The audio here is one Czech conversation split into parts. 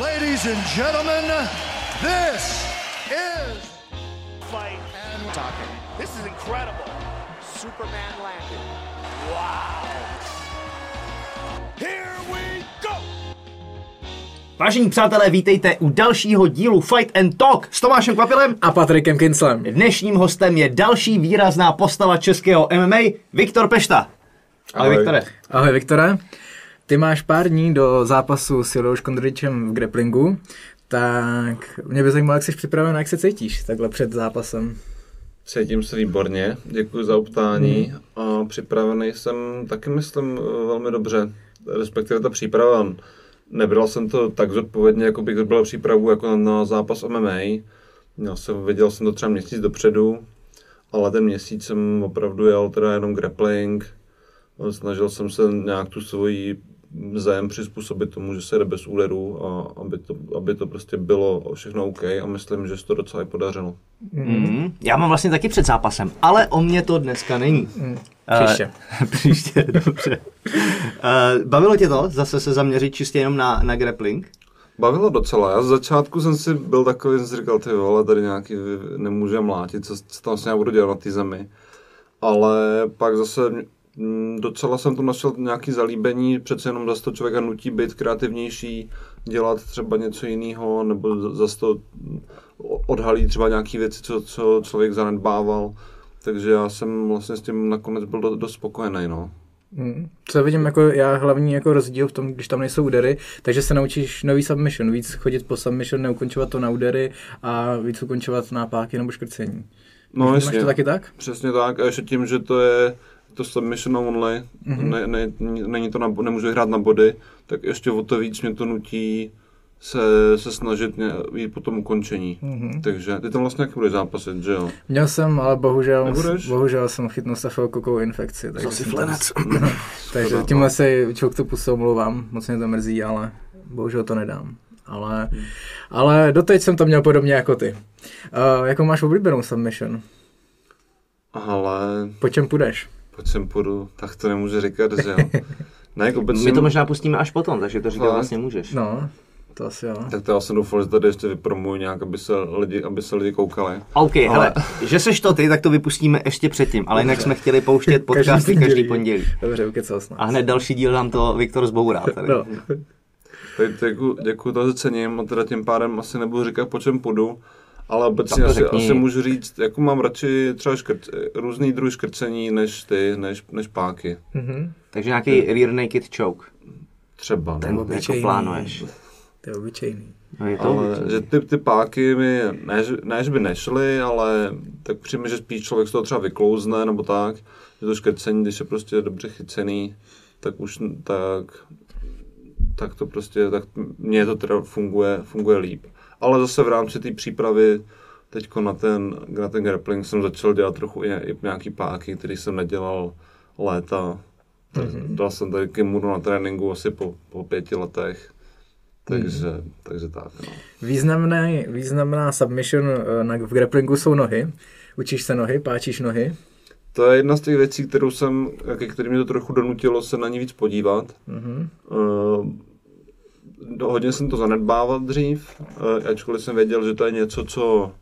Ladies and gentlemen, this is fight and talking. This is incredible. Superman landed. Wow. Here we go. Vážení přátelé, vítejte u dalšího dílu Fight and Talk s Tomášem Kvapilem. a Patrikem Kinclem. Dnešním hostem je další výrazná postava českého MMA, Viktor Pešta. Ahoj, Ahoj. Viktore. Ahoj Viktore. Ty máš pár dní do zápasu s Jodou Škondričem v grapplingu, tak mě by zajímalo, jak jsi připraven jak se cítíš takhle před zápasem. Cítím se výborně, děkuji za optání a připravený jsem taky myslím velmi dobře, respektive ta příprava. Nebral jsem to tak zodpovědně, jako bych byl přípravu jako na zápas MMA. Měl jsem, věděl jsem to třeba měsíc dopředu, ale ten měsíc jsem opravdu jel teda jenom grappling. Snažil jsem se nějak tu svoji zem přizpůsobit tomu, že se jde bez úderů a aby to, aby to prostě bylo všechno OK a myslím, že se to docela i podařilo. Mm, já mám vlastně taky před zápasem, ale o mě to dneska není. Mm, Příště. příště, dobře. Uh, bavilo tě to zase se zaměřit čistě jenom na, na grappling? Bavilo docela. Já z začátku jsem si byl takový, jsem si říkal, ty vole, tady nějaký nemůže mlátit, co, co tam vlastně já budu dělat na té zemi. Ale pak zase docela jsem to našel nějaký zalíbení, přece jenom zase to člověka nutí být kreativnější, dělat třeba něco jiného, nebo zase to mm, odhalí třeba nějaké věci, co, co člověk zanedbával. Takže já jsem vlastně s tím nakonec byl do- dost spokojený, no. Mm. Co vidím jako já hlavní jako rozdíl v tom, když tam nejsou údery, takže se naučíš nový submission, víc chodit po submission, neukončovat to na údery a víc ukončovat na páky nebo škrcení. No, Máš jasně. to taky tak? Přesně tak, a ještě tím, že to je to submission only, mm-hmm. ne, ne, není to na, nemůžu hrát na body, tak ještě o to víc mě to nutí se, se snažit jít po tom ukončení. Mm-hmm. Takže ty tam vlastně jak budeš zápasit, že jo? Měl jsem, ale bohužel, Nebudeš? bohužel jsem chytnul stafilokokovou infekci. Takže to- flenec. Takže tímhle no. se člověk to pusou omlouvám, moc mě to mrzí, ale bohužel to nedám. Ale, ale doteď jsem to měl podobně jako ty. Uh, jakou máš oblíbenou submission? Ale Po čem půjdeš? Pojď sem půjdu, tak to nemůžu říkat, že jo? Ne, jako obecně, My to možná pustíme až potom, takže to říkat vlastně můžeš. No, to asi jo. Tak to já jsem doufal, že tady ještě vypromuji nějak, aby se lidi, aby se lidi koukali. OK, ale... hele, že seš to ty, tak to vypustíme ještě předtím, ale jinak jsme chtěli pouštět podcasty každý pondělí. Dobře, ukecal snad. A hned další díl nám to Viktor zbourá. Tady. No. Tak děkuji, děkuji to, že cením a teda tím pádem asi nebudu říkat, po čem půjdu, ale obecně asi, řekni. asi můžu říct, jako mám radši třeba škrt, různý druh škrcení než ty, než, než páky. Mhm. Takže nějaký rear naked choke. Třeba, Ten no. jako obyčejný. plánuješ. To je obyčejný. No, je to Ale že ty, ty páky mi, ne, že- ne, že by nešly, ale tak přijme, že spíš člověk z toho třeba vyklouzne, nebo tak, že to škrcení, když je prostě dobře chycený, tak už tak, tak to prostě, tak mně to teda funguje, funguje líp. Ale zase v rámci té přípravy teďko na ten, na ten grappling jsem začal dělat trochu i, i nějaký páky, který jsem nedělal léta. Mm-hmm. Dal jsem tady kimuru na tréninku asi po, po pěti letech. Takže, mm. takže tak, no. Významný, významná submission eh, na, v grapplingu jsou nohy. Učíš se nohy, páčíš nohy. To je jedna z těch věcí, kterou jsem, ke kterým mě to trochu donutilo se na ní víc podívat. Mhm. Uh, hodně jsem to zanedbával dřív, uh, ačkoliv jsem věděl, že to je něco, co,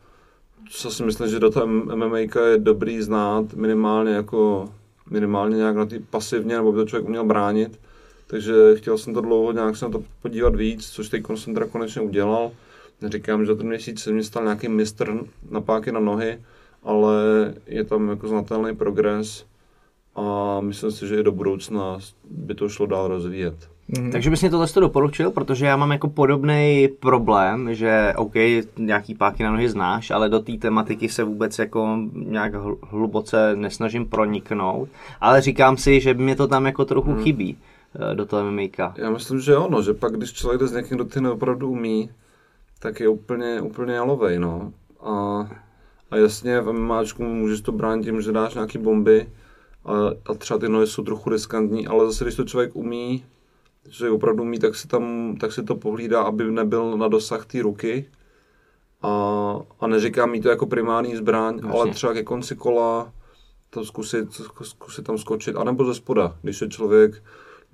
co si myslím, že do toho MMA je dobrý znát minimálně jako minimálně nějak na ty pasivně, nebo by to člověk uměl bránit. Takže chtěl jsem to dlouho nějak se na to podívat víc, což teď jsem teda konečně udělal. Neříkám, že za ten měsíc se mi stal nějaký mistr na páky na nohy, ale je tam jako znatelný progres a myslím si, že i do budoucna by to šlo dál rozvíjet. Mhm. Takže bys mě tohle to doporučil, protože já mám jako podobný problém, že OK, nějaký páky na nohy znáš, ale do té tematiky se vůbec jako nějak hl- hluboce nesnažím proniknout, ale říkám si, že mě to tam jako trochu chybí eh, do toho MMA. Já myslím, že ono, že pak když člověk jde s někým, kdo ty opravdu umí, tak je úplně, úplně jalovej, no. A, a jasně v MMAčku můžeš to bránit tím, že dáš nějaký bomby a, a třeba ty nohy jsou trochu riskantní, ale zase když to člověk umí, že opravdu umí, tak si, tam, tak si to pohlídá, aby nebyl na dosah té ruky. A, a neříkám mít to jako primární zbraň, Jasně. ale třeba ke konci kola to zkusit, zkusit tam skočit, anebo ze spoda, když je člověk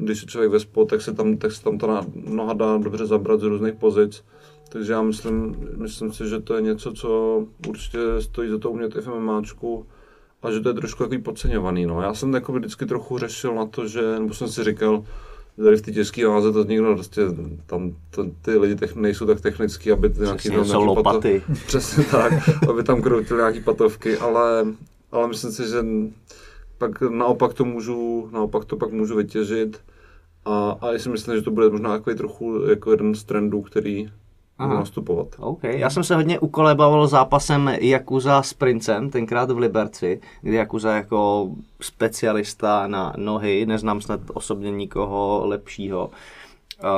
když se člověk vespo, tak se tam, tak se tam ta noha dá dobře zabrat z různých pozic. Takže já myslím, myslím si, že to je něco, co určitě stojí za to umět i v MMAčku a že to je trošku takový podceňovaný. No. Já jsem jako vždycky trochu řešil na to, že, nebo jsem si říkal, tady v té těžké váze to nikdo prostě, tam to, ty lidi techn, nejsou tak technický, aby ty nějaký, Přesně, tam, jsou lopaty. Pato, přesně tak, aby tam kroutili nějaký patovky, ale, ale myslím si, že pak naopak to můžu, naopak to pak můžu vytěžit a, a já si myslím, že to bude možná takový trochu jako jeden z trendů, který Aha. nastupovat. OK. Já jsem se hodně ukolebával zápasem Jakuza s Princem, tenkrát v Liberci, kdy Jakuza jako specialista na nohy, neznám snad osobně nikoho lepšího,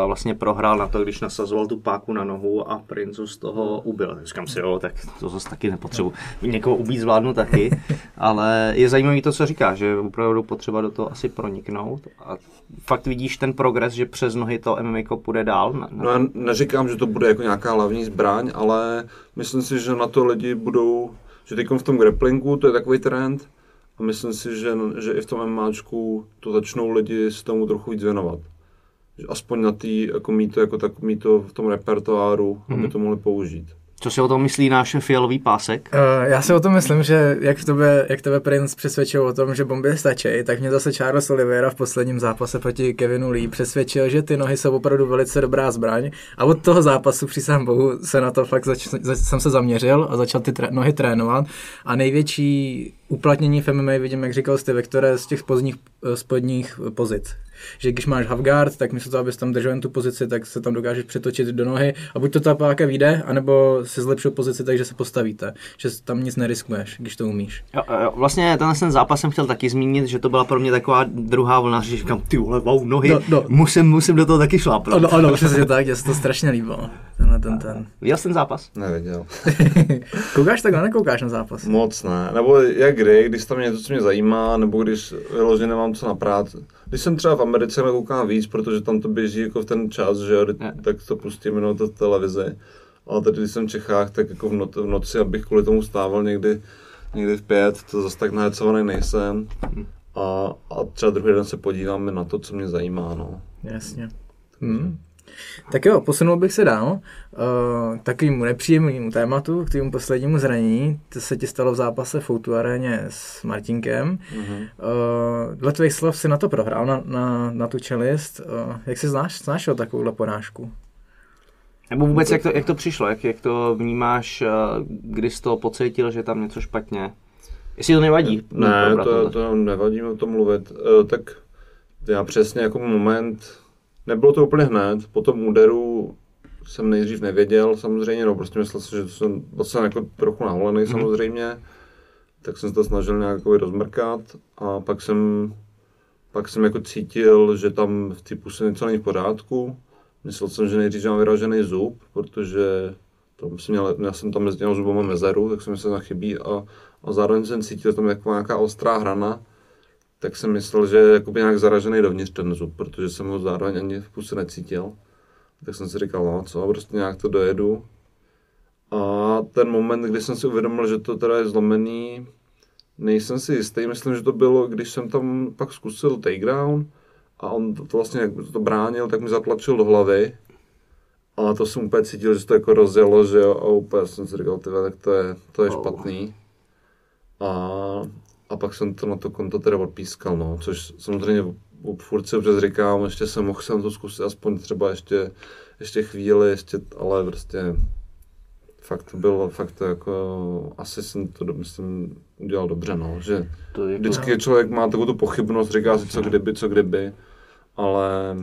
vlastně prohrál na to, když nasazoval tu páku na nohu a Prince z toho ubil. Říkám si, jo, tak to zase taky nepotřebuji. Někoho ubít zvládnu taky, ale je zajímavý to, co říká, že opravdu potřeba do toho asi proniknout a fakt vidíš ten progres, že přes nohy to MMA půjde dál? Na, na... No já neříkám, že to bude jako nějaká hlavní zbraň, ale myslím si, že na to lidi budou, že teď v tom grapplingu to je takový trend a myslím si, že, že i v tom MMAčku to začnou lidi s tomu trochu víc věnovat. Že aspoň na tý, jako mít to, jako tak mít to v tom repertoáru, mm-hmm. aby to mohli použít. Co si o tom myslí náš fialový pásek? Uh, já si o tom myslím, že jak, v tebe, jak tebe Prince přesvědčil o tom, že bomby stačí, tak mě zase Charles Oliveira v posledním zápase proti Kevinu Lee přesvědčil, že ty nohy jsou opravdu velice dobrá zbraň. A od toho zápasu, přísám bohu, se na to fakt zač, zač, jsem se zaměřil a začal ty tré, nohy trénovat. A největší uplatnění v MMA vidím, jak říkal Steve, které z těch spodních, spodních pozic že když máš half guard, tak místo toho, abys tam držel jen tu pozici, tak se tam dokážeš přetočit do nohy a buď to ta páka vyjde, anebo si zlepšil pozici, takže se postavíte, že tam nic neriskuješ, když to umíš. Jo, jo, vlastně tenhle ten zápas jsem chtěl taky zmínit, že to byla pro mě taková druhá vlna, že říkám, ty vole, wow, nohy, No, no. Musím, musím do toho taky šlápnout. Ano, ano, přesně tak, mě se to strašně líbilo. Tenhle ten ten. Viděl jsi ten zápas? Nevěděl. koukáš takhle, nekoukáš na zápas? Moc ne. Nebo jak kdy, když tam něco, co mě zajímá, nebo když vyloženě nemám co na práci. Když jsem třeba v Americe, koukám víc, protože tam to běží jako v ten čas, že jo, tak to pustím jenom to v televizi. Ale tady, když jsem v Čechách, tak jako v, no- v noci, abych kvůli tomu stával někdy, někdy v pět, to zase tak nahecovaný nejsem. A, a třeba druhý den se podíváme na to, co mě zajímá, no. Jasně. Hmm. Tak jo, posunul bych se dál uh, takovému nepříjemnému tématu, k tomu poslednímu zranění. To se ti stalo v zápase v Foutu aréně s Martinkem. Mhm. Uh, dle tvých slov si na to prohrál, na, na, na tu čelist. Uh, jak si znáš, znáš o takovouhle porážku? Nebo vůbec, jak to, jak to přišlo, jak, jak to vnímáš, eh, kdy jsi to pocítil, že tam něco špatně? Jestli to nevadí? Ne, to, to nevadí mi o tom mluvit. Tak já přesně jako moment, nebylo to úplně hned, po tom úderu jsem nejdřív nevěděl samozřejmě, no prostě myslel jsem, že jsem, byl jsem jako trochu naholený Mhm. samozřejmě, tak jsem se to snažil nějak jako rozmrkat a pak jsem, pak jsem jako cítil, že tam v té puse něco není v pořádku. Myslel jsem, že nejdřív že mám vyražený zub, protože tam jsem měl, já jsem tam mezi těmi zubama mezeru, tak jsem myslel, že chybí a, a zároveň jsem cítil, že tam je jako nějaká ostrá hrana, tak jsem myslel, že je jakoby nějak zaražený dovnitř ten zub, protože jsem ho zároveň ani v puse necítil. Tak jsem si říkal, no co, prostě nějak to dojedu. A ten moment, kdy jsem si uvědomil, že to teda je zlomený, nejsem si jistý, myslím, že to bylo, když jsem tam pak zkusil takedown a on to, to vlastně, jak to bránil, tak mi zatlačil do hlavy. A to jsem úplně cítil, že to jako rozjelo, že jo, a úplně jsem si říkal, tyhle, tak to je, to je špatný. A, a pak jsem to na to konto teda odpískal, no, což samozřejmě u- furt si občas říkám, ještě jsem mohl jsem to zkusit aspoň třeba ještě, ještě chvíli, ještě, ale prostě fakt to bylo, fakt to jako, asi jsem to, myslím, udělal dobře, no, že To je jako- vždycky člověk má takovou tu pochybnost, říká si, co kdyby, co kdyby, ale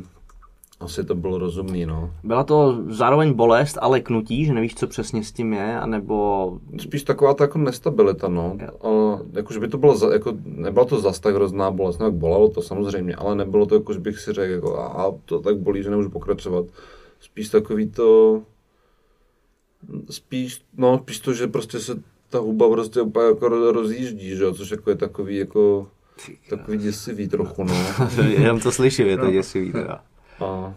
asi to bylo rozumný, no. Byla to zároveň bolest a leknutí, že nevíš, co přesně s tím je, anebo... Spíš taková ta jako nestabilita, no. A, jakože by to bylo, za, jako, nebyla to zas tak hrozná bolest, no, jak bolelo to samozřejmě, ale nebylo to jako, že bych si řekl, jako, a, a to tak bolí, že nemůžu pokračovat. Spíš takový to, spíš, no, spíš to, že prostě se ta huba prostě úplně jako ro- rozjíždí, že jo, což jako je takový jako, takový děsivý trochu, no. Jenom to slyším, je to děsivý teda. A,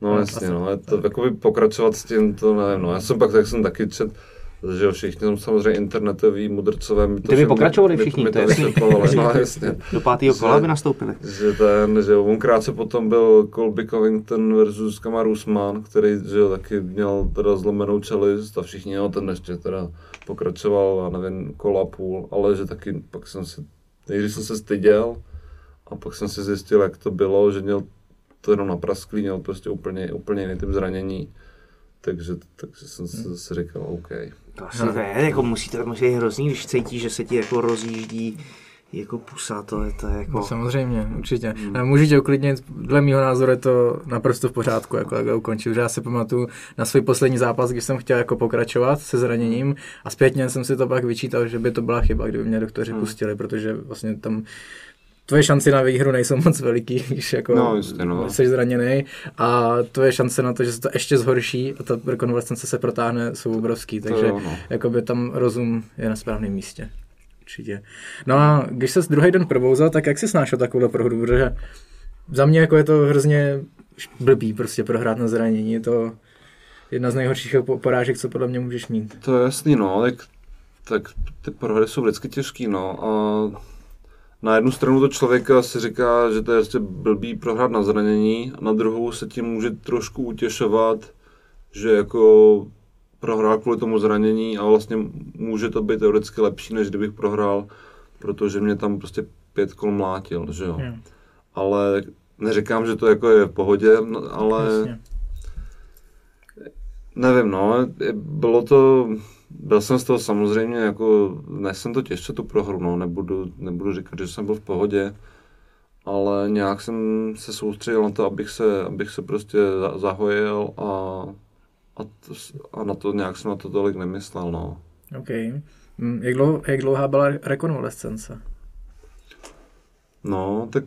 no jasně, no, je to jakoby pokračovat s tím, to nevím, no, já jsem pak, tak jsem taky čet, že jo, všichni tam samozřejmě internetoví mudrcové. mi to Ty by pokračovali mi- všichni, mi to je to jasný. no jasně. Do pátého kola Že- by nastoupili. Že ten, že jo, on krátce potom byl Colby Covington versus Kamaru Usman, který, že jo, taky měl teda zlomenou čelist a všichni, jo, ten ještě teda pokračoval, já nevím, kola půl, ale že taky pak jsem si, nejdřív jsem se styděl a pak jsem si zjistil, jak to bylo, že měl to jenom na prasklý, měl prostě úplně, úplně jiný typ zranění. Takže, takže jsem si zase říkal, OK. To asi to je, jako musí to musí být hrozný, když cítíš, že se ti jako rozjíždí jako pusa, to je, to je jako... No, samozřejmě, určitě. Hmm. Můžu tě uklidnit, dle mého názoru je to naprosto v pořádku, jako jak ukončil. Že já si pamatuju na svůj poslední zápas, když jsem chtěl jako pokračovat se zraněním a zpětně jsem si to pak vyčítal, že by to byla chyba, kdyby mě doktoři hmm. pustili, protože vlastně tam tvoje šance na výhru nejsou moc veliký, když jako No, jistě, no. jsi zraněný a tvoje šance na to, že se to ještě zhorší a ta rekonvalescence se protáhne, jsou obrovský, takže jo, no. jakoby tam rozum je na správném místě. Určitě. No a když se druhý den probouzal, tak jak jsi snášel takovou prohru? Protože za mě jako je to hrozně blbý prostě prohrát na zranění. Je to jedna z nejhorších po- porážek, co podle mě můžeš mít. To je jasný, no, tak, tak ty prohry jsou vždycky těžký, no, a na jednu stranu to člověka si říká, že to je prostě blbý prohrát na zranění, a na druhou se tím může trošku utěšovat, že jako prohrál kvůli tomu zranění a vlastně může to být teoreticky lepší, než kdybych prohrál, protože mě tam prostě pět kol mlátil, že jo. Jo. Ale neříkám, že to jako je v pohodě, no, ale... Jasně. Nevím, no, bylo to, byl jsem z toho samozřejmě jako, nesem to těžce tu prohru, no, nebudu, nebudu říkat, že jsem byl v pohodě, ale nějak jsem se soustředil na to, abych se, abych se prostě za- zahojil a, a, to, a na to nějak jsem na to tolik nemyslel, no. OK. Mm, Jak, dlouho, jak dlouhá byla rekonvalescence? No, tak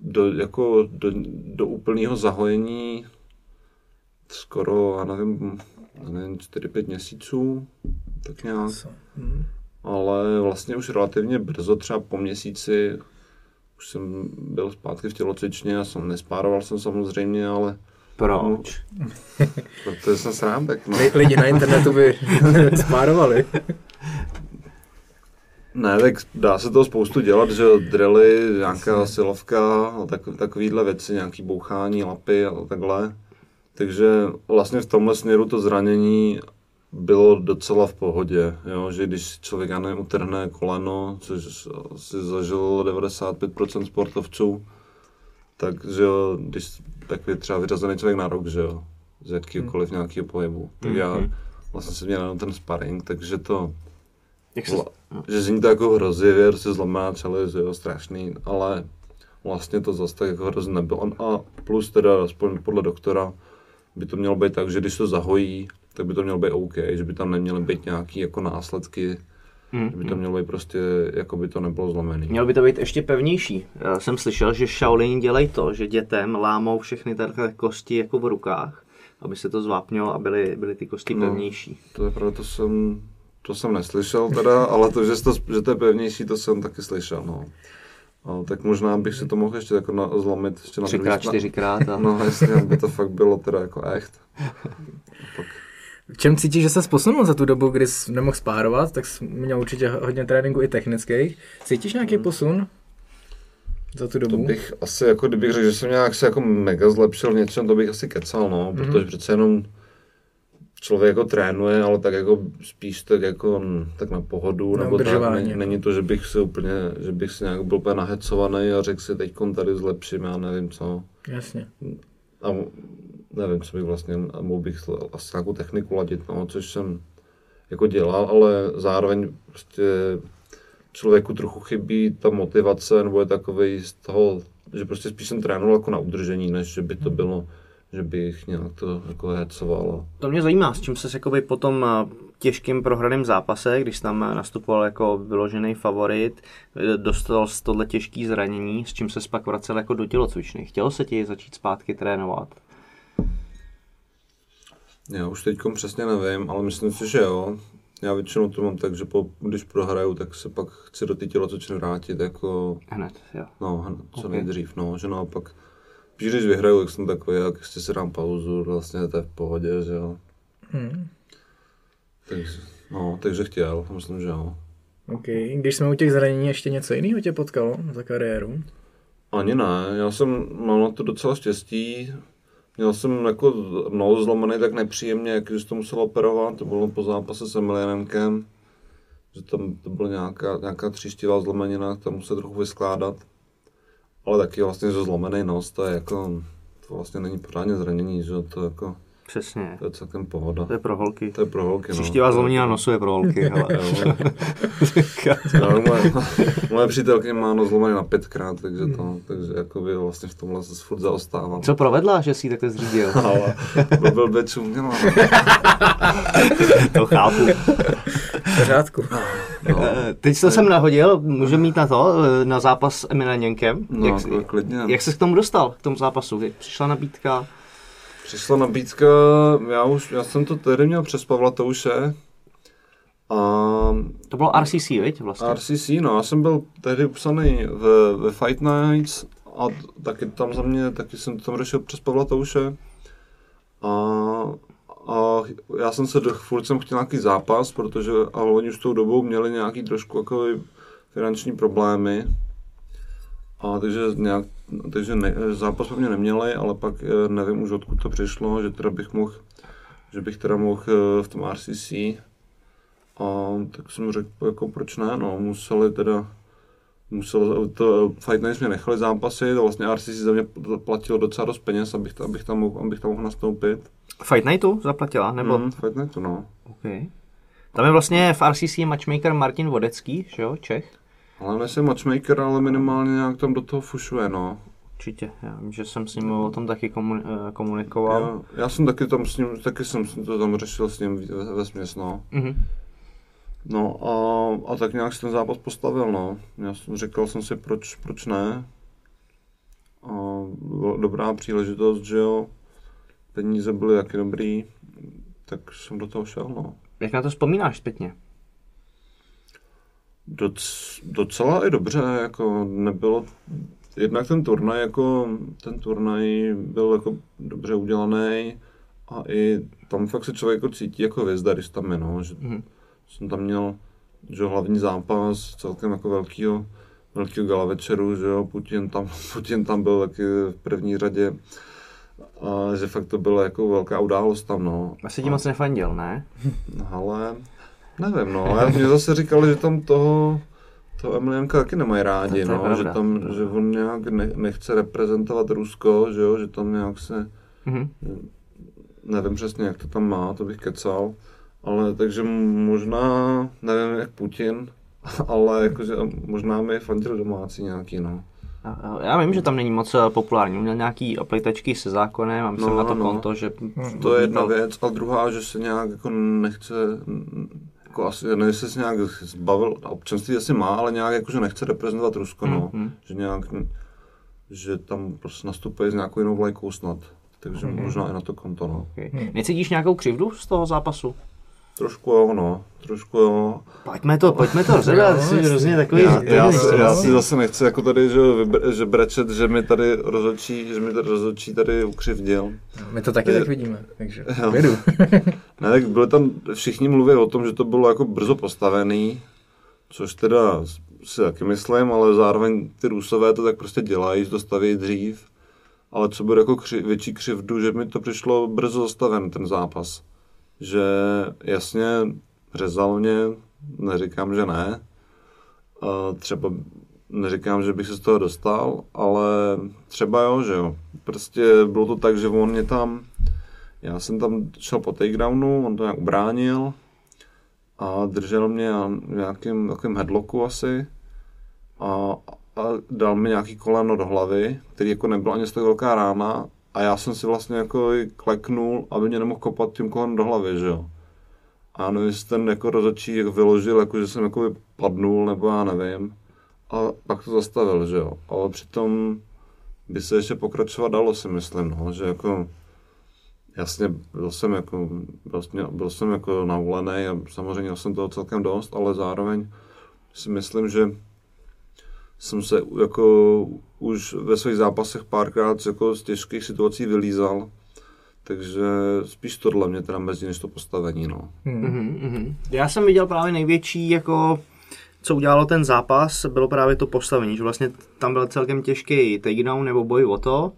do, jako do, do úplného zahojení skoro, já nevím, nevím 4-5 měsíců, tak nějak. Co? Mm. ale vlastně už relativně brzo, třeba po měsíci, už jsem byl zpátky v tělocvičně a jsem nespároval jsem samozřejmě, ale Proč? protože jsem srábek, no. Li- Lidi na internetu by spárovali. Ne, tak dá se to spoustu dělat, že drily, nějaká silovka, a tak, takovýhle věci, nějaký bouchání, lapy a takhle. Takže vlastně v tomhle směru to zranění bylo docela v pohodě, jo? že když člověk, nevím, utrhne koleno, což si zažilo 95% sportovců, tak, že jo, když tak je třeba vyřazený člověk na rok, že jo, z jakýkoliv nějakého pohybu. Tak já vlastně jsem měl jenom ten sparring, takže to, Jak se... Vla- že zní to jako hrozivě, prostě zlomená čelist, jo, strašný, ale vlastně to zase tak jako hrozně nebylo. A plus teda, aspoň podle doktora, by to mělo být tak, že když to zahojí, tak by to mělo být OK, že by tam neměly být nějaký jako následky, Hmm. že by to mělo být prostě, jako by to nebylo zlomený. Mělo by to být ještě pevnější. Já jsem slyšel, že Shaolin dělají to, že dětem lámou všechny takhle kosti jako v rukách, aby se to zvápnilo a byly, byly ty kosti No. pevnější. To je pravda, to jsem, to jsem neslyšel teda, ale to, že to, že to je pevnější, to jsem taky slyšel, no. A tak možná bych si to mohl ještě jako na, zlomit ještě na Třikrát, čtyřikrát a... No jasně, aby to fakt bylo teda jako echt. Pak, V čem cítíš, že se posunul za tu dobu, kdy jsi nemohl spárovat, tak jsi měl určitě hodně tréninku i technických. Cítíš nějaký posun za tu to dobu? bych asi jako, kdybych řekl, že jsem nějak se jako mega zlepšil v něčem, to bych asi kecal, no, protože přece jenom člověk jako trénuje, ale tak jako spíš tak jako tak na pohodu, Na nebo tak, není, jako. není to, že bych si úplně, že bych si nějak byl úplně nahecovaný a řekl si teď tady zlepším, já nevím co. Jasně. A nevím, co bych vlastně, a mohl bych asi nějakou techniku ladit, no, což jsem jako dělal, ale zároveň prostě člověku trochu chybí ta motivace, nebo je takový z toho, že prostě spíš jsem trénoval jako na udržení, než že by to bylo, že bych nějak to jako hecoval. To mě zajímá, s čím se jakoby po tom eh, těžkým prohraném zápase, když tam eh, nastupoval jako vyložený favorit, eh, dostal z tohle těžký zranění, s čím se pak vracel jako do tělocvičny. Chtělo se ti začít zpátky trénovat? Já už teď přesně nevím, ale myslím si, že jo. Já většinou to mám tak, že po, když prohraju, tak se pak chci do té tělocvičny vrátit jako Hned, jo. No, hned, co Ok. nejdřív, no, že naopak, spíš když vyhraju, tak jsem takový, jak ještě si dám pauzu, vlastně to je v pohodě, že jo. Hmm. Takže, No, takže chtěl, myslím, že jo. OK. Když jsme u těch zranění, ještě něco jiného tě potkalo za kariéru? Ani ne, já jsem, mám na to docela štěstí. Měl jsem jako nos zlomený tak nepříjemně, jak když to musel operovat, to bylo po zápase s Emilianenkem, že tam to byla nějaká, nějaká tříštivá zlomenina, tam se trochu vyskládat. Ale taky vlastně, že zlomený nos, to je jako, to vlastně není pořádně zranění, že to jako, Přesně. to je celkem pohoda. To je pro holky. To je pro holky, no. Příštivá zlomenina nosu je pro holky. hele. No, moje, moje přítelkyně má nos zlomený na pětkrát, takže to, takže jakoby vlastně v tomhle se furt zaostávám. Co provedla, že jsi ji takhle zřídil? Ale byl byl by čuměla. to chápu. V pořádku. Eh, Teď to jsem nahodil, může mít na to, na zápas s Emilianěnkem. No, jak, jako klidně. jak se k tomu dostal, k tomu zápasu? Jak Přišla nabídka? Přišla nabídka, já, už, já jsem to tehdy měl přes Pavla Touše. A To bylo RCC, viď, vlastně? RCC, no, já jsem byl tehdy upsaný ve, ve Fight Nights a taky tam za mě, taky jsem to tam řešil přes Pavla Touše. A, a já jsem se do, furt jsem chtěl nějaký zápas, protože a oni už tou dobou měli nějaký trošku jako finanční problémy. A takže nějak, takže ne, zápas po mě neměli, ale pak eh, nevím už odkud to přišlo, že teda bych mohl, že bych teda mohl eh, v tom RCC. A tak jsem řekl, jako proč ne, no, museli teda, musel, to Fight Nights mě nechali zápasy, to vlastně RCC za mě platilo docela dost peněz, abych, abych, tam, mohl, abych tam mohl nastoupit. Fight Nightu zaplatila, nebo? Mm, Fight Nightu, no. Okay. Tam je vlastně v RCC matchmaker Martin Vodecký, že jo, Čech. Ale nejsem matchmaker, ale minimálně nějak tam do toho fušuje, no. Určitě, já vím, že jsem s ním o tom taky eh, komunikoval. Já, já jsem taky tam s ním, taky jsem to tam řešil s ním ve, ve směs, no. Mhm. No a, a tak nějak si ten zápas postavil, no. Já jsem, říkal jsem si, proč, proč ne. A byla dobrá příležitost, že jo. Peníze byly taky dobrý, tak jsem do toho šel, no. Jak na to vzpomínáš zpětně? Doc, docela i dobře, jako nebylo, jednak ten turnaj, jako ten turnaj byl jako dobře udělaný a i tam fakt se člověk jako cítí jako hvězda, když tam je, no, že Mhm. Jsem tam měl, že hlavní zápas celkem jako velkýho, velkýho gala večeru, že jo, Putin tam, Putin tam byl taky v první řadě a že fakt to byla jako velká událost tam, no. Asi ti moc nefandil, ne? Ale nevím, no. Já mě zase říkali, že tam toho, toho Emilianka taky nemají rádi, No, no. pravda. Že tam, že on nějak ne, nechce reprezentovat Rusko, že jo, že tam nějak se, Mhm. nevím přesně, jak to tam má, to bych kecal. Ale takže možná, nevím jak Putin, ale jakože možná mi fandil domácí nějaký, no. Já vím, že tam není moc eh, populární. Měl nějaký aplikačky se zákonem a myslím No, na to no. konto, že... To je jedna věc. A druhá, že se nějak jako nechce, jako asi, nevím, jestli se nějak zbavil, a občanství asi má, ale nějak jako, že nechce reprezentovat Rusko, no. Mhm. Že nějak, že tam prostě nastupuje s nějakou jinou vlajkou snad. Takže možná i na to konto, no. Okay. Necítíš nějakou křivdu z toho zápasu? Trošku jo, no. Trošku jo. Pojďme to, pojďme to rozebrat, ty jsi hrozně takový... Já, já, zodpovědný, si, já no. si zase nechci jako tady, že, že brečet, že mi tady rozhodčí, že mi tady rozhodčí tady ukřivdil. My to taky Je- tak vidíme, takže Jo. vědu. Ne, tak byli tam, všichni mluví o tom, že to bylo jako brzo postavený, což teda si taky myslím, ale zároveň ty Rusové to tak prostě dělají, že to staví dřív. Ale co bude jako kři, větší křivdu, že mi to přišlo brzo zastaven ten zápas. Že jasně řezal mě, neříkám, že ne. Třeba neříkám, že bych se z toho dostal, ale třeba jo, že jo. Prostě bylo to tak, že on mě tam, já jsem tam šel po takedownu, on to nějak ubránil a držel mě na nějakým takovým headlocku asi a, a dal mi nějaký koleno do hlavy, který jako nebyl ani z tak velká rána a já jsem si vlastně jako kleknul, aby mě nemohl kopat tím kolenem do hlavy, že jo. A nevím, jestli ten jako rozhodčí jak vyložil, jako že jsem jako padnul, nebo já nevím. A pak to zastavil, že jo. Ale přitom by se ještě pokračovat dalo, si myslím, no, že jako Jasně, byl jsem jako, jsem- byl jsem jako navolený a samozřejmě jsem toho celkem dost, ale zároveň si myslím, že jsem se jako už ve svých zápasech párkrát jako z těžkých situací vylízal, takže spíš tohle mě teda mezi než to postavení, no. Mm-hmm. Já jsem viděl právě největší, jako, co udělalo ten zápas, bylo právě to postavení, že vlastně tam byl celkem těžký takedown nebo boj o to,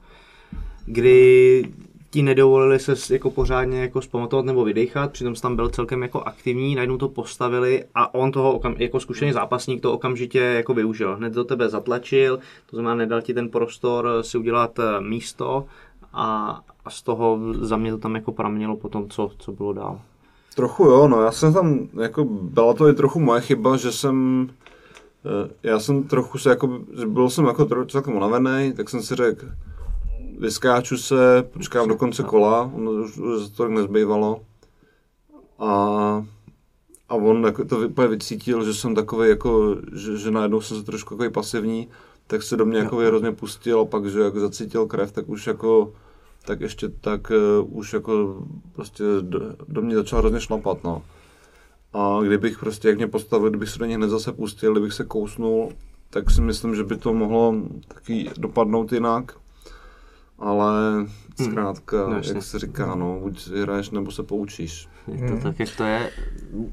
kdy ti nedovolili se jako pořádně jako zpamatovat nebo vydechat, přitom tam byl celkem jako aktivní, najednou to postavili a on toho okam, jako zkušený zápasník to okamžitě jako využil. Hned do tebe zatlačil, to znamená nedal ti ten prostor si udělat eh, místo a, a z toho za mě to tam jako pramenilo po tom, co, co bylo dál. Trochu jo, no já jsem tam, jako byla to i trochu moje chyba, že jsem, eh, já jsem trochu se jako, byl jsem jako trochu celkem unavený, tak jsem si řekl, vyskáču se, počkám do konce kola, ono už, už to tak nezbývalo. A, a on jako to úplně vycítil, že jsem takový jako, že, že najednou jsem se trošku takový pasivní, tak se do mě jako hrozně pustil a pak, že jako zacítil krev, tak už jako tak ještě tak uh, už jako prostě do, do mě začal hrozně šlapat, no. A kdybych prostě, jak mě postavil, kdybych se do něj hned zase pustil, kdybych se kousnul, tak si myslím, že by to mohlo taky dopadnout jinak ale zkrátka, hmm. jak se říká, no, buď hraješ nebo se poučíš. Je to hmm. tak, jak to je.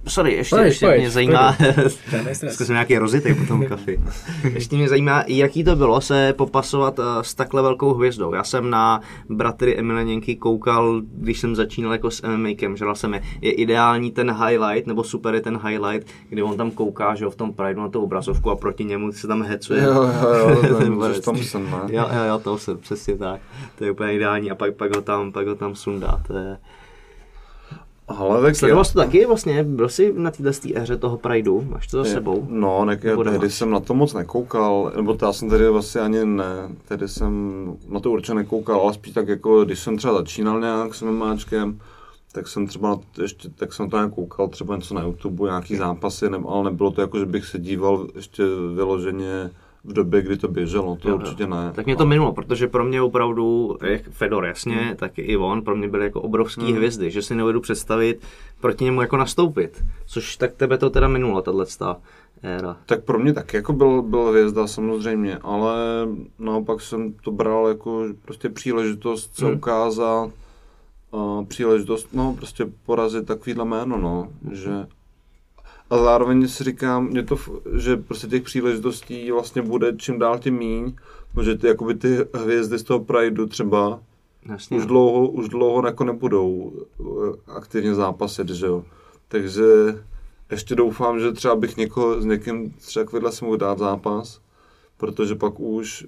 Sorry, ještě, pojď, ještě pojď, mě zajímá, zkusím nějaký rozitek po tom kafi. ještě mě zajímá, jaký to bylo se popasovat uh, s takhle velkou hvězdou. Já jsem na bratry Emileněnky koukal, když jsem začínal jako s MMAkem, že jsem je, je ideální ten highlight, nebo super je ten highlight, kdy on tam kouká, že jo, v tom Prideu na tu obrazovku a proti němu se tam hecuje. Jo, jo, jo, ten, ten jsem, jo, jo, jo, to jsem, přesně tak. To je úplně ideální a pak, pak ho tam, pak ho tam sundá. To je, ale tak Sledoval jsi to taky vlastně? Byl jsi na této éře toho Prideu? Máš to za sebou? No, ne, tehdy jsem na to moc nekoukal, nebo to já jsem tady vlastně ani ne, tedy jsem na to určitě nekoukal, ale spíš tak jako, když jsem třeba začínal nějak s máčkem, tak jsem třeba ještě, tak jsem to nějak koukal, třeba něco na YouTube, nějaký zápasy, ne, ale nebylo to jako, že bych se díval ještě vyloženě v době, kdy to běželo, to jo, určitě ne. Tak mě to minulo, protože pro mě opravdu, jak Fedor jasně, hmm. tak i on, pro mě byly jako obrovský hmm. hvězdy, že si nevedu představit proti němu jako nastoupit, což tak tebe to teda minulo, tahle éra. Tak pro mě taky jako byl, byl hvězda samozřejmě, ale naopak jsem to bral jako prostě příležitost se hmm. ukázat, a příležitost, no prostě porazit takovýhle jméno, no, hmm. že a zároveň si říkám, mě to, že prostě těch příležitostí vlastně bude čím dál tím míň, protože ty, jakoby ty hvězdy z toho Prideu třeba Jasně. už dlouho, už dlouho jako nebudou eh, aktivně zápasit, že jo. Takže ještě doufám, že třeba bych někoho, s někým třeba vedle si mohl dát zápas, protože pak už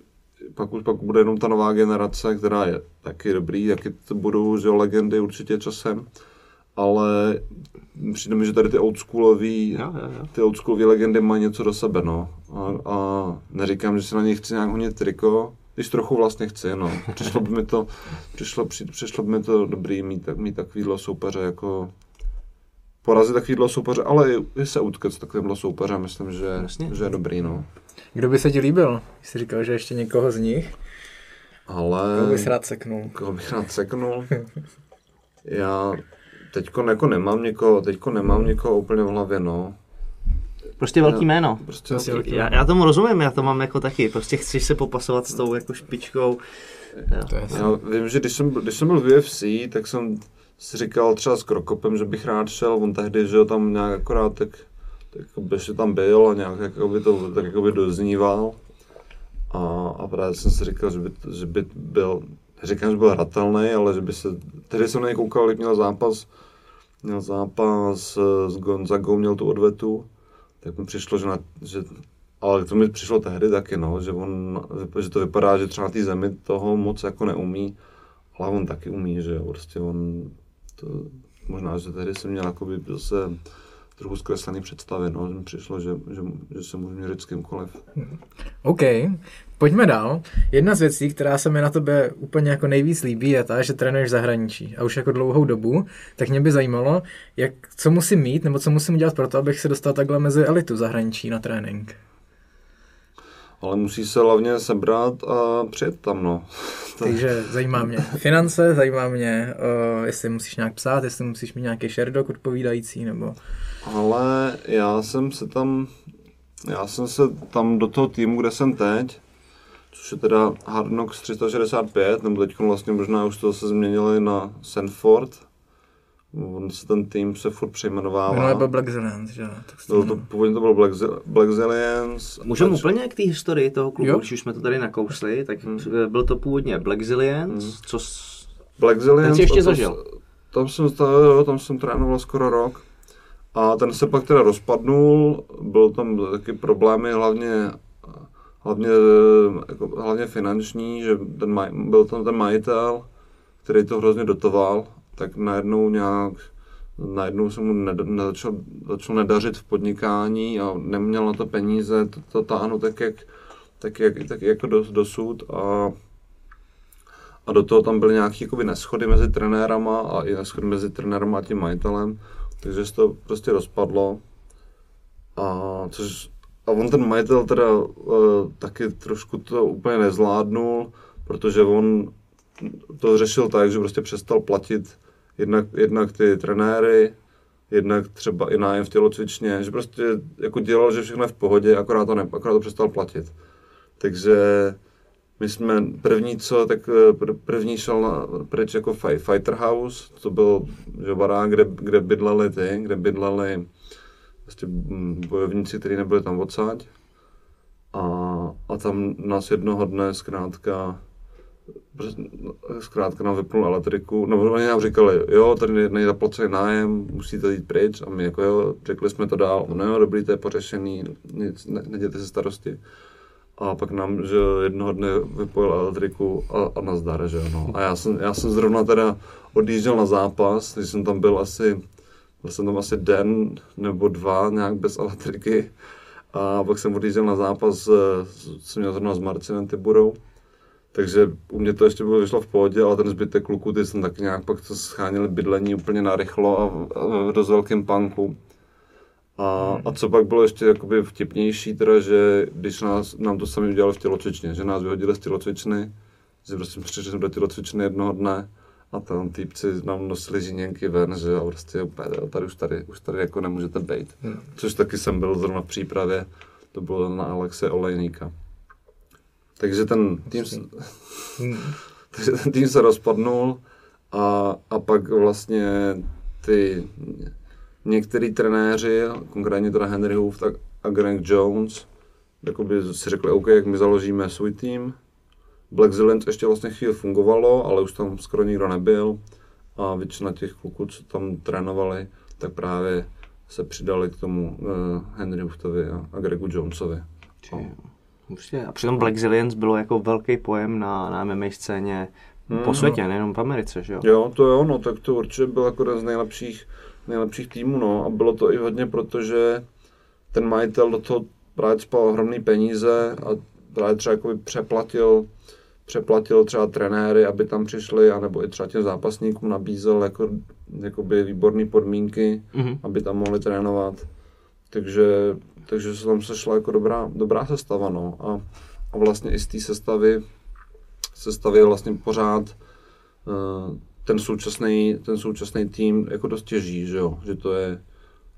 pak už pak bude jenom ta nová generace, která je taky dobrý, taky to budou že legendy určitě časem ale přijde mi, že tady ty oldschoolové ty oldschoolové legendy mají něco do sebe, no. A, a neříkám, že si na něj chci nějak honit triko, když trochu vlastně chci, no. Přišlo by mi to, přišlo, při, přišlo by mi to dobrý mít, tak, mít takovýhle soupeře jako porazit takovýhle soupeře, ale i, se utkat s takovýmhle soupeřem, myslím, že, že je dobrý, no. Kdo by se ti líbil? Jsi říkal, že ještě někoho z nich? Ale... Koho bys rád seknul? Koho bych rád seknul? Já teďko jako nemám někoho, teďko nemám někoho úplně v hlavě, no. Prostě velký jméno. Prostě velký, velký já, já, tomu rozumím, já to mám jako taky. Prostě chceš se popasovat s tou jako špičkou. Jo. Já vím, že když jsem, když jsem byl v UFC, tak jsem si říkal třeba s Krokopem, že bych rád šel, on tehdy, že jo, tam nějak akorát tak, tak by tam byl a nějak jako by to tak jako by dozníval. A, a právě jsem si říkal, že by, že by byl, říkám, že byl hratelný, ale že by se, tehdy jsem na něj koukal, jak měl zápas, měl zápas s Gonzagou, měl tu odvetu, tak mi přišlo, že, na, že ale to mi přišlo tehdy taky, no, že, on, že to vypadá, že třeba na té zemi toho moc jako neumí, ale on taky umí, že jo, prostě on, to, možná, že tehdy jsem měl jakoby zase trochu zkreslený představy, no, že mi přišlo, že, že, že se můžu měřit s kýmkoliv. OK, pojďme dál. Jedna z věcí, která se mi na tebe úplně jako nejvíc líbí, je ta, že trénuješ v zahraničí a už jako dlouhou dobu, tak mě by zajímalo, jak, co musím mít, nebo co musím udělat pro to, abych se dostal takhle mezi elitu zahraničí na trénink. Ale musí se hlavně sebrat a přijet tam, no. Takže zajímá mě finance, zajímá mě, uh, jestli musíš nějak psát, jestli musíš mít nějaký sherdog odpovídající, nebo... Ale já jsem se tam, já jsem se tam do toho týmu, kde jsem teď, což je teda Hard Knocks 365, nebo teď vlastně možná už to se změnili na Sanford. On se ten tým se furt přejmenovává. Minulé byl Black Zillions, že jo? Tak Bylo to, původně to byl Black, Black Zillions. Můžeme Ač- úplně k té historii toho klubu, Jo. když už jsme to tady nakousli, tak byl to původně Black Zillions, co s... Black Zillions. Ten ještě zažil. Tam jsem, tam jsem trénoval skoro rok. A ten se pak teda rozpadnul, byl tam taky problémy hlavně, hlavně, jako, hlavně finanční, že ten maj, byl tam ten majitel, který to hrozně dotoval, tak najednou nějak najednou se mu ned, ne, začal, začal nedařit v podnikání a neměl na to peníze, to, to táhnu tak, jak, tak, jak, tak jako dos, dosud a a do toho tam byly nějaké jakoby neschody mezi trenérama a i neschody mezi trenérem a tím majitelem, takže se to prostě rozpadlo. A, což, on ten majitel teda uh, taky trošku to úplně nezvládnul, protože on to řešil tak, že prostě přestal platit jednak, jednak ty trenéry, jednak třeba i nájem v tělocvičně, že prostě jako dělal, že všechno je v pohodě, akorát to, ne, akorát to přestal platit. Takže my jsme první co, tak pr- první šel na, pryč jako fi- Fighter House, to byl že barák, kde, kde bydleli ty, kde bydleli mm, bojovníci, kteří nebyli tam odsaď. A, a tam nás jednoho dne zkrátka prostě, zkrátka nám vypnul elektriku, no oni nám říkali, jo, tady není zaplacený nájem, musíte jít pryč a my jako jo, řekli jsme to dál, no jo, dobrý, to je pořešený, nic, ne, nedějte si starosti. A pak nám, že jednoho dne vypojil elektriku a, a nazdar, že no. A já jsem, já jsem zrovna teda odjížděl na zápas, když jsem tam byl asi, byl jsem tam asi den nebo dva nějak bez elektriky. A pak jsem odjížděl na zápas, eh, jsem měl zrovna s Marcinem Tyburou. Takže u mě to ještě bylo vyšlo v pohodě, ale ten zbytek kluků, ty jsem tak nějak pak to schánili bydlení úplně narychlo a v dost velkém panku. A, a co pak bylo ještě jakoby vtipnější, teda, že když nás, nám to sami udělali v tělocvičně, že nás vyhodili z tělocvičny, že prostě přišli jsme do tělocvičny jednoho dne a tam týpci nám nosili žíněnky ven, že a prostě úplně, tady už tady, už tady jako nemůžete být. Což taky jsem byl zrovna v přípravě, to bylo na Alexe Olejníka. Takže ten tým, s- takže ten tým se rozpadnul a, a pak vlastně ty některý trenéři, konkrétně teda Henry Hoof tak a Greg Jones, jakoby si řekli, OK, jak my založíme svůj tým. Black Zillions ještě vlastně chvíli fungovalo, ale už tam skoro nikdo nebyl. A většina těch kluků, co tam trénovali, tak právě se přidali k tomu uh, Henry Hoofovi a, a Gregu Jonesovi. Prostě, a přitom Black Zillions bylo jako velký pojem na, na MMA scéně po světě, nejenom v Americe, že jo? Jo, to jo, no tak to určitě byl jako jeden z nejlepších, nejlepších týmů, no. A bylo to i hodně proto, že ten majitel do toho právě spal ohromný peníze a právě třeba jakoby přeplatil, přeplatil třeba trenéry, aby tam přišli, anebo i třeba těm zápasníkům nabízel jako, jakoby výborné podmínky, Mhm. aby tam mohli trénovat. Takže, takže se tam sešla jako dobrá, dobrá sestava, no. A, a vlastně i z té sestavy, sestavy je vlastně pořád eh, ten současný, ten současný tým jako dost těží, že jo, že to je,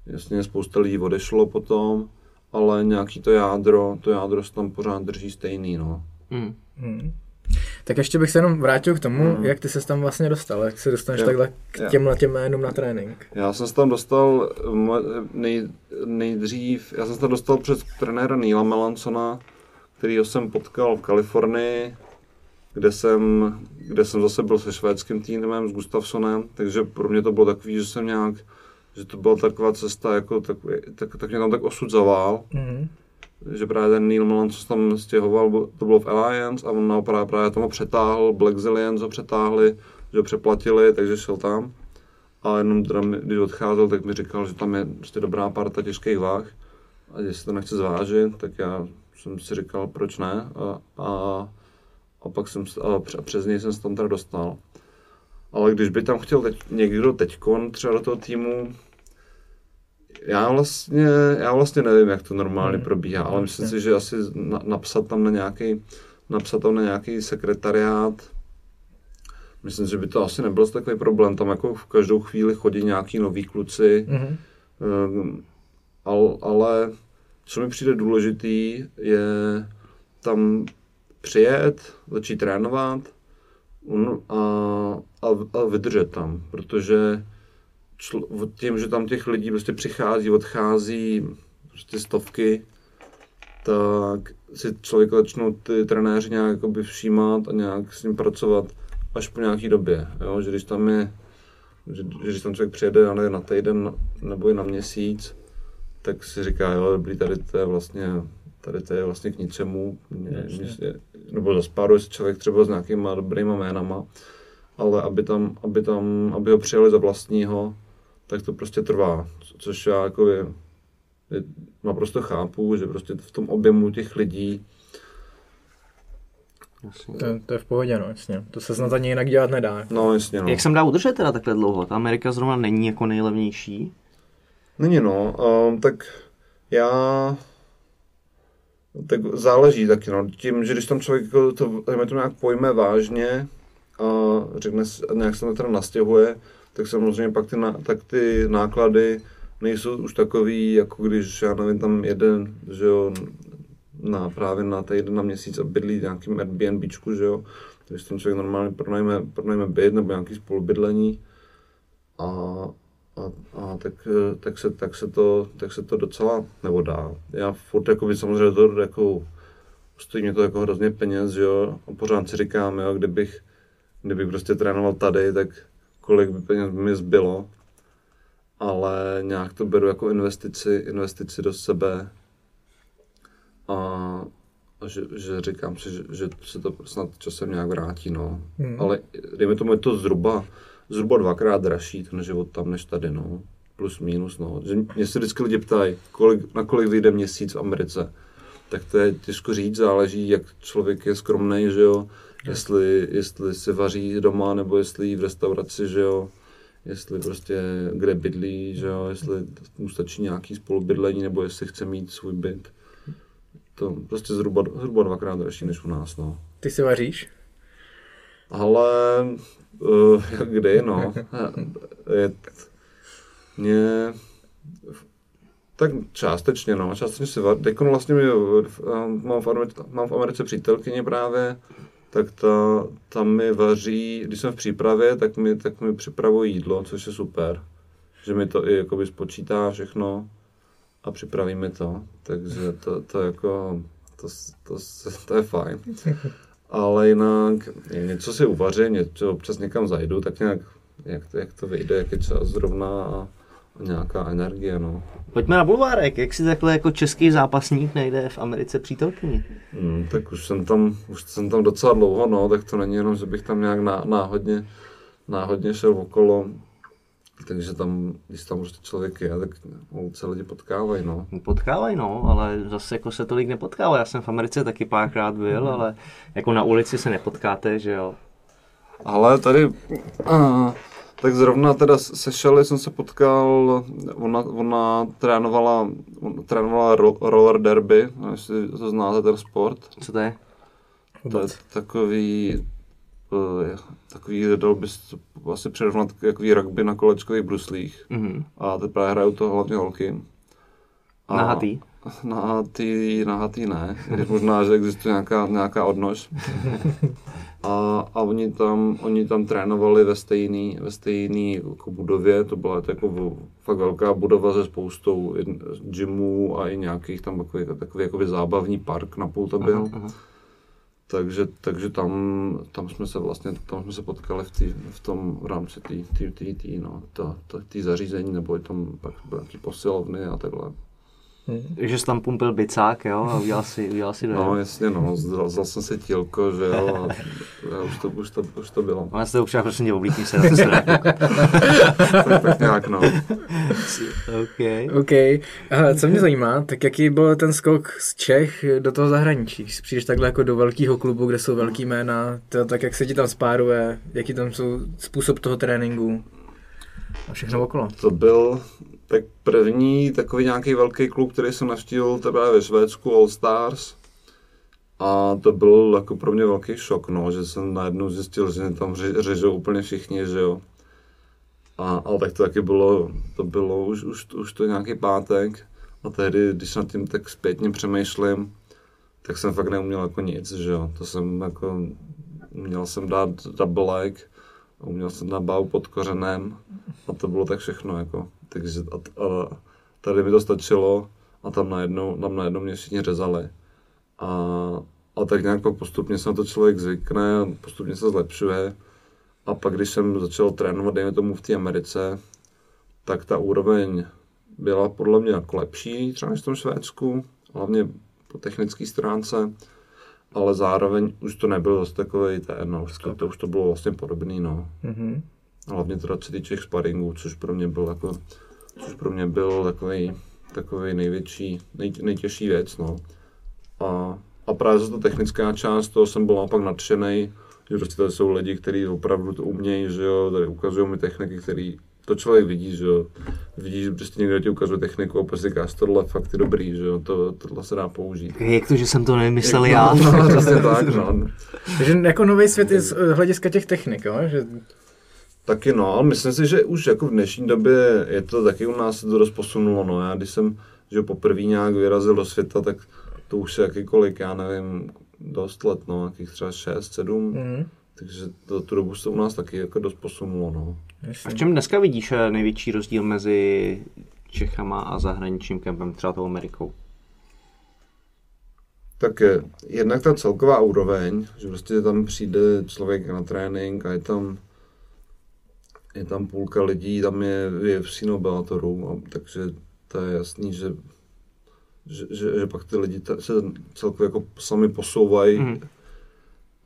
jasně spousta lidí odešlo potom, ale nějaký to jádro, to jádro se tam pořád drží stejný, no. Mm. Tak ještě bych se jenom vrátil k tomu, jak ty se tam vlastně dostal, jak se dostaneš Jo. takhle k těmhle těm jménům na trénink. Já jsem se tam dostal nej, nejdřív, já jsem se tam dostal přes trenéra Neila Melansona, kterýho jsem potkal v Kalifornii, kde jsem, kde jsem zase byl se švédským týmem, s Gustafsonem, takže pro mě to bylo takový, že jsem nějak, že to byla taková cesta, jako takový, tak, tak mě tam tak osud zavál, Mhm. Že právě ten Neil Melanson se tam stěhoval, to bylo v Alliance a on naopak právě ho přetáhl, Black Zillions ho přetáhli, že ho přeplatili, takže šel tam. A jenom teda, když odcházel, tak mi říkal, že tam je prostě dobrá parta těžkých váh a jestli to nechce zvážit, tak já jsem si říkal, proč ne. A, a, a pak jsem, a pře- přes něj jsem se tam teda dostal. Ale když by tam chtěl teď, někdo teďkon třeba do toho týmu, já vlastně, já vlastně nevím, jak to normálně Hmm. probíhá, ale myslím si, že asi na, napsat tam na nějaký, napsat tam na nějaký sekretariát, myslím, že by to asi nebyl takový problém, tam jako v každou chvíli chodí nějaký noví kluci, Mhm. Um, al, ale co mi přijde důležitý, je tam přijet, začít trénovat a, a, a vydržet tam, protože čl- tím, že tam těch lidí prostě přichází, odchází prostě stovky, tak si člověk začnou ty trenéři nějak všímat a nějak s ním pracovat až po nějaký době. Jo? Že když tam je, že, že když tam člověk přijede ale na týden nebo i na měsíc, tak si říká, jo, dobrý, tady to je vlastně, tady to je vlastně k ničemu, mě, mě, nebo zaspáruje se člověk třeba s nějakýma dobrýma jménama, ale aby tam, aby tam, aby ho přijali za vlastního, tak to prostě trvá, což já jako je, je, naprosto chápu, že prostě v tom objemu těch lidí To, to je v pohodě, no, jasně. To se snad ani jinak dělat nedá. No, jasně, no. Jak jsem dá udržet teda takhle dlouho? Ta Amerika zrovna není jako nejlevnější. Není no, um, tak já... Tak záleží taky, no. Tím, že když tam člověk jako to, to nějak pojme vážně a řekne, nějak se to teda nastěhuje, tak samozřejmě pak ty, tak ty náklady nejsou už takový, jako když, já nevím, tam jeden, že jo, na, právě na týden na měsíc a bydlí nějakým Airbnbčku, že jo, když tam člověk normálně pronajme, pronajme byt nebo nějaký spolubydlení. A, a, a tak, tak, se, tak, se to, tak se to docela nebo dá. Já furt jako samozřejmě to jako stojí mě to jako hrozně peněz, že jo, a pořád si říkám, jo, kdybych, kdybych prostě trénoval tady, tak kolik by peněz mi zbylo, ale nějak to beru jako investici, investici do sebe a, a že, že říkám si, že, že se to snad časem nějak vrátí, no. Hmm. Ale dejme tomu, je to zhruba, zhruba dvakrát dražší ten život tam, než tady, no. Plus minus, no. Že mě se vždycky lidi ptají, kolik, na kolik vyjde měsíc v Americe. Tak to je těžko říct, záleží, jak člověk je skromný, že jo. Jestli, jestli se vaří doma, nebo jestli jí v restauraci, že jo. Jestli prostě kde bydlí, že jo. Jestli mu stačí nějaký spolubydlení, nebo jestli chce mít svůj byt. To prostě zhruba, zhruba dvakrát dražší než u nás, no. Ty si vaříš? Ale uh, kdy, no. Je, mě, tak částečně, no. Částečně si var, Teď vlastně mě, mám, v Americe, mám v Americe přítelkyně právě, tak ta, tam mi vaří, když jsem v přípravě, tak mi, tak mi připravují jídlo, což je super. Že mi to i jakoby spočítá všechno a připraví mi to. Takže to, to jako, to, to, to, je fajn. Ale jinak něco si uvařím, něco občas někam zajdu, tak nějak, jak to, jak to vyjde, jak je čas zrovna a nějaká energie, no. Pojďme na bulvárek. Jak si takhle jako český zápasník najde v Americe přítelkyni? Hmm, tak už jsem tam, už jsem tam docela dlouho, no, tak to není jenom, že bych tam nějak ná, náhodně, náhodně šel okolo. Takže tam, když tam prostě člověk je, tak se lidi potkávají, no. Potkávají, no, ale zase jako se tolik nepotkává. Já jsem v Americe taky párkrát byl, ale jako na ulici se nepotkáte, že jo. Ale tady, uh, tak zrovna teda se Shelly jsem se potkal, ona, ona trénovala, ona trénovala ro, roller derby, jestli to znáte ten sport. Co to je? To je takový, uh, takový, dal bys asi přirovnat takový rugby na kolečkových bruslích. Mhm. A teď právě hrajou to hlavně holky. A- Nahatý? Nahatý, nahatý ne, když možná, že existuje nějaká, nějaká odnož. A, a oni, tam, oni tam trénovali ve stejné ve stejný jako budově, to byla to jako fakt velká budova se spoustou gymů a i nějakých tam takový, takový jakoby zábavní park na půl to byl. aha. Takže, takže tam, tam jsme se vlastně, tam jsme se potkali v, tý, v tom v rámci té tý, tý, tý, no, ta, ta, tý zařízení, nebo i tam pak byly posilovny a takhle. Že jsi tam pumpil bicák, jo, a udělal si, udělal si dojem. No jasně, no, vzal, vzal jsem si tílko, že jo, a, a už, to, už, to, už to bylo. Ale jste už prosím tě, oblíkni se na to tak, tak nějak, no. OK. OK. A co mě zajímá, tak jaký byl ten skok z Čech do toho zahraničí? Když přijdeš takhle jako do velkého klubu, kde jsou velký jména, to, tak jak se ti tam spáruje, jaký tam jsou způsob toho tréninku a všechno okolo. To byl tak první takový nějaký velký klub, který jsem navštívil tebe ve Švédsku, All Stars. A to byl jako pro mě velký šok, no, že jsem najednou zjistil, že mě tam ře, řežou úplně všichni, že jo. A, ale tak to taky bylo, to bylo už, už, už to nějaký pátek. A tehdy, když nad tím tak zpětně přemýšlím, tak jsem fakt neuměl jako nic, že jo. To jsem jako, měl jsem dát double a uměl jsem dát bávu pod kořenem a to bylo tak všechno, jako. Takže a, a tady mi to stačilo a tam najednou, tam najednou mě všichni řezali. A, a tak nějak postupně se na to člověk zvykne, a postupně se zlepšuje. A pak, když jsem začal trénovat, dejme tomu v té Americe, tak ta úroveň byla podle mě jako lepší, třeba než v tom Švédsku, hlavně po technické stránce, ale zároveň už to nebylo zase takový ten, no, už to, to, už to bylo vlastně podobný, no. Mhm. Hlavně teda co týče těch sparingů, což pro mě byl jako, což pro mě byl takový, takový největší, nej, nejtěžší věc, no. A, a právě za to technická část, toho jsem byl naopak nadšený, že prostě tady jsou lidi, kteří opravdu to umějí, že jo, tady ukazují mi techniky, který to člověk vidí, že jo. Vidí, že prostě někdo ti ukazuje techniku a prostě říkáš, tohle fakt je dobrý, že jo, to, tohle se dá použít. Jak to, že jsem to nevymyslel já? No, no, přesně tak, no. Takže jako nový svět je z eh, hlediska těch technik, jo? Že Taky no, ale myslím si, že už jako v dnešní době je to taky u nás se to dost posunulo, no. Já když jsem že poprvé nějak vyrazil do světa, tak to už je jakýkolik, já nevím, dost let, no, jakých třeba 6, 7, Mhm. takže to, tu dobu se u nás taky jako dost posunulo, no. A v čem dneska vidíš eh, největší rozdíl mezi Čechama a zahraničním kempem, třeba tou Amerikou? Tak je, jednak ta celková úroveň, že prostě tam přijde člověk na trénink a je tam je tam půlka lidí, tam je, je v a, takže to je jasný, že, že, že, že pak ty lidi ta, se celkově jako sami posouvají Mhm.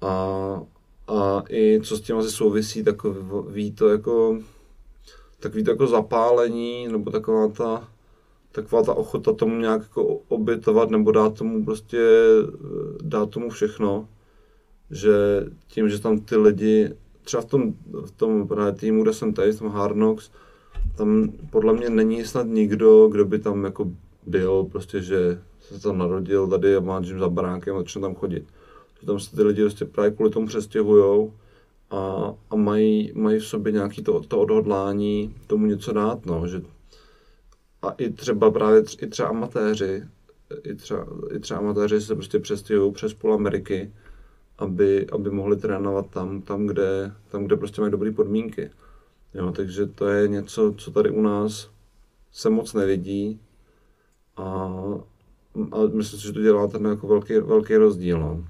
a, a i co s tím asi souvisí, takový to jako takový to jako zapálení, nebo taková ta taková ta ochota tomu nějak jako obětovat nebo dát tomu prostě, eh, dát tomu všechno, že tím, že tam ty lidi, třeba v tom, v tom právě týmu, kde jsem tady, v tom Hard Knocks, tam podle mě není snad nikdo, kdo by tam jako byl, prostě, že se tam narodil tady a má za baránkem a začne tam chodit. Že tam se ty lidi prostě právě kvůli tomu přestěhujou a, a mají, mají v sobě nějaký to, to odhodlání tomu něco dát, no, že a i třeba právě tř- i třeba amatéři, i třeba, i třeba amatéři se prostě přestěhují přes půl Ameriky, aby, aby mohli trénovat tam, tam, kde, tam, kde prostě mají dobré podmínky. Jo, takže to je něco, co tady u nás se moc nevidí a, a myslím si, že to dělá tam jako velký, velký rozdíl. No.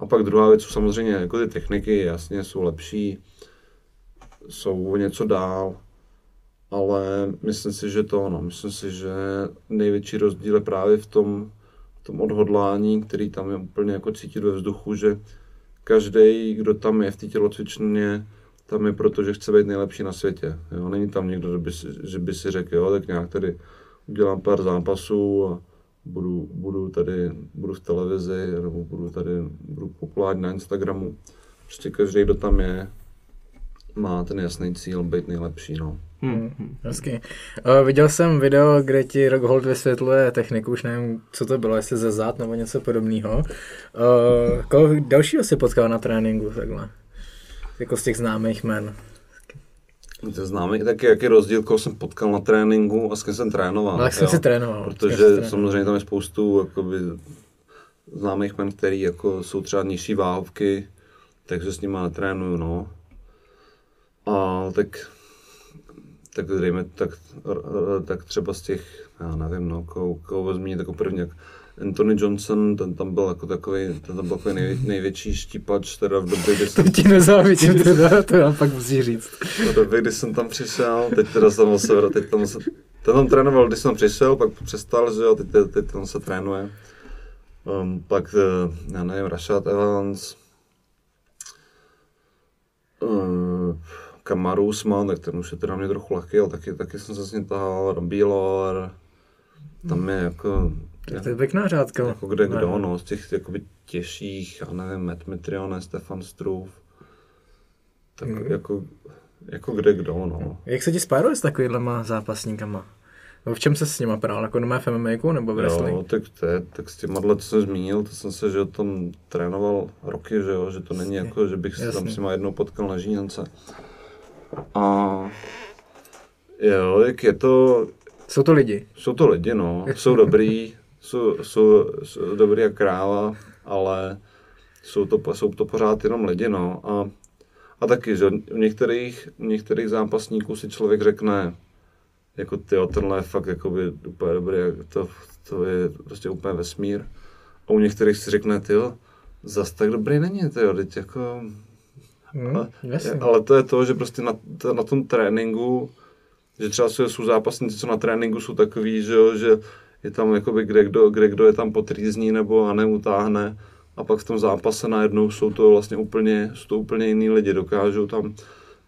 A pak druhá věc, jsou samozřejmě jako ty techniky, jasně jsou lepší, jsou něco dál, ale myslím si, že to ono, myslím si, že největší rozdíl je právě v tom, v tom odhodlání, který tam je úplně jako cítit ve vzduchu, že každý, kdo tam je v té tělocvičně, tam je proto, že chce být nejlepší na světě. Jo? Není tam někdo, že by si, že by si řekl, jo, tak nějak tady udělám pár zápasů a budu, budu tady, budu v televizi, nebo budu tady, budu populární na Instagramu. Prostě každý, kdo tam je, má ten jasný cíl být nejlepší, no. Hmm. Hezky. Uh, viděl jsem video, kde ti Rockhold vysvětluje techniku, už nevím, co to bylo, jestli ze zad nebo něco podobného. Uh, koho dalšího si potkal na tréninku takhle? Jako z těch známých men. To známe taky, jaký rozdíl, koho jsem potkal na tréninku a s kým jsem trénoval. No, jak jsem si trénoval. Protože trénoval? samozřejmě tam je spoustu jakoby, známých men, který jako jsou třeba nižší váhovky, takže s nimi netrénuju, no. A tak, tak dejme, tak, tak třeba z těch, já nevím, no, koho, koho zmínit jako první, jak Anthony Johnson, ten tam byl jako takový, ten tam byl takový nejvě, největší štípač, teda v době, kdy jsem, To ti nezávidím, teda, to já pak musí říct. v době, kdy jsem tam přišel, teď teda jsem se, teď tam se, ten tam trénoval, když jsem přišel, pak přestal, že jo, teď, teď, teď tam se trénuje. Um, pak, eh, já nevím, Rashad Evans, uh, Kamaru Usman, tak ten už je teda mě trochu lehký, ale taky, taky jsem se s ním tahal, Robbie Lawler, tam je jako, To je pěkná řádka. jako kde Ne. kdo, no, z těch jakoby těžších, já nevím, Matt Mitrione, Stefan Struve, tak Mhm. jako, jako kde kdo, no. Jak se ti spáruje s takovýhlema zápasníkama? No, v čem se s nima prál? Jako doma v MMA nebo v Jo, wrestling? tak, to je, tak s těma, co jsem zmínil, to jsem se, že tam trénoval roky, že jo, že to není jako, že bych se tam jasně. s nima jednou potkal na žíněnce. A jo, jak je to, Jsou to lidi. jsou to lidi, no, jsou dobrý, jsou, jsou, jsou dobrý jak kráva, ale jsou to, jsou to pořád jenom lidi, no. A, a taky, že u některých, u některých zápasníků si člověk řekne, jako ty, tenhle je fakt jakoby úplně dobrý, to, to je prostě úplně vesmír. A u některých si řekne, ty zas tak dobrý není, ty teď jako... Hmm, ale, jasně. ale to je to, že prostě na, to, na tom tréninku, že třeba jsou, jsou zápasníci, co na tréninku jsou takový, že, jo, že je tam jakoby kde kdo, kde kdo je tam potrýzní nebo a neutáhne a pak v tom zápase najednou jsou to vlastně úplně, jsou to úplně jiný lidi, dokážou tam,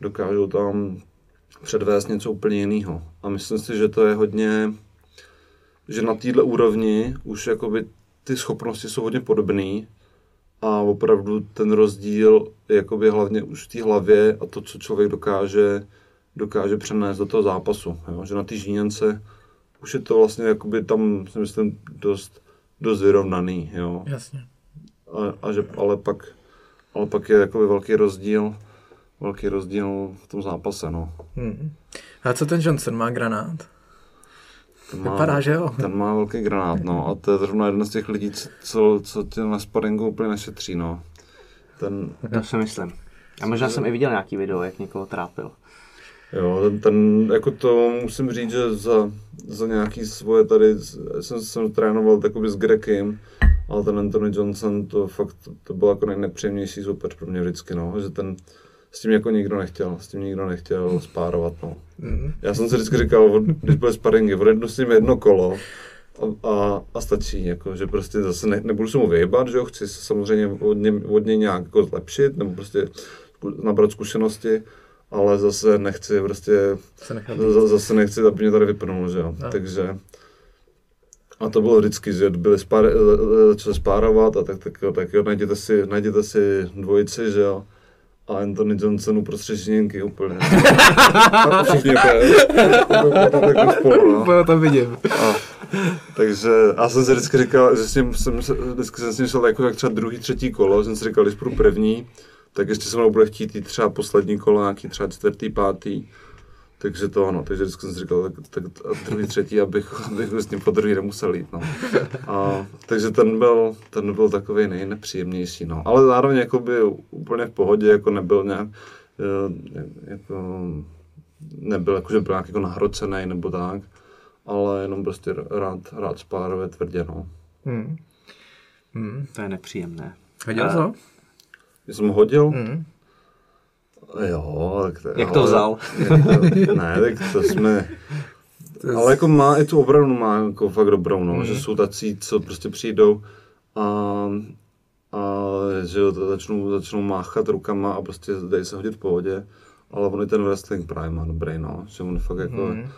dokážou tam předvést něco úplně jiného. A myslím si, že to je hodně, že na této úrovni už jakoby ty schopnosti jsou hodně podobné a opravdu ten rozdíl je jakoby hlavně už v té hlavě a to, co člověk dokáže, dokáže přenést do toho zápasu. Jo? Že na té žíněnce už je to vlastně jakoby tam, si myslím, dost, dost vyrovnaný. Jo? Jasně. A, a že, ale, pak, ale pak je jakoby velký rozdíl, velký rozdíl v tom zápase. No. Hmm. A co ten Johnson má granát? Ten má, Vypadá, že jo? Ten má velký granát, no. A to je zrovna jeden z těch lidí, co, co, tě na sparingu úplně nešetří, no. Ten, To si myslím. A možná jsem i viděl nějaký video, jak někoho trápil. Jo, ten, ten, jako to musím říct, že za, za nějaký svoje tady, jsem, jsem trénoval takový s Grekem, ale ten Anthony Johnson, to fakt, to byl jako nejnepříjemnější soupeř pro mě vždycky, no, že ten, s tím jako nikdo nechtěl, s tím nikdo nechtěl spárovat, no. Já jsem si vždycky říkal, když byly sparingy, odjednu s ním jedno kolo a, a, a stačí, jako, že prostě zase ne, nebudu se mu vyjebat, že jo, chci se samozřejmě od něj, od něj nějak jako zlepšit, nebo prostě nabrat zkušenosti, ale zase nechci prostě, Se z- zase nechci, aby mě tady vypnul, že jo, No. takže a to bylo vždycky, že byli spár, začali spárovat a tak, tak, tak, tak jo, najděte si, najděte si dvojici, že jo, a Anthony Johnson uprostřed žíněnky úplně. A všichni spolu, no. Úplně to vidím. A, takže já jsem si vždycky říkal, že s ním jsem, se- vždycky jsem s ním šel jako jak třeba druhý, třetí kolo, jsem si říkal, když půjdu první, tak ještě se mnou bude chtít jít třeba poslední kolo, nějaký třeba čtvrtý, pátý. Takže to ano, takže vždycky jsem si říkal, tak, tak a druhý, třetí, abych, abych s ním po druhý nemusel jít, no. A, takže ten byl, ten byl takový nejnepříjemnější, no. Ale zároveň jako by úplně v pohodě, jako nebyl nějak, eh, jako, nebyl jako, že byl nějak jako nahrocený nebo tak, ale jenom prostě rád, rád spárové tvrdě, no. Hmm. To je nepříjemné. Viděl A- to? Když jsem ho hodil, Hmm. jo, tak to, Jak to vzal? Jako, ne, tak to jsme, ale jako má i tu obranu má jako fakt dobrou, no, Mhm. že jsou tací, co prostě přijdou a, a že jo, to začnou, začnou máchat rukama a prostě dají se hodit v pohodě, ale on i ten wrestling právě má dobrý, no, že on je fakt jako, Mhm.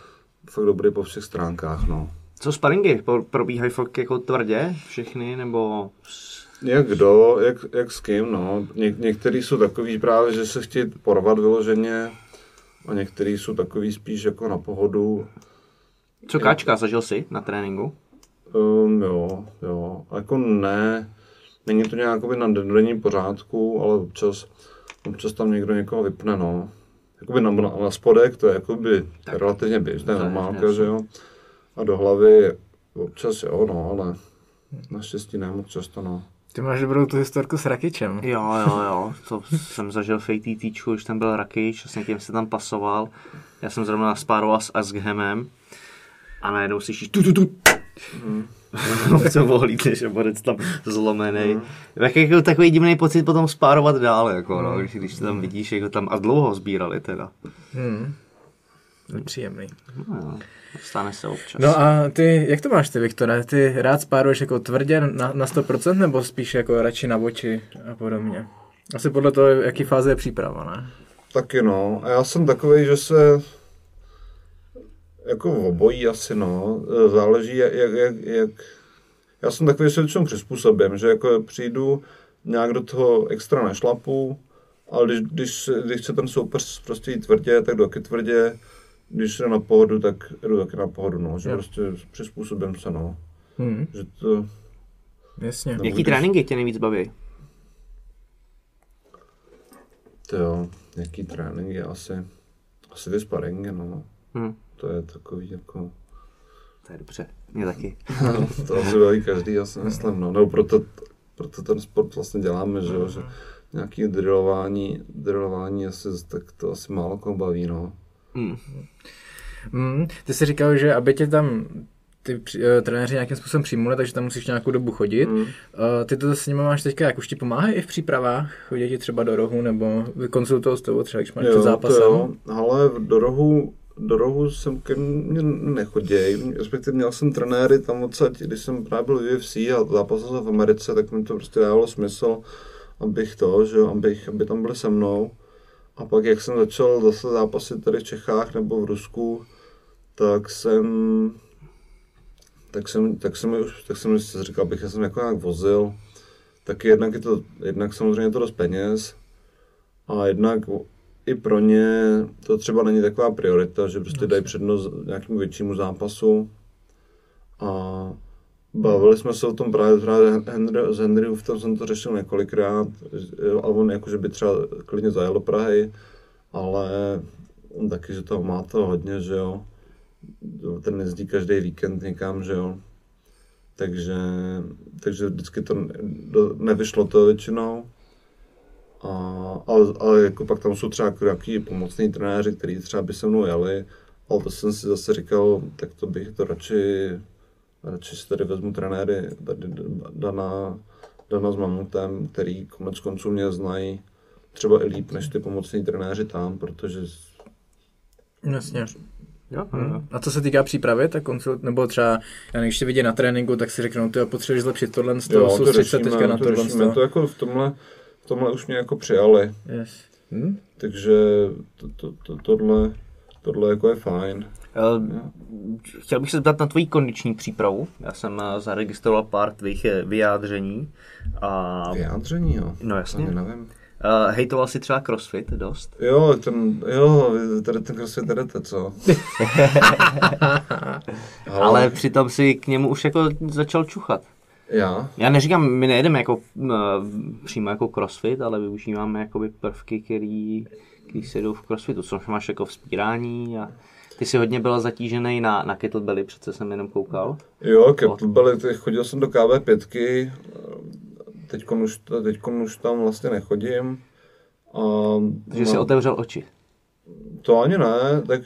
fakt dobrý po všech stránkách, no. Co sparingy? Po- Probíhají fakt jako tvrdě všechny, nebo... Jak kdo, jak, jak s kým, no. Ně, některý jsou takový právě, že se chtějí porvat vyloženě a některý jsou takový spíš jako na pohodu. Co Káčka, zažil jsi na tréninku? Um, jo, jo. Jako ne, není to nějak na denním pořádku, ale občas, občas tam někdo někoho vypne, no. Jakoby na, na, na spodek, to je jakoby tak, relativně běžné, normálka, že jo. A do hlavy občas jo, no, ale naštěstí ne moc často, no. Ty máš dobrou tu historku s Rakičem. Jo, jo, jo, to jsem zažil v ATTčku, když tam byl Rakič, s někým se tam pasoval. Já jsem zrovna spároval s Asghemem a najednou slyšíš tu, tu, tu. Co ohlídneš a bodec tam zlomený. Tak jako takový divný pocit potom spárovat dál, jako, no, když, když tam vidíš, jako tam a dlouho sbírali teda. Hmm. Nepříjemný. No, stane se občas. No a ty, jak to máš ty, Viktore? Ty rád spáruješ jako tvrdě na, na 100% nebo spíš jako radši na oči a podobně? Asi podle toho, jaký fáze je příprava, ne? Taky no. A já jsem takový, že se jako obojí asi no. Záleží jak, jak, jak, jak já jsem takový, že se většinou přizpůsobím, že jako přijdu nějak do toho extra nešlapu, ale když, když, když chce ten soupeř prostě jít tvrdě, tak taky tvrdě. Když jde na pohodu, tak jdu taky na pohodu, no. Že Jo. prostě přizpůsobím se, no. Hmm, Že to, jasně. nebo Jaký když- tréninky tě nejvíc baví? To jo, jaký trénink je asi, asi ty sparingy, no. Hm. To je takový jako, To je dobře, mě taky. to asi baví každý, já si myslím, no. no proto, proto ten sport vlastně děláme, že jo, že nějaký drillování, drillování asi, tak to asi málo koho baví, no. Hmm. Mm, ty jsi říkal, že aby tě tam ty uh, trenéři nějakým způsobem přijmuli, takže tam musíš nějakou dobu chodit. Mm. Uh, ty to s nimi máš teďka, jak už ti pomáhají i v přípravách? Chodí ti třeba do rohu nebo konzultují s tebou třeba, když máš jo, před zápasem? Jo, ale do rohu, do rohu jsem ke mně nechoděj, respektive měl jsem trenéry tam odsaď, když jsem právě byl v UFC a zápasil jsem v Americe, tak mi to prostě dávalo smysl, abych to, že jo, abych, aby tam byli se mnou. A pak, jak jsem začal zase zápasit tady v Čechách nebo v Rusku, tak jsem tak jsem, tak jsem, už, tak jsem si říkal, abych jsem jako nějak vozil, tak jednak je to, jednak samozřejmě je to dost peněz a jednak i pro ně to třeba není taková priorita, že prostě dají přednost nějakému většímu zápasu. A Bavili jsme se o tom právě, právě Henry, s tom jsem to řešil několikrát, a on jakože by třeba klidně zajel do Prahy, ale on taky, že to má to hodně, že jo ten jezdí každý víkend někam, že jo. Takže, takže vždycky to nevyšlo to většinou. A, ale, ale jako pak tam jsou třeba nějaký pomocní trenéři, kteří třeba by se mnou jeli, ale to jsem si zase říkal, tak to bych to radši, radši si tady vezmu trenéry, tady Dana, Dana s Mamutem, který konec konců mě znají třeba i líp než ty pomocní trenéři tam, protože Jasně. Jo, hmm. jo. A co se týká přípravy, tak konsult, nebo třeba, já když tě vidí na tréninku, tak si řeknou, ty potřebuješ zlepšit tohle z toho, soustředit se teďka na tohle. To, to jako v tomhle, v tomhle už mě jako přijali. Yes. Hmm? Takže to, to, to, tohle, tohle jako je fajn. Uh, chtěl bych se zeptat na tvoji kondiční přípravu. Já jsem uh, zaregistroval pár tvých eh, vyjádření. A... Vyjádření, jo? No jasně. To nevím. Uh, hejtoval si třeba crossfit dost? Jo, ten, jo, tady ten crossfit jdete, co? Ale... Ale přitom si k němu už jako začal čuchat. Já? Já neříkám, my nejedeme jako uh, přímo jako crossfit, ale využíváme jakoby prvky, který, který se jdou v crossfitu, což máš jako vzpírání a ty jsi hodně byl zatížený na, na kettlebelly, přece jsem jenom koukal. Jo, kettlebelly, chodil jsem do KV5, teď už, teďkon už tam vlastně nechodím. A, Takže jsi otevřel oči? To ani ne, tak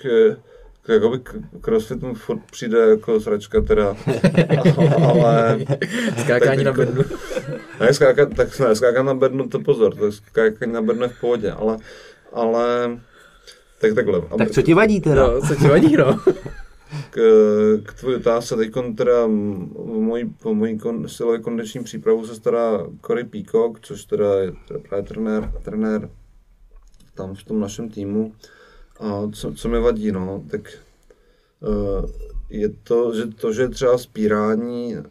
jakoby crossfit mu furt přijde jako sračka teda, ale... Skákání na bednu. Ne, skákat, tak ne, skákat na bednu, to pozor, to skákání na bednu je v pohodě, ale, ale tak takhle. Tak co ti vadí teda? No, co ti vadí, no? k, k tvojí otázce, teď teda mojí, po mojí kon, silové kondiční přípravu se stará Cory Peacock, což teda je teda právě trenér, trenér tam v tom našem týmu. A co, co mi vadí, no, tak uh, je to, že to, že třeba spírání je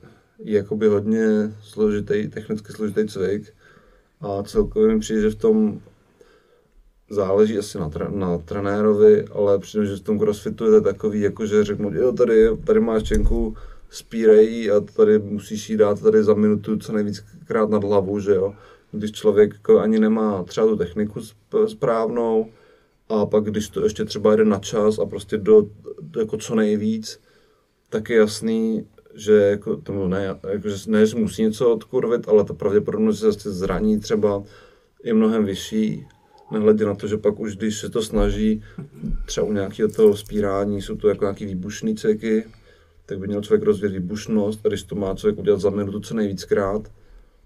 jakoby hodně složitý, technicky složitý cvik a celkově mi přijde, že v tom záleží asi na, tre- na trenérovi, ale přijde, že v tom crossfitu je to takový, jako že řeknu, jo, tady, tady máš čenku, spírej a tady musíš jí dát tady za minutu co nejvíckrát nad hlavu, že jo. Když člověk jako ani nemá třeba tu techniku správnou a pak když to ještě třeba jde na čas a prostě do, jako co nejvíc, tak je jasný, že jako, tomu ne, jako, že ne, že musí něco odkurvit, ale ta pravděpodobnost, že se zraní třeba je mnohem vyšší nehledě na to, že pak už když se to snaží, třeba u nějakého toho spírání, jsou to jako nějaký výbušný ceky, tak by měl člověk rozvíjet výbušnost a když to má člověk udělat za minutu co nejvíckrát,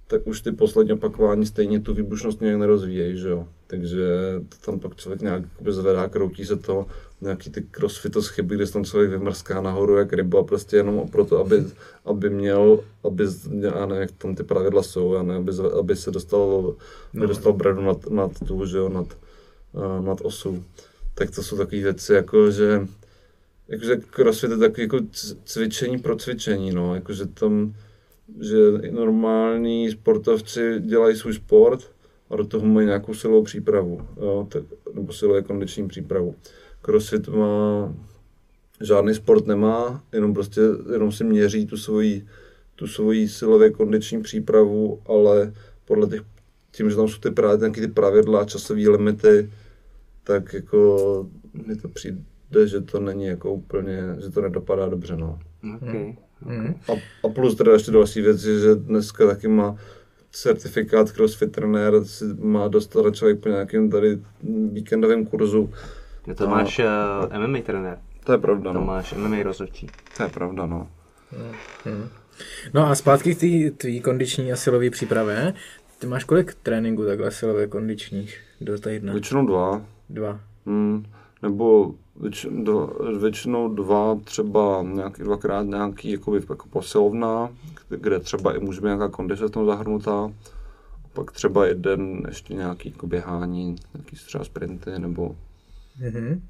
tak už ty poslední opakování stejně tu výbušnost nějak nerozvíjejí, že jo. Takže to tam pak člověk nějak zvedá, kroutí se to, nějaký ty crossfito chyby, kde se tam člověk vymrská nahoru jak ryba, prostě jenom proto, aby, aby měl, aby, já nevím, jak tam ty pravidla jsou, já nevím, aby, aby se dostal, no. dostal bradu nad, nad tu, že jo, nad, uh, nad osu. Tak to jsou takové věci, jako že jakože crossfit je takový jako cvičení pro cvičení, no, jakože tam, že normální sportovci dělají svůj sport a do toho mají nějakou silovou přípravu, jo, tak, nebo silové kondiční přípravu. Crossfit má, žádný sport nemá, jenom prostě, jenom si měří tu svoji, tu svoji silově kondiční přípravu, ale podle těch, tím, že tam jsou ty právě nějaké ty pravidla, časové limity, tak jako mi to přijde jde, že to není jako úplně, že to nedopadá dobře, no. Okay. A, a plus teda ještě další věc, že dneska taky má certifikát CrossFit trenér, si má dostat člověk po nějakém tady víkendovém kurzu. Je to máš uh, MMA trenér. To je pravda, To no. máš MMA rozhodčí. To je pravda, no. No a zpátky k té tvý kondiční a silové přípravě. Ty máš kolik tréninku takhle silové kondičních do týdne? Většinou dva. Dva. Hmm. Nebo věč, do, většinou dva, třeba nějaký, dvakrát nějaký jakoby, jako posilovna, kde, třeba i může být nějaká kondice v tom zahrnutá. Pak třeba jeden ještě nějaký jako běhání, nějaký třeba sprinty, nebo Mhm.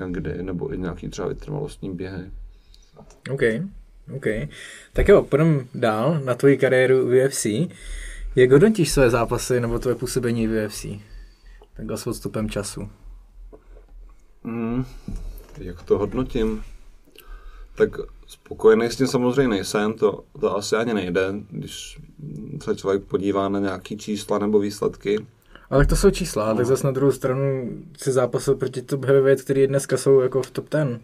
jak kdy, nebo i nějaký třeba vytrvalostní běhy. OK. OK. Tak jo, půjdeme dál na tvoji kariéru v UFC. Jak hodnotíš své zápasy nebo tvoje působení v UFC? Takhle s odstupem času. Hmm. Jak to hodnotím? Tak spokojený s tím samozřejmě nejsem, to, to asi ani nejde, když se člověk podívá na nějaký čísla nebo výsledky. Ale to jsou čísla, tak zase na druhou stranu si zápasil proti top heavyweight, který dneska jsou jako v top 10.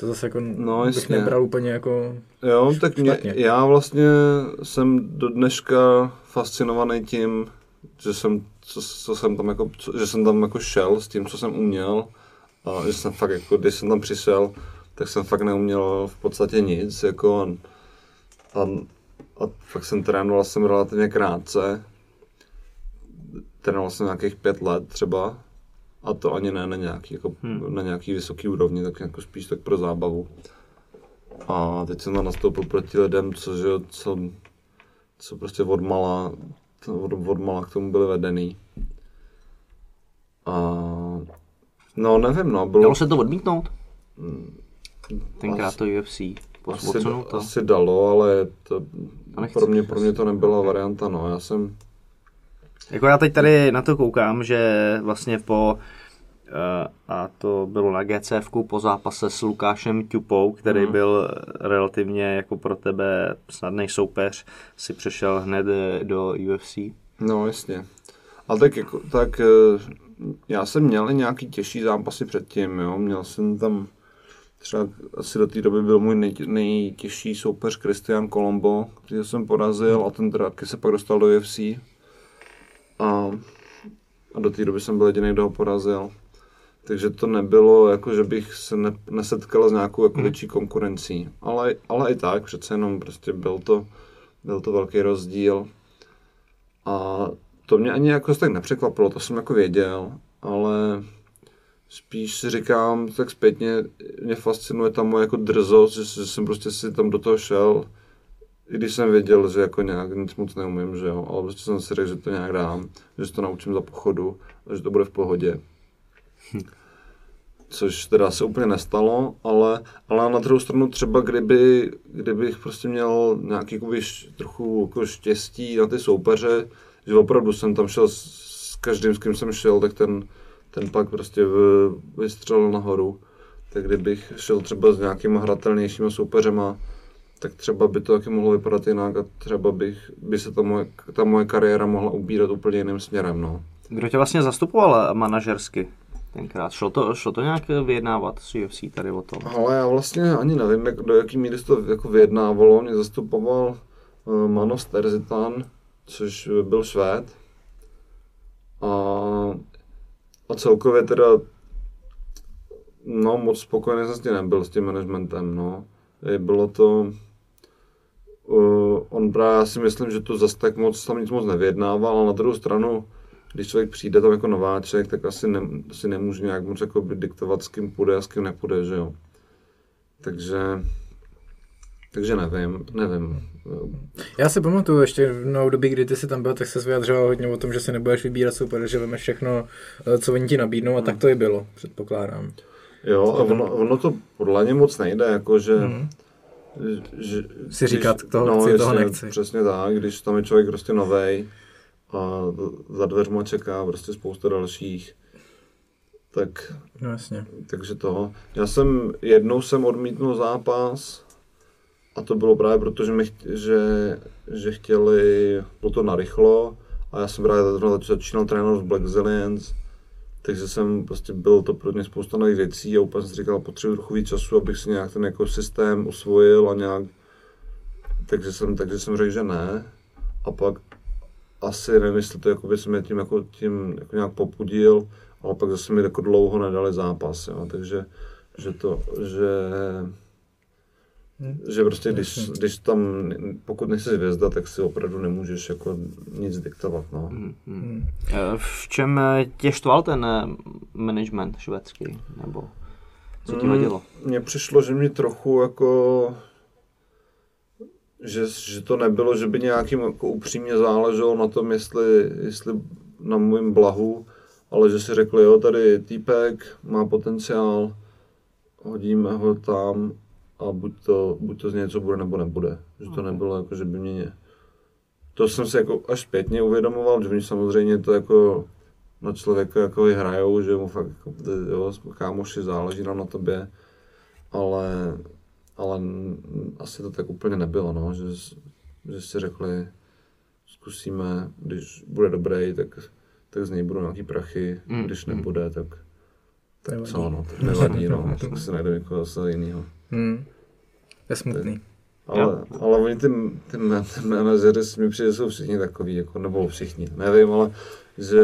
To zase jako No, bych jasně. nebral úplně jako... Jo, tak mě, já vlastně jsem do dneška fascinovaný tím, že jsem, co, co jsem tam jako, co, že jsem tam jako šel s tím, co jsem uměl a že jsem fakt jako, když jsem tam přišel, tak jsem fakt neuměl v podstatě nic, jako a, a, a fakt jsem trénoval jsem relativně krátce, trénoval jsem nějakých pět let třeba a to ani ne na nějaký, jako, hmm. na nějaký vysoký úrovni, tak jako spíš tak pro zábavu. A teď jsem tam nastoupil proti lidem, co, že, jo, co, co prostě od mala, od, od mala k tomu byli vedený. A no nevím, no, bylo Dalo se to odmítnout? Tenkrát Asi- to UFC. asi, to? asi dalo, ale to, pro, mě, pro mě to nebyla varianta, no, já jsem, Jako já teď tady na to koukám, že vlastně po eh, a to bylo na GCF po zápase s Lukášem Tupou, který Mhm. byl relativně jako pro tebe snadný soupeř, si přešel hned do UFC. no jasně. Ale tak, jako, tak eh, já jsem měl i nějaký těžší zápasy předtím, jo, měl jsem tam třeba asi do té doby byl můj nej, nejtěžší soupeř Christian Colombo, který jsem porazil a ten teda taky se pak dostal do UFC. A, a do té doby jsem byl jediný, kdo ho porazil. Takže to nebylo, jako že bych se ne, nesetkal s nějakou jako větší konkurencí. Ale, ale i tak, přece jenom prostě byl to, byl to velký rozdíl. A to mě ani jako tak nepřekvapilo, to jsem jako věděl, ale spíš si říkám, tak zpětně mě fascinuje ta moje jako drzost, že, že jsem prostě si tam do toho šel, i když jsem věděl, že jako nějak nic moc neumím, že jo, ale prostě jsem si řekl, že to nějak dám, že se to naučím za pochodu a že to bude v pohodě. Což teda se úplně nestalo, ale, ale na druhou stranu třeba kdyby, kdybych prostě měl nějaký jakoby, š- trochu jako štěstí na ty soupeře, že opravdu jsem tam šel s, každým, s kým jsem šel, tak ten, ten pak prostě vystřelil nahoru. Tak kdybych šel třeba s nějakýma hratelnějšíma soupeřema, tak třeba by to taky mohlo vypadat jinak a třeba bych, by se ta moje, ta moje kariéra mohla ubírat úplně jiným směrem. No. Kdo tě vlastně zastupoval manažersky tenkrát? Šlo to, šlo to nějak vyjednávat s UFC tady o tom? Ale já vlastně ani nevím, jak, do jaký míry se to jako vyjednávalo. Mě zastupoval uh, Manos Terzitan, což byl Švéd. A, a celkově teda no moc spokojený jsem s tím nebyl, s tím managementem, no. Bylo to, uh, on právě, já si myslím, že to zase tak moc, tam nic moc nevyjednával, ale na druhou stranu, když člověk přijde tam jako nováček, tak asi, ne, asi nemůže nějak moc jako diktovat, s kým půjde a s kým nepůjde, že jo. Takže, takže nevím, nevím. Já si pamatuju ještě v době, kdy ty jsi tam byl, tak se vyjadřoval hodně o tom, že si nebudeš vybírat super, že vemeš všechno, eh, co oni ti nabídnou a tak to i bylo, předpokládám. Jo, a ono, ono to podle mě moc nejde, jako že... Mhm. že Si říkat, toho chci, toho nechci. Přesně tak, když tam je člověk prostě novej a za dveřma čeká prostě spousta dalších, tak No jasně. takže toho. Já jsem, jednou jsem odmítnul zápas a to bylo právě proto, že, mi že, že chtěli, bylo to narychlo a já jsem právě začínal trénovat v Black Zillions takže jsem prostě byl to pro mě spousta nových věcí a úplně jsem říkal, potřebuji trochu víc času, abych si nějak ten jako systém usvojil a nějak, takže jsem, takže jsem řekl, že ne. A pak asi nevím, jestli to jako by se mě tím, jako, tím jako nějak popudil, ale pak zase mi jako dlouho nedali zápas, jo. takže že to, že že prostě když, když tam, pokud nejsi hvězda, tak si opravdu nemůžeš jako nic diktovat, no. Hmm. Eh, V čem eh, tě štval ten eh, management švédský? Nebo co ti vadilo? Mně přišlo, že mi trochu jako že, že to nebylo, že by nějakým jako upřímně záleželo na tom, jestli, jestli na mým blahu, ale že si řekli, jo, tady týpek má potenciál, hodíme ho tam a buď to, buď to z něco bude, nebo nebude. Že to nebylo jako, že by mě... To jsem si jako až zpětně uvědomoval, že oni samozřejmě to jako na člověka jako hrajou, že mu fakt jako, jo, kámoši záleží nám na tobě, ale, ale asi to tak úplně nebylo, no, že, že si řekli, zkusíme, když bude dobrý, tak, tak z něj budou nějaký prachy, Mm, když mm. nebude, tak, tak Nevadí. co, no, tak nevadí, no, tak si najdeme někoho zase jiného. Hmm. To je smutný. Ale, ale oni ty, ty, ma- ty manažery mi přijde, jsou všichni takový, jako, nebo všichni, nevím, ale že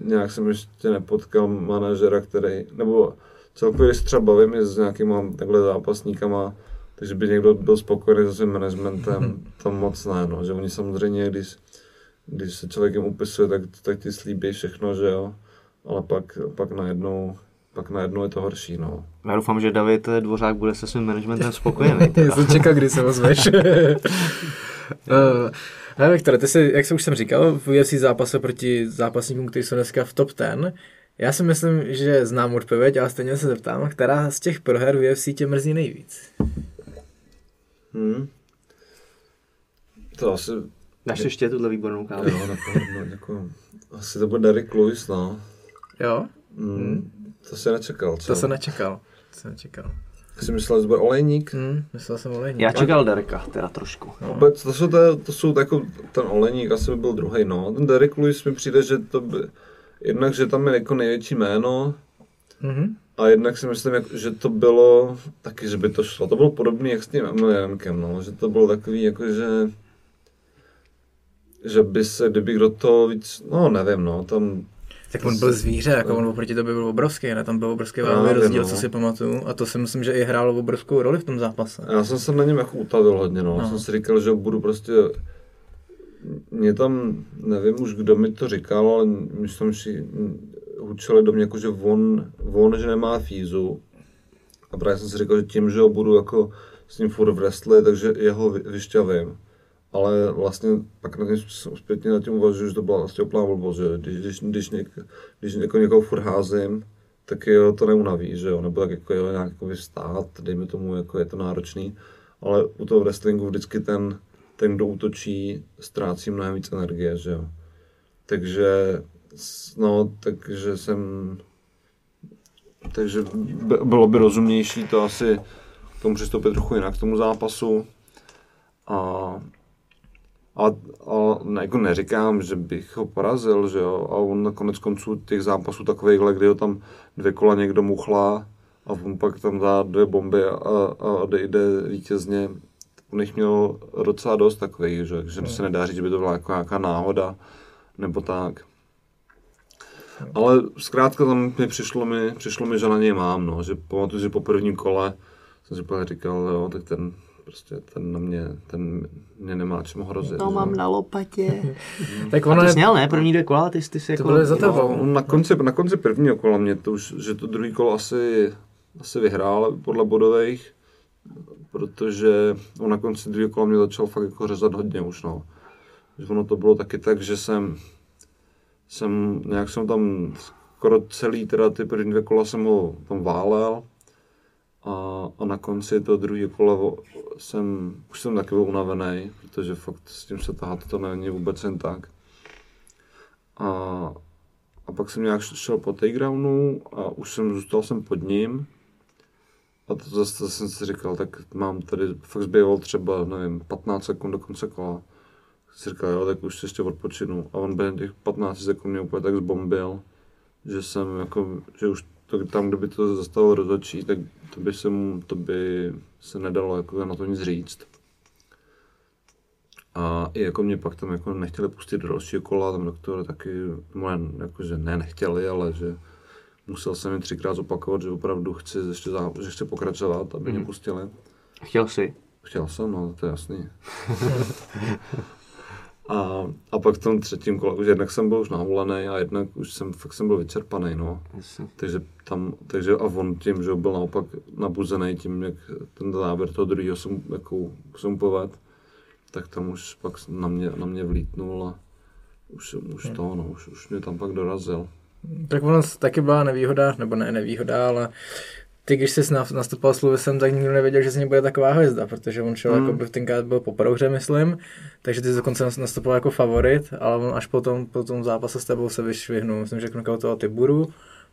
nějak jsem ještě nepotkal manažera, který, nebo celkově, když se třeba bavím i s nějakýma takhle zápasníkama, takže by někdo byl spokojený se svým managementem, to moc ne, no, že oni samozřejmě, když, když se člověkem upisuje, tak, tak ti slíbí všechno, že jo, ale pak, pak najednou, pak najednou je to horší, no. Já doufám, že David Dvořák bude se svým managementem spokojený. Já jsem čekal, kdy se ozveš. uh, ne, Viktore, ty jsi, jak jsem už jsem říkal, v UFC zápase proti zápasníkům, kteří jsou dneska v top 10, já si myslím, že znám odpověď, ale stejně se zeptám, která z těch proher v UFC tě mrzí nejvíc? Hmm. To asi Dáš ještě tuhle výbornou kávu? Jo, napadlo, jako, asi to bude Derek Lewis, no. Jo? Mm, To se nečekal, co? To jsem nečekal. To jsem nečekal. Jsi myslel, že to bude olejník? Hmm, myslel jsem olejník. Já čekal Dereka, teda trošku. Vůbec, to jsou, to, to jsou jako, ten olejník asi by byl druhý, no. Ten Derek Lewis mi přijde, že to by, jednak, že tam je jako největší jméno, Mhm. a jednak si myslím, že to bylo taky, že by to šlo. To bylo podobné jak s tím Emiliankem, no. Že to bylo takový, jako že že by se, kdyby kdo to víc, no nevím, no, tam Tak on byl zvíře, jako on oproti tobě byl obrovský, ne? Tam byl obrovský váhový rozdíl, no. co si pamatuju. A to si myslím, že i hrálo obrovskou roli v tom zápase. Já jsem se na něm jako utavil hodně, no. No. Jsem si říkal, že budu prostě... Mě tam, nevím už, kdo mi to říkal, ale myslím, že hučeli do mě, jako, že on, on, že nemá fízu. A právě jsem si říkal, že tím, že ho budu jako s ním furt wrestlit, takže jeho vy- vyšťavím. Ale vlastně pak na tím zpětně na tím uvažuji, že to byla vlastně úplná blbost, že když, když, když, něk, když někoho, někoho furt házím, tak jo, to neunaví, že jo, nebo tak jako jo, nějak jako vystát, dejme tomu, jako je to náročný, ale u toho wrestlingu vždycky ten, ten, kdo útočí, ztrácí mnohem víc energie, že jo. Takže, no, takže jsem, takže by- bylo by rozumnější to asi k tomu přistoupit trochu jinak k tomu zápasu. A, a, a ne, jako neříkám, že bych ho porazil, že jo, a on na konec konců těch zápasů takovýchhle, kdy ho tam dvě kola někdo muchlá a on pak tam dá dvě bomby a, a jde, jde vítězně. On jich měl docela dost takových, že, že se nedá říct, že by to byla jako nějaká náhoda nebo tak. Ale zkrátka tam mi přišlo mi, přišlo mi, že na něj mám, no, že pamatuju, že po prvním kole jsem si pak říkal, jo, tak ten prostě ten na mě, ten mě nemá čemu hrozit. To že? mám na lopatě. Tak A ono ty je... jsi měl, ne? První dvě kola, ty, jsi- ty jsi jako... byly za tebou. No, na, konci, na konci prvního kola mě to už, že to druhý kolo asi, asi vyhrál podle bodových, protože on na konci druhého kola mě začal fakt jako řezat hodně už, no. Že ono to bylo taky tak, že jsem, jsem nějak jsem tam skoro celý, teda ty první dvě kola jsem ho tam válel a, a na konci toho druhého kola jsem, už jsem taky byl unavený, protože fakt s tím se tahat to není vůbec jen tak. A, a pak jsem nějak šel po takedownu a už jsem zůstal jsem pod ním. A to zase jsem si říkal, tak mám tady, fakt zbýval třeba, nevím, 15 sekund do konce kola. si říkal, jo, tak už si ještě odpočinu. A on během těch 15 sekund mě úplně tak zbombil, že jsem jako, že už to, tam, kde by to zastavilo rozhodčí, tak to by se mu, to by se nedalo jako na to nic říct. A i jako mě pak tam jako nechtěli pustit do dalšího kola, tam doktor taky, no, jako, že ne, nechtěli, ale že musel jsem mi třikrát zopakovat, že opravdu chci ještě, zá, že chci pokračovat, aby mm. mě pustili. Chtěl jsi? Chtěl jsem, no, to je jasný. a, a pak v tom třetím kole, už jednak jsem byl už navolený a jednak už jsem, fakt jsem byl vyčerpaný, no. Jasně. Takže tam, takže a on tím, že byl naopak nabuzený tím, jak ten závěr toho druhého jsem, jako, jsem povedl, tak tam už pak na mě, na mě vlítnul a už, už to, no, už, už mě tam pak dorazil. Tak ono taky byla nevýhoda, nebo ne nevýhoda, ale ty, když jsi nastupoval s Lewisem, tak nikdo nevěděl, že z něj bude taková hvězda, protože on šel, hmm. jako by v tenkrát byl po prohře, myslím, takže ty dokonce nastupoval jako favorit, ale on až po tom, po tom zápase s tebou se vyšvihnul, myslím, že toho Tiburu,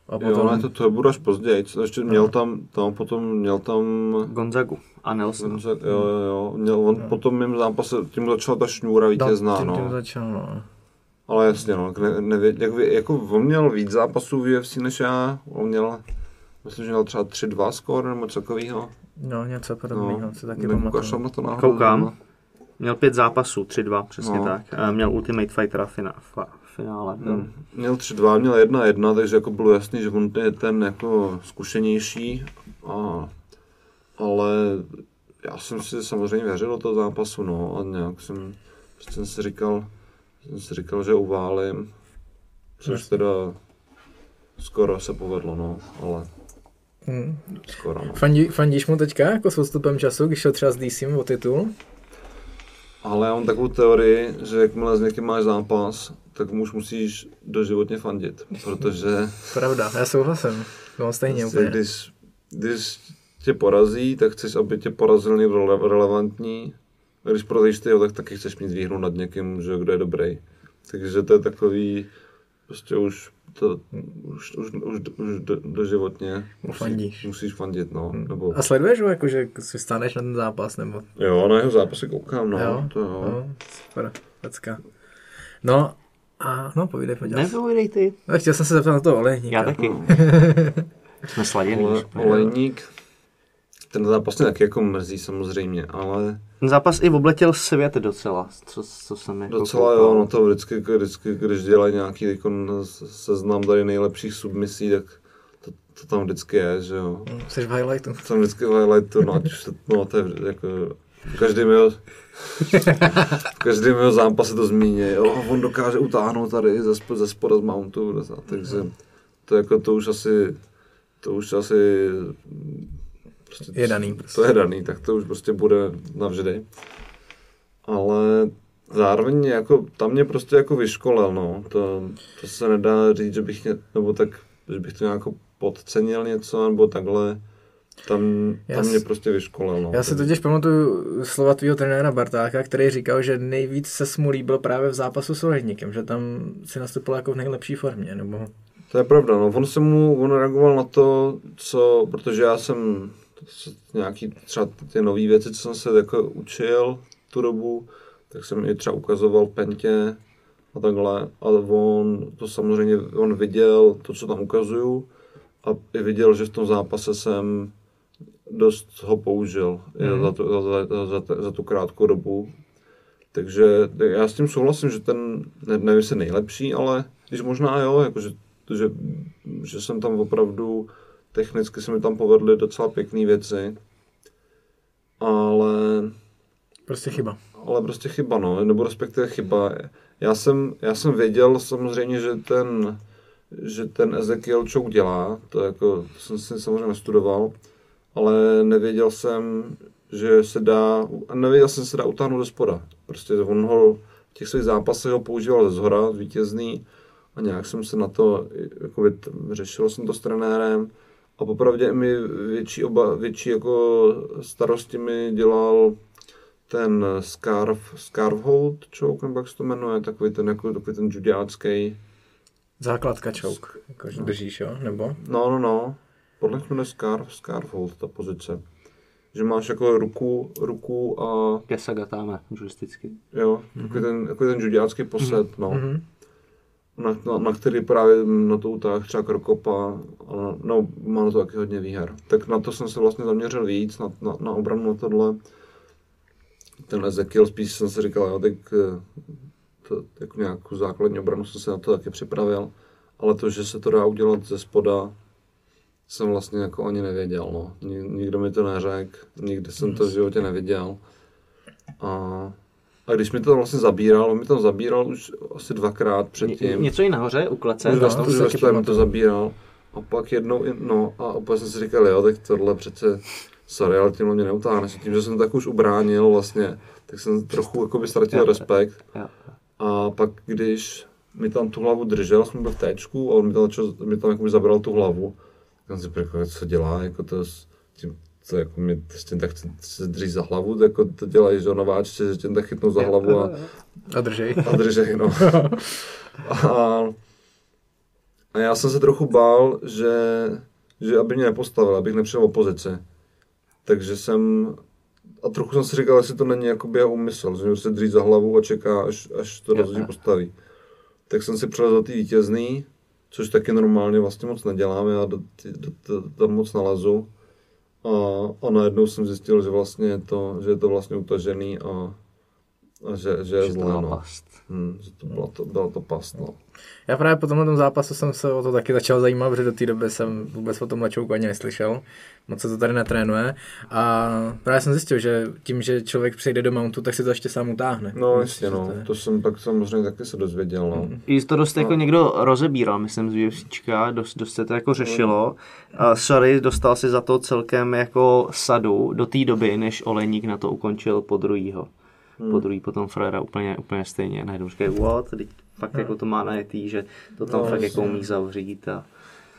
a potom... Jo, ale to, to bude až později. Ještě no. měl tam, tam potom měl tam... Gonzagu a Nelson. Gonzag, jo, jo, jo. Měl, on no. potom mým zápase, tím začala ta šňůra vítězná, tím, no. Tím začal, no. Ale jasně, no, ne, nevě, jak, jako on měl víc zápasů v UFC než já, on měl, myslím, že měl třeba 3-2 skóre nebo něco takového. No, něco podobného, no, co taky pamatuju. na to náhodou. Koukám. Měl pět zápasů, 3-2, přesně no. tak. Měl Ultimate Fightera fina, finále. Hmm. Měl 3-2, měl 1-1, takže jako bylo jasný, že on je ten jako zkušenější, a, ale já jsem si samozřejmě věřil do toho zápasu, no, a nějak jsem, jsem si říkal, jsem si říkal, že uválím, což teda skoro se povedlo, no, ale hmm. skoro, no. Fandí, fandíš mu teďka jako s postupem času, když šel třeba s DC o titul? Ale já mám takovou teorii, že jakmile s někým máš zápas, tak mu už musíš doživotně fandit, protože... Pravda, já souhlasím. No stejně prostě, úplně. Když, když tě porazí, tak chceš, aby tě porazil někdo relevantní. A když porazíš ty, tak taky chceš mít výhru nad někým, že kdo je dobrý. Takže to je takový, prostě už to už, už, už, už do, doživotně musíš, musíš fandit, no. Hmm. Nebo... A sleduješ ho, jako, že si staneš na ten zápas, nebo? Jo, na jeho zápasy koukám, no. Jo? To jo. No, super, pecka. No, a no, povídej, pojď. Ne, povídej ty. No, chtěl jsem se zeptat na to olejníka. Já taky. Jsme sladěný. Ole, olejník, ten zápas mě taky jako mrzí samozřejmě, ale... Ten zápas i obletěl svět docela, co, co jsem jako Docela koukal. jo, no to vždycky, vždycky, když dělají nějaký jako seznam tady nejlepších submisí, tak to, to tam vždycky je, že jo. Jsi v highlightu. Jsem vždycky v highlightu, no, ať už to, no, to je jako, každý měl, každý měl zápas to zmíní, jo, on dokáže utáhnout tady ze, ze spoda z mountu, takže to, jako, to už asi, to už asi Prostě je daný. Prostě. To je daný, tak to už prostě bude navždy. Ale zároveň jako, tam mě prostě jako vyškolel, no. To, to se nedá říct, že bych, ně, nebo tak, že bych to nějak podcenil něco, nebo takhle. Tam, tam mě prostě vyškolil. No. Já si totiž pamatuju slova tvýho trenéra Bartáka, který říkal, že nejvíc se mu líbil právě v zápasu s Ohledníkem, že tam si nastupoval jako v nejlepší formě, nebo... To je pravda, no. On se mu, on reagoval na to, co, protože já jsem nějaký třeba ty nové věci, co jsem se jako učil tu dobu, tak jsem i třeba ukazoval Pentě a takhle. A on to samozřejmě, on viděl to, co tam ukazuju a i viděl, že v tom zápase jsem dost ho použil mm. za, tu, za, za, za, za tu krátkou dobu. Takže já s tím souhlasím, že ten, ne, nevím, jestli nejlepší, ale když možná jo, jako že, že, že jsem tam opravdu technicky se mi tam povedly docela pěkné věci, ale... Prostě chyba. Ale prostě chyba, no, nebo respektive chyba. Já jsem, já jsem věděl samozřejmě, že ten, že ten Ezekiel Chouk dělá, to jako jsem si samozřejmě studoval, ale nevěděl jsem, že se dá, nevěděl jsem, že se dá utáhnout do spoda. Prostě on ho v těch svých zápasech ho používal ze zhora, vítězný, a nějak jsem se na to, jako řešil jsem to s trenérem, a popravdě mi větší, oba, větší jako starosti mi dělal ten Scarf, Scarfhold choke, nebo jak se to jmenuje, takový ten, jako, takový ten judiácký. Základka choke, jakože držíš, jo, nebo? No, no, no. Podle mě jmenuje Scarf, Scarfhold, ta pozice. že máš jako ruku, ruku a Kesagatáme, judisticky. jo, takový ten, takový ten judiácký posed, no. Na, na, na, který právě na to utáh třeba Krokopa, a, no má na to taky hodně výher. Tak na to jsem se vlastně zaměřil víc, na, na, na obranu na tohle. Ten Ezekiel spíš jsem si říkal, jo, tak eh, to, jako nějakou základní obranu jsem se na to taky připravil. Ale to, že se to dá udělat ze spoda, jsem vlastně jako ani nevěděl, no. Ni- Nikdo mi to neřekl, nikdy jsem to v životě neviděl. A, a když mi to vlastně zabíral, on mi to zabíral už asi dvakrát předtím. Něco i nahoře, u klece. Už to už stoje mi to zabíral. A pak jednou, i- no a opět jsem si říkal, jo, tak tohle přece, sorry, ale tímhle mě neutáhneš. Tím, že jsem tak už ubránil vlastně, tak jsem trochu jako by ztratil Jo. respekt. Jo. A pak, když mi tam tu hlavu držel, jsme byl v téčku a on mi tam, začal, mi tam jakoby zabral tu hlavu. Tak jsem si řekl, co dělá, jako to s tím, co jako s tím tak se drží za hlavu, tak jako to dělají, že nováčci, že tím tak chytnou za hlavu a, A držej. a držej, no. A, a já jsem se trochu bál, že, že aby mě nepostavil, abych nepřijel opozici. Takže jsem, a trochu jsem si říkal, jestli to není jakoby jeho úmysl, že se drží za hlavu a čeká, až, až to rozhodně postaví. Tak jsem si přelezl té vítězný, což taky normálně vlastně moc nedělám, já do, ty- do, do, tam moc nalezu. A, a najednou jsem zjistil, že vlastně je to, že je to vlastně utažený a, a že, že je Že zlé, no. past. Hmm, že to byla to, byla to past, no. Já právě po tomhle tom zápasu jsem se o to taky začal zajímat, protože do té doby jsem vůbec o tom Lačouku ani neslyšel. Moc se to tady netrénuje. A právě jsem zjistil, že tím, že člověk přijde do mountu, tak si to ještě sám utáhne. No, jasně, že no. to je- To jsem pak samozřejmě taky se dozvěděl, no. I to dost jako někdo rozebíral, myslím, z UFCčka, dost, dost se to jako řešilo. A sorry, dostal si za to celkem jako sadu do té doby, než Oleník na to ukončil po druhýho. Po druhý potom Frera úplně, úplně stejně. Najednou říkají, what, teď fakt jako to má najetý, že to tam No, fakt jako umí zavřít. A...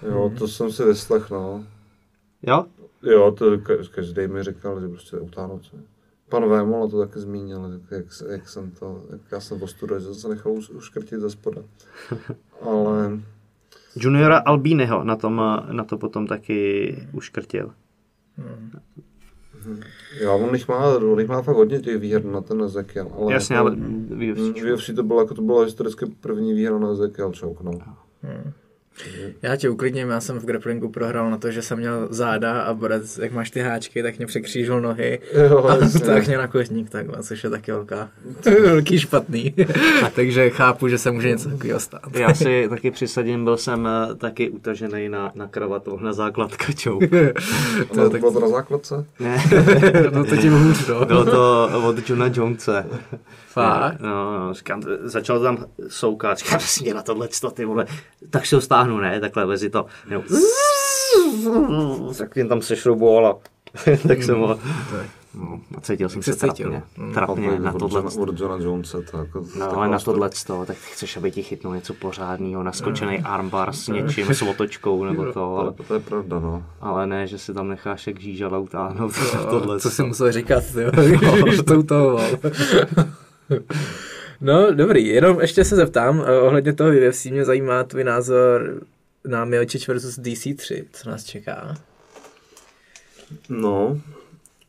Jo, to jsem si vyslechl, no. Jo? Jo, to ka- každý mi říkal, že prostě utáhnout se. Pan Vémola to taky zmínil, jak, jak, jak jsem to, jak já jsem postudoval, že jsem se nechal už, uškrtit ze spoda. Ale Juniora Albíneho na, tom, na to potom taky uškrtil. Jo, on jich má, on jich má fakt hodně těch výher na ten Ezekiel. Ale Jasně, jako, ale v UFC. to bylo, jako to bylo historicky první výhra na Ezekiel choke, no. Já tě uklidním, já jsem v grapplingu prohrál na to, že jsem měl záda a borec, jak máš ty háčky, tak mě překřížil nohy Jo, a jasně. tak mě na kotník takhle, což je taky velká, velký špatný. Takže chápu, že se může něco takového stát. Já si taky přisadím, byl jsem eh, taky utažený na, na kravatu, na základkačou. To, to bylo to na základce? Ne, no to tím hůř, no. bylo to od Johna Jonese. Fakt? No, no, říkám, začal tam soukat, říkám, si mě na tohle ty vole, tak si ho stáhnu, ne, takhle vezi to. Jo. Tak jen tam sešrouboval a tak jsem ho, no, a cítil jsem se cítil? trapně, trapně na od, tohle. Od Johna Jonesa, to jako... No, ale na tohle tak chceš, aby ti chytnul něco pořádného, naskočený armbar s něčím, s otočkou nebo to, ale, To, to je pravda, no. ale ne, že si tam necháš jak žížala utáhnout tohle. Co jsem musel říkat, jo, když to utohoval. No, dobrý, jenom ještě se zeptám, eh, ohledně toho UFC mě zajímá tvůj názor na Miocic versus DC3, co nás čeká. No,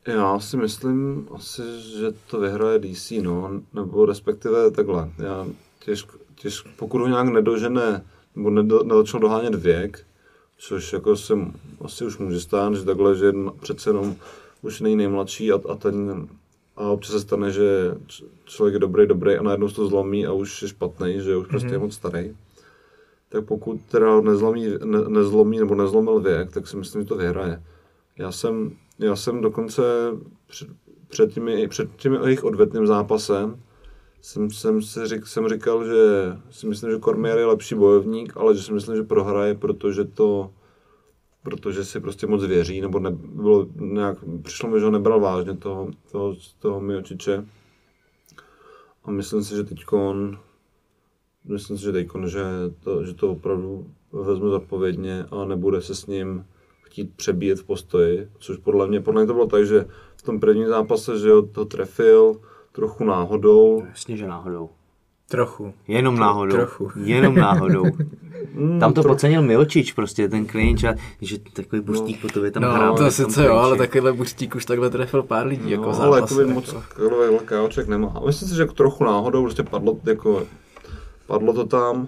já si myslím asi, že to vyhraje DC, no, nebo respektive takhle. Já těžko, těžko pokud ho nějak nedožene, nebo nedo, nezačal dohánět věk, což jako se asi už může stát, že takhle, že přece jenom už není nejmladší a, a ten a občas se stane, že člověk je dobrý, dobrý a najednou se to zlomí a už je špatný, že už prostě je moc starý. Tak pokud teda nezlomí, ne, nezlomí nebo nezlomil věk, tak si myslím, že to vyhraje. Já jsem, já jsem dokonce před, před, těmi, před těmi jejich odvetným zápasem jsem, jsem, si řík, jsem říkal, že si myslím, že Cormier je lepší bojovník, ale že si myslím, že prohraje, protože to protože si prostě moc věří, nebo ne, bylo nějak, přišlo mi, že ho nebral vážně toho, toho, toho Miočiče. A myslím si, že teďkon, myslím si, že teďkon, že to, že to opravdu vezme zodpovědně a nebude se s ním chtít přebíjet v postoji, což podle mě, podle mě to bylo tak, že v tom prvním zápase, že ho to trefil trochu náhodou, Jasně, že náhodou. Trochu. Jenom náhodou. Trochu. Jenom náhodou. Mm, Tam to tro- podcenil Milčič prostě, ten clinch a že takový buštík po tobě tam No, hrál. to sice jo, ale takovýhle buštík už takhle trefil pár lidí, jako v No, ale jakoby moc takový káoček nemá. A myslím si, že jako trochu náhodou prostě padlo, jako, padlo to tam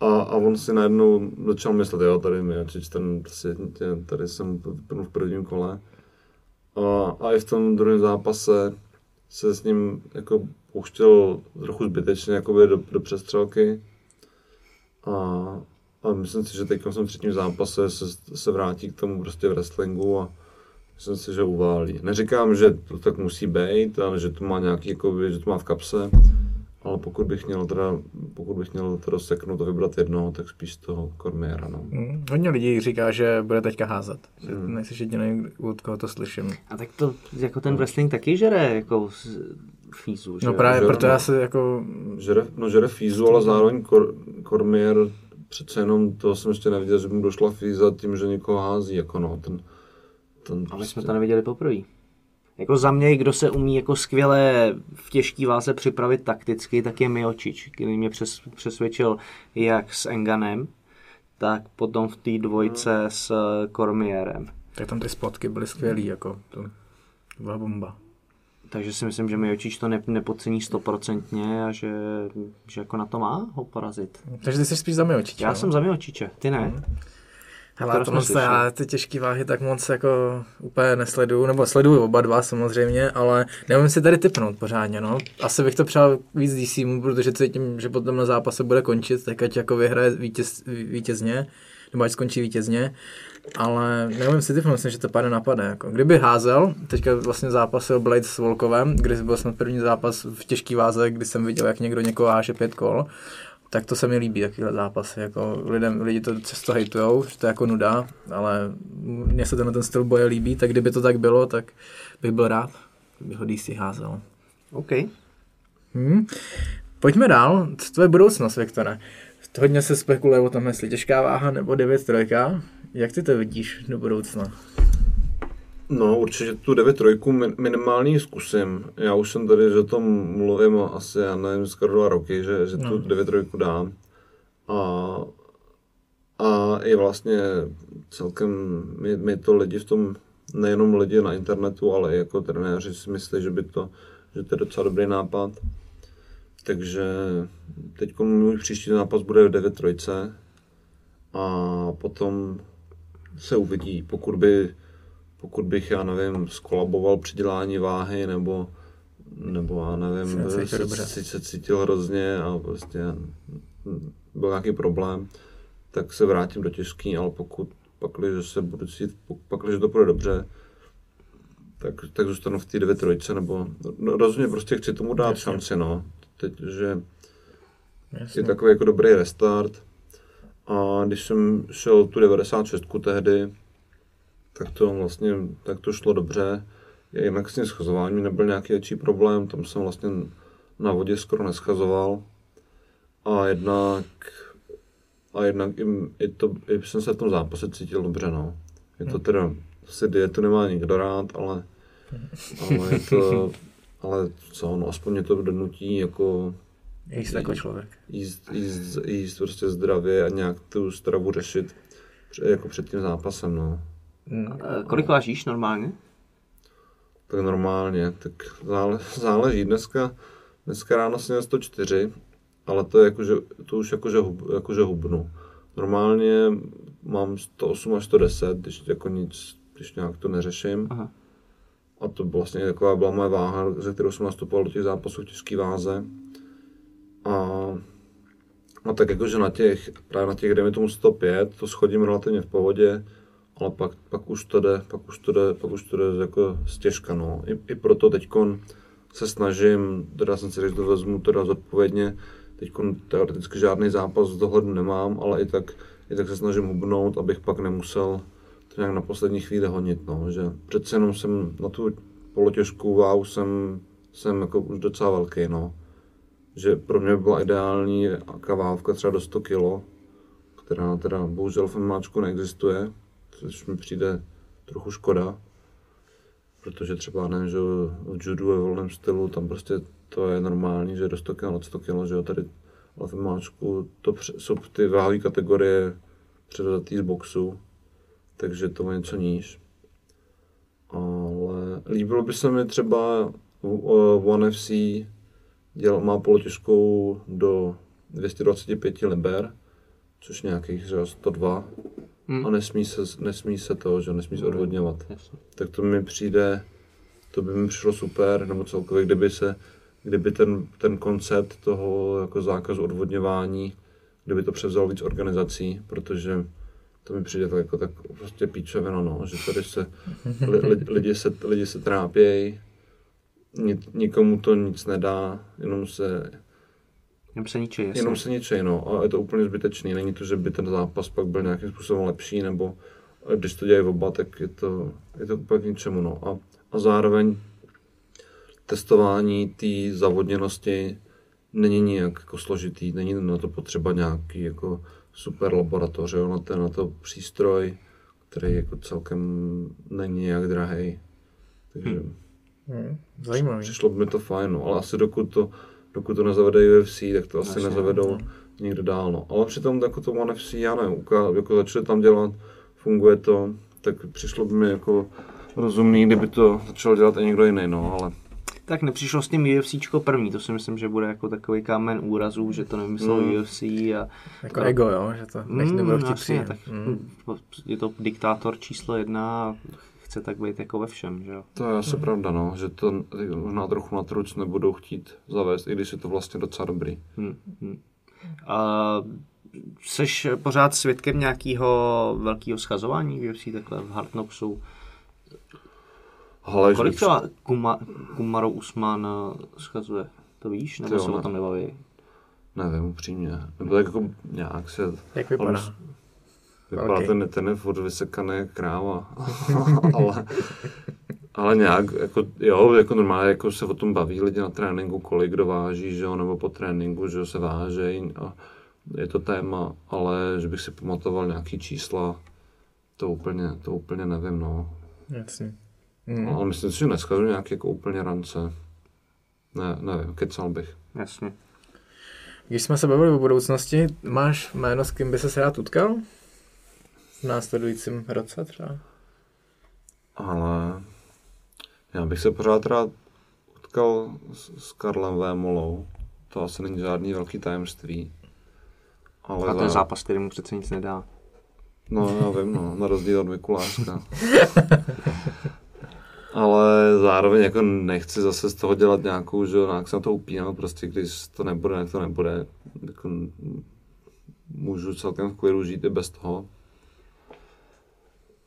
a, a on si najednou začal myslet, jo, tady mi Jačič, ten prostě, tě, tady jsem v prvním kole. A, a i v tom druhém zápase se s ním jako pouštěl trochu zbytečně jakoby do, do přestřelky. A, a myslím si, že teď v tom třetím zápase se, se vrátí k tomu prostě wrestlingu a myslím si, že uválí. Neříkám, že to tak musí být, ale že to má nějaký, jakoby, že to má v kapse, ale pokud bych měl teda, pokud bych měl to rozseknout a vybrat jednoho, tak spíš toho Kormiera, no. Hmm, hodně lidí říká, že bude teďka házet. Hmm. Nejsi jediný, od koho to slyším. A tak to, jako ten wrestling taky žere, jako fízu, že No právě že- proto no. já se jako... Žere, no žere Fízu, ale zároveň Kor, Kormier přece jenom to jsem ještě neviděl, že mu došla Fíza tím, že někoho hází, jako no, ten, ten Ale jsme to neviděli poprvé. Jako za mě, kdo se umí jako skvěle v těžký váze připravit takticky, tak je Miočič, který mě přes, přesvědčil jak s Enganem, tak potom v té dvojce s Kormierem. Tak tam ty spotky byly skvělý, jako to byla bomba. Takže si myslím, že Miočič to ne, nepodcení stoprocentně a že, že jako na to má ho porazit. Takže ty jsi spíš za Miočič, Já jo? jsem za Miočiče, ty ne? Hele, Kterou to moc já ty těžké váhy tak moc jako úplně nesleduju, nebo sleduju oba dva samozřejmě, ale nevím si tady typnout pořádně, no. Asi bych to přál víc DC mu, protože cítím, že potom na zápase bude končit, tak ať jako vyhraje vítěz, vítězně, nebo ať skončí vítězně, ale nevím si typnout, myslím, že to padne napade. Jako. Kdyby házel, teďka vlastně zápasil Blade s Volkovem, kdy byl snad první zápas v těžký váze, kdy jsem viděl, jak někdo někoho háže pět kol, tak to se mi líbí, takovýhle zápasy. Jako lidem, lidi to často hejtujou, že to je jako nuda, ale mně se tenhle ten styl boje líbí, tak kdyby to tak bylo, tak bych byl rád, kdyby ho DC házel. OK. Hmm. Pojďme dál. Co tvoje budoucnost, Viktore? Hodně se spekuluje o tom, jestli těžká váha nebo 9 trojka. Jak ty to vidíš do budoucna? No, určitě tu 9 trojku min- minimálně zkusím. Já už jsem tady, že o tom mluvím asi, já nevím, skoro dva roky, že, že tu No. 9 trojku dám. A, a je vlastně celkem, my, my to lidi v tom, nejenom lidi na internetu, ale i jako trenéři si myslí, že by to, že to je docela dobrý nápad. Takže teď můj příští zápas bude v 9 trojce a potom se uvidí, pokud by pokud bych, já nevím, skolaboval při dělání váhy, nebo, nebo já nevím, Se se, dobře. se, se cítil hrozně a prostě byl nějaký problém, tak se vrátím do těžký, ale pokud pakliže se budu cítit, pakliže to bude dobře, tak, tak zůstanu v té 9 trojce, nebo no, rozhodně prostě chci tomu dát Jasně. šanci, no. Teď, že Jasně. je takový jako dobrý restart. A když jsem šel tu 96 tehdy, tak to vlastně tak to šlo dobře. Jinak s tím schazováním nebyl nějaký větší problém, tam jsem vlastně na vodě skoro neschazoval. A jednak, a jednak i, i, to, i jsem se v tom zápase cítil dobře, no. Je to teda, asi dietu nemá nikdo rád, ale, ale je to, ale co, no aspoň mě to donutí jako Jíst jako člověk. jíst, jíst, jíst prostě zdravě a nějak tu stravu řešit jako před tím zápasem, no. Eh, Kolik vážíš normálně? Tak normálně, tak zále, záleží. Dneska, dneska ráno jsem měl 104, ale to je jako, že, to už jakože, hub, jakože hubnu. Normálně mám 108 až 110, když jako nic, když nějak to neřeším. Aha. A to byla vlastně taková byla moje váha, ze kterou jsem nastupoval do těch zápasů v těžké váze. A, a tak jakože na těch, právě na těch, dejme tomu 105, to schodím relativně v pohodě, ale pak, pak už to jde, pak už to jde, pak už to jde jako stěžka, no. I, i proto teďkon se snažím, teda jsem si řekl, že to vezmu teda zodpovědně, teďkon teoreticky žádný zápas z dohledu nemám, ale i tak, i tak se snažím hubnout, abych pak nemusel to nějak na poslední chvíli honit, no, že přece jenom jsem na tu polotěžkou váhu jsem, jsem jako už docela velký, no. Že pro mě byla ideální kavávka třeba do 100 kg, která teda bohužel v MMAčku neexistuje, což mi přijde trochu škoda. protože třeba nevím, že v judu ve volném stylu, tam prostě to je normální, že do 100 kg, nad 100 kg, že jo, tady ale v máčku to pře- jsou ty váhové kategorie předatý z boxu, takže to je něco níž. Ale líbilo by se mi třeba One FC děl, má polotěžkou do 225 liber, což nějakých třeba 102 Hmm. a nesmí se, nesmí se to, že nesmí se odvodňovat. Jasně. Tak to mi přijde, to by mi přišlo super, nebo celkově, kdyby se, kdyby ten, ten koncept toho jako zákazu odvodňování, kdyby to převzal víc organizací, protože to mi přijde tak jako tak prostě píčovina, no, že tady se li, li, lidi se, lidi se trápějí, ni, nikomu to nic nedá, jenom se, Jenom se ničí, jasně. jenom se ničej, no, a je to úplně zbytečný, není to, že by ten zápas pak byl nějakým způsobem lepší, nebo když to dělají oba, tak je to, je to úplně k ničemu, no, a, a zároveň testování té zavodněnosti není nějak jako složitý, není na to potřeba nějaký jako super laboratoř, jo, na, ten, na to přístroj, který jako celkem není nějak drahý. Takže hmm. Hmm, zajímavý. přišlo by mi to fajn, no, ale asi dokud to, dokud to nezavedejí UFC, tak to asi Jasně, nezavedou nikde dál, no. Ale přitom jako to One FC, já nevím, uká- jako začali tam dělat, funguje to, tak přišlo by mi jako rozumný, kdyby to začal dělat i někdo jiný, no, ale Tak nepřišlo s tím UFCčko první, to si myslím, že bude jako takový kámen úrazů, že to nevymyslel Hmm. UFC a... Jako ego, jo, že to nech Mm, nebudou chtít jasně, tak Mm. je to diktátor číslo jedna a chce tak být jako ve všem, že jo. to je asi pravda, no, že to možná trochu na truc nebudou chtít zavést, i když je to vlastně docela dobrý. Hmm, hmm. A seš pořád svědkem nějakého velkého schazování v UFC takhle v Hardknocksu? Ale že Kolik třeba Kuma, Kumaro Usman eh, schazuje? To víš? Nebo se o tom nebaví? Nevím, upřímně. Nebo tak jako nějak se... Jak vypadá? on Vypadá Velký. ten, ten je furt vysekaný jak kráva. ale, ale nějak, jako, jo, jako normálně jako se o tom baví lidi na tréninku, kolik kdo váží, že jo, nebo po tréninku, že jo, se vážejí a je to téma, ale že bych si pamatoval nějaký čísla, to úplně, to úplně nevím, no. Jasně. Hmm. Ale myslím si, že dneska jsou nějaký jako úplně rance. Ne, nevím, kecal bych. Jasně. Když jsme se bavili o budoucnosti, máš jméno, s kým by se rád utkal? V následujícím roce třeba? Ale já bych se pořád rád utkal s, s Karlem Vémolou. To asi není žádný velký tajemství. Ale A to je zápas, který mu přece nic nedá. No, já vím, no, na rozdíl od Mikuláška. Ale zároveň jako nechci zase z toho dělat nějakou, že nějak se na to upínal, prostě když to nebude, tak to nebude. Jako, můžu celkem v klidu žít i bez toho.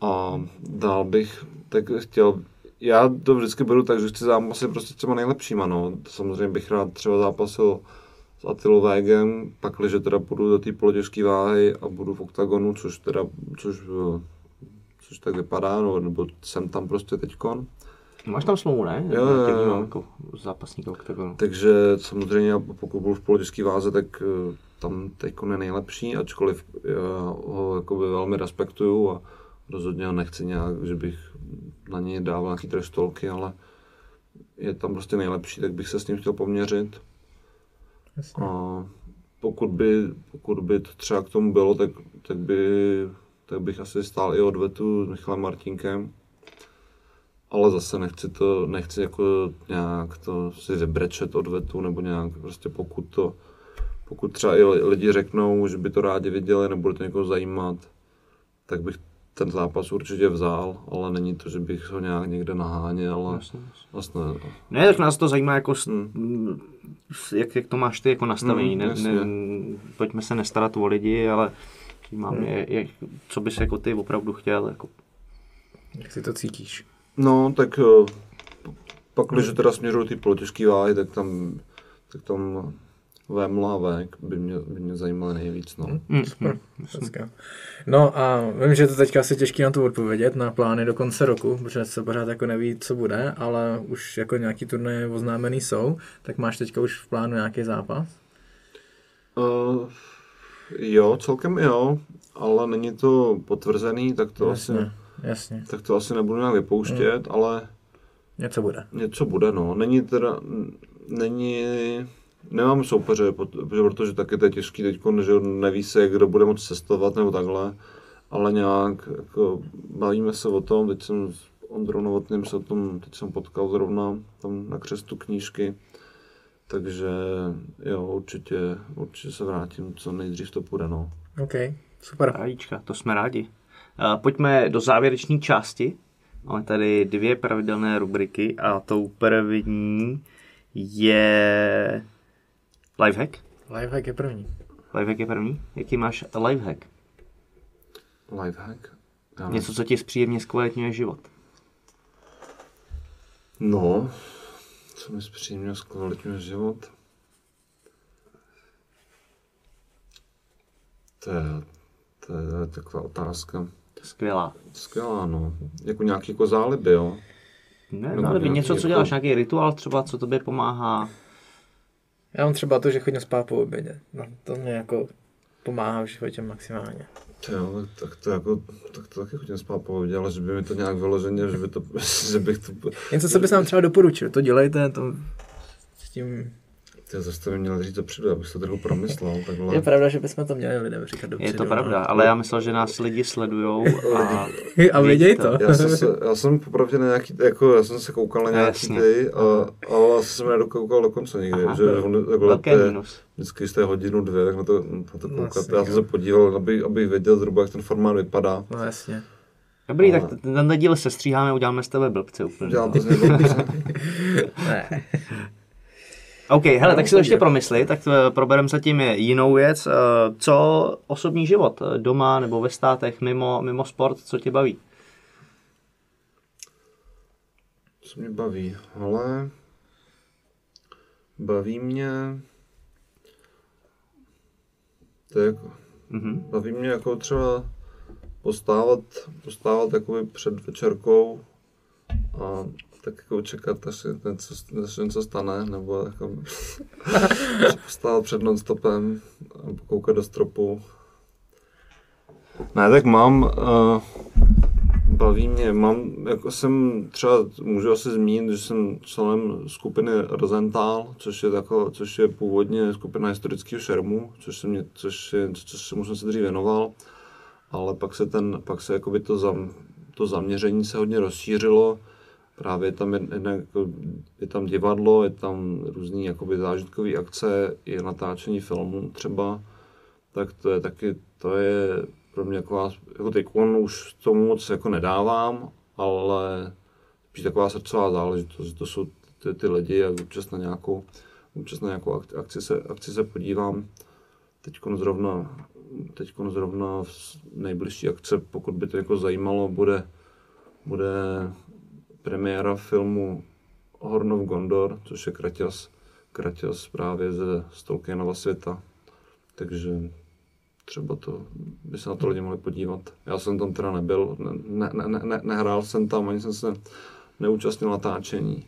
A dál bych tak chtěl, já to vždycky beru tak, že chci zápasy prostě třeba nejlepšíma, no. Samozřejmě bych rád třeba zápasil s Attilou Vegem, pak, když teda půjdu do té polotěžké váhy a budu v oktagonu, což teda, což, eh, což tak vypadá, no, nebo jsem tam prostě teďkon. Máš tam smlouvu, ne? Jo, jo, jo. Jako zápasníka oktagonu. Takže samozřejmě, pokud budu v polotěžské váze, tak eh, tam teď je nejlepší, ačkoliv já ho jakoby velmi respektuju a rozhodně ho nechci nějak, že bych na něj dával nějaký treštolky, ale je tam prostě nejlepší, tak bych se s ním chtěl poměřit. Jasně. A pokud by, pokud by to třeba k tomu bylo, tak, tak, by, tak bych asi stál i odvetu s Michalem Martinkem. Ale zase nechci to, nechci jako nějak to si vybrečet odvetu, nebo nějak prostě pokud to, pokud třeba i li- lidi řeknou, že by to rádi viděli, nebo to někoho zajímat, tak bych ten zápas určitě vzal, ale není to, že bych ho nějak někde naháněl, ale Jasně, jasně. vlastně Ne, tak nás to zajímá, jako, s- Hmm. jak, jak to máš ty jako nastavení. Hmm, ne, ne, pojďme se nestarat o lidi, ale mám je, je, co bys jako ty opravdu chtěl. Jako, Jak si to cítíš? No, tak eh, pak, když teda směřuju ty politické váhy, tak tam, tak tam Vémla a Vek by mě, by mě zajímaly nejvíc, no. mm, Super, hezká. No a vím, že je to teďka asi těžké na to odpovědět, na plány do konce roku, protože se pořád jako neví, co bude, ale už jako nějaký turnaje oznámený jsou, tak máš teďka už v plánu nějaký zápas? Uh, jo, celkem jo, ale není to potvrzený, tak to, asi, Jasně, jasně. tak to asi nebudu nějak vypouštět, ale Něco bude. Něco bude, no. Není teda, není, nemám soupeře, protože taky to je těžký teď, že neví se, kdo bude moct cestovat nebo takhle, ale nějak, jako, bavíme se o tom, teď jsem s Ondrou Novotným se o tom, teď jsem potkal zrovna tam na křestu knížky, takže jo, určitě, určitě se vrátím, co nejdřív to půjde, no. OK, super. Rádička, to jsme rádi. Uh, pojďme do závěrečné části. Máme tady dvě pravidelné rubriky a tou první je lifehack. Lifehack je první. Lifehack je první. Jaký máš lifehack? Lifehack? Já Něco, co ti zpříjemně zkvalitňuje život. No, co mi zpříjemně zkvalitňuje život? To je, to je taková otázka. Skvělá. Skvělá, no. Jako nějaký jako záliby, jo. Ne, no, nějaký něco, co jako- děláš, nějaký rituál třeba, co tobě pomáhá. Já mám třeba to, že chodím spát po obědě. No, to mě jako pomáhá v životě maximálně. Jo, tak to jako, tak to taky chodím spát po obědě, ale že by mi to nějak vyloženě, že by to, že bych to, Něco, co bys nám třeba doporučil, to dělejte, to s tím... ty zase to by měl říct dopředu, abych to trochu promyslel, takhle. Je pravda, že bychom to měli lidem říkat dopředu. Je to pravda, ale já myslel, že nás lidi sledujou a... No. A věděj to. Já jsem, se, já jsem popravdě na nějaký, jako, já jsem se koukal na nějaký Jasně. ty, a, ale asi jsem nedokoukal do konce nikdy, Aha. že on, takhle, je- minus. vždycky je hodinu, dvě, tak na to, na to koukat. Jasně, já jsem se podíval, aby, abych věděl zhruba, jak ten formát vypadá. No jasně. Dobrý, Ale- tak ten díl se stříháme, uděláme z tebe blbce úplně. Dělám to z Ne. OK, hele, No, tak si to ještě promysli, tak eh, probereme zatím jinou věc. Eh, Co osobní život? Eh, Doma nebo ve státech, mimo, mimo sport, co tě baví? Co mě baví? Ale baví mě to je jako, Mhm. baví mě jako třeba postávat, postávat jakoby před večerkou a tak jako čekat, až se něco, až něco stane, nebo jako postávat před nonstopem a koukat do stropu. Ne, tak mám, uh, baví mě, mám, jako jsem třeba, můžu asi zmínit, že jsem členem skupiny Rosenthal, což je, tako, což je původně skupina historického šermu, což, se mě, což, je, což jsem se dřív věnoval, ale pak se, ten, pak se jakoby to, zam, to zaměření se hodně rozšířilo, právě je tam, je, jako, je tam divadlo, je tam různý jakoby zážitkové akce, je natáčení filmů třeba, tak to je taky, to je pro mě taková, jako teď už tomu moc jako nedávám, ale spíš taková srdcová záležitost, to jsou ty, ty lidi a občas na nějakou, občas na nějakou ak- akci se, akci se podívám. Teď zrovna, teď zrovna v nejbližší akce, pokud by to jako zajímalo, bude, bude premiéra filmu Horn of Gondor, což je kraťas, kraťas právě ze Tolkienova světa. Takže třeba to by se na to lidi mohli podívat. Já jsem tam teda nebyl, ne, ne, ne, ne, nehrál jsem tam, ani jsem se neúčastnil natáčení,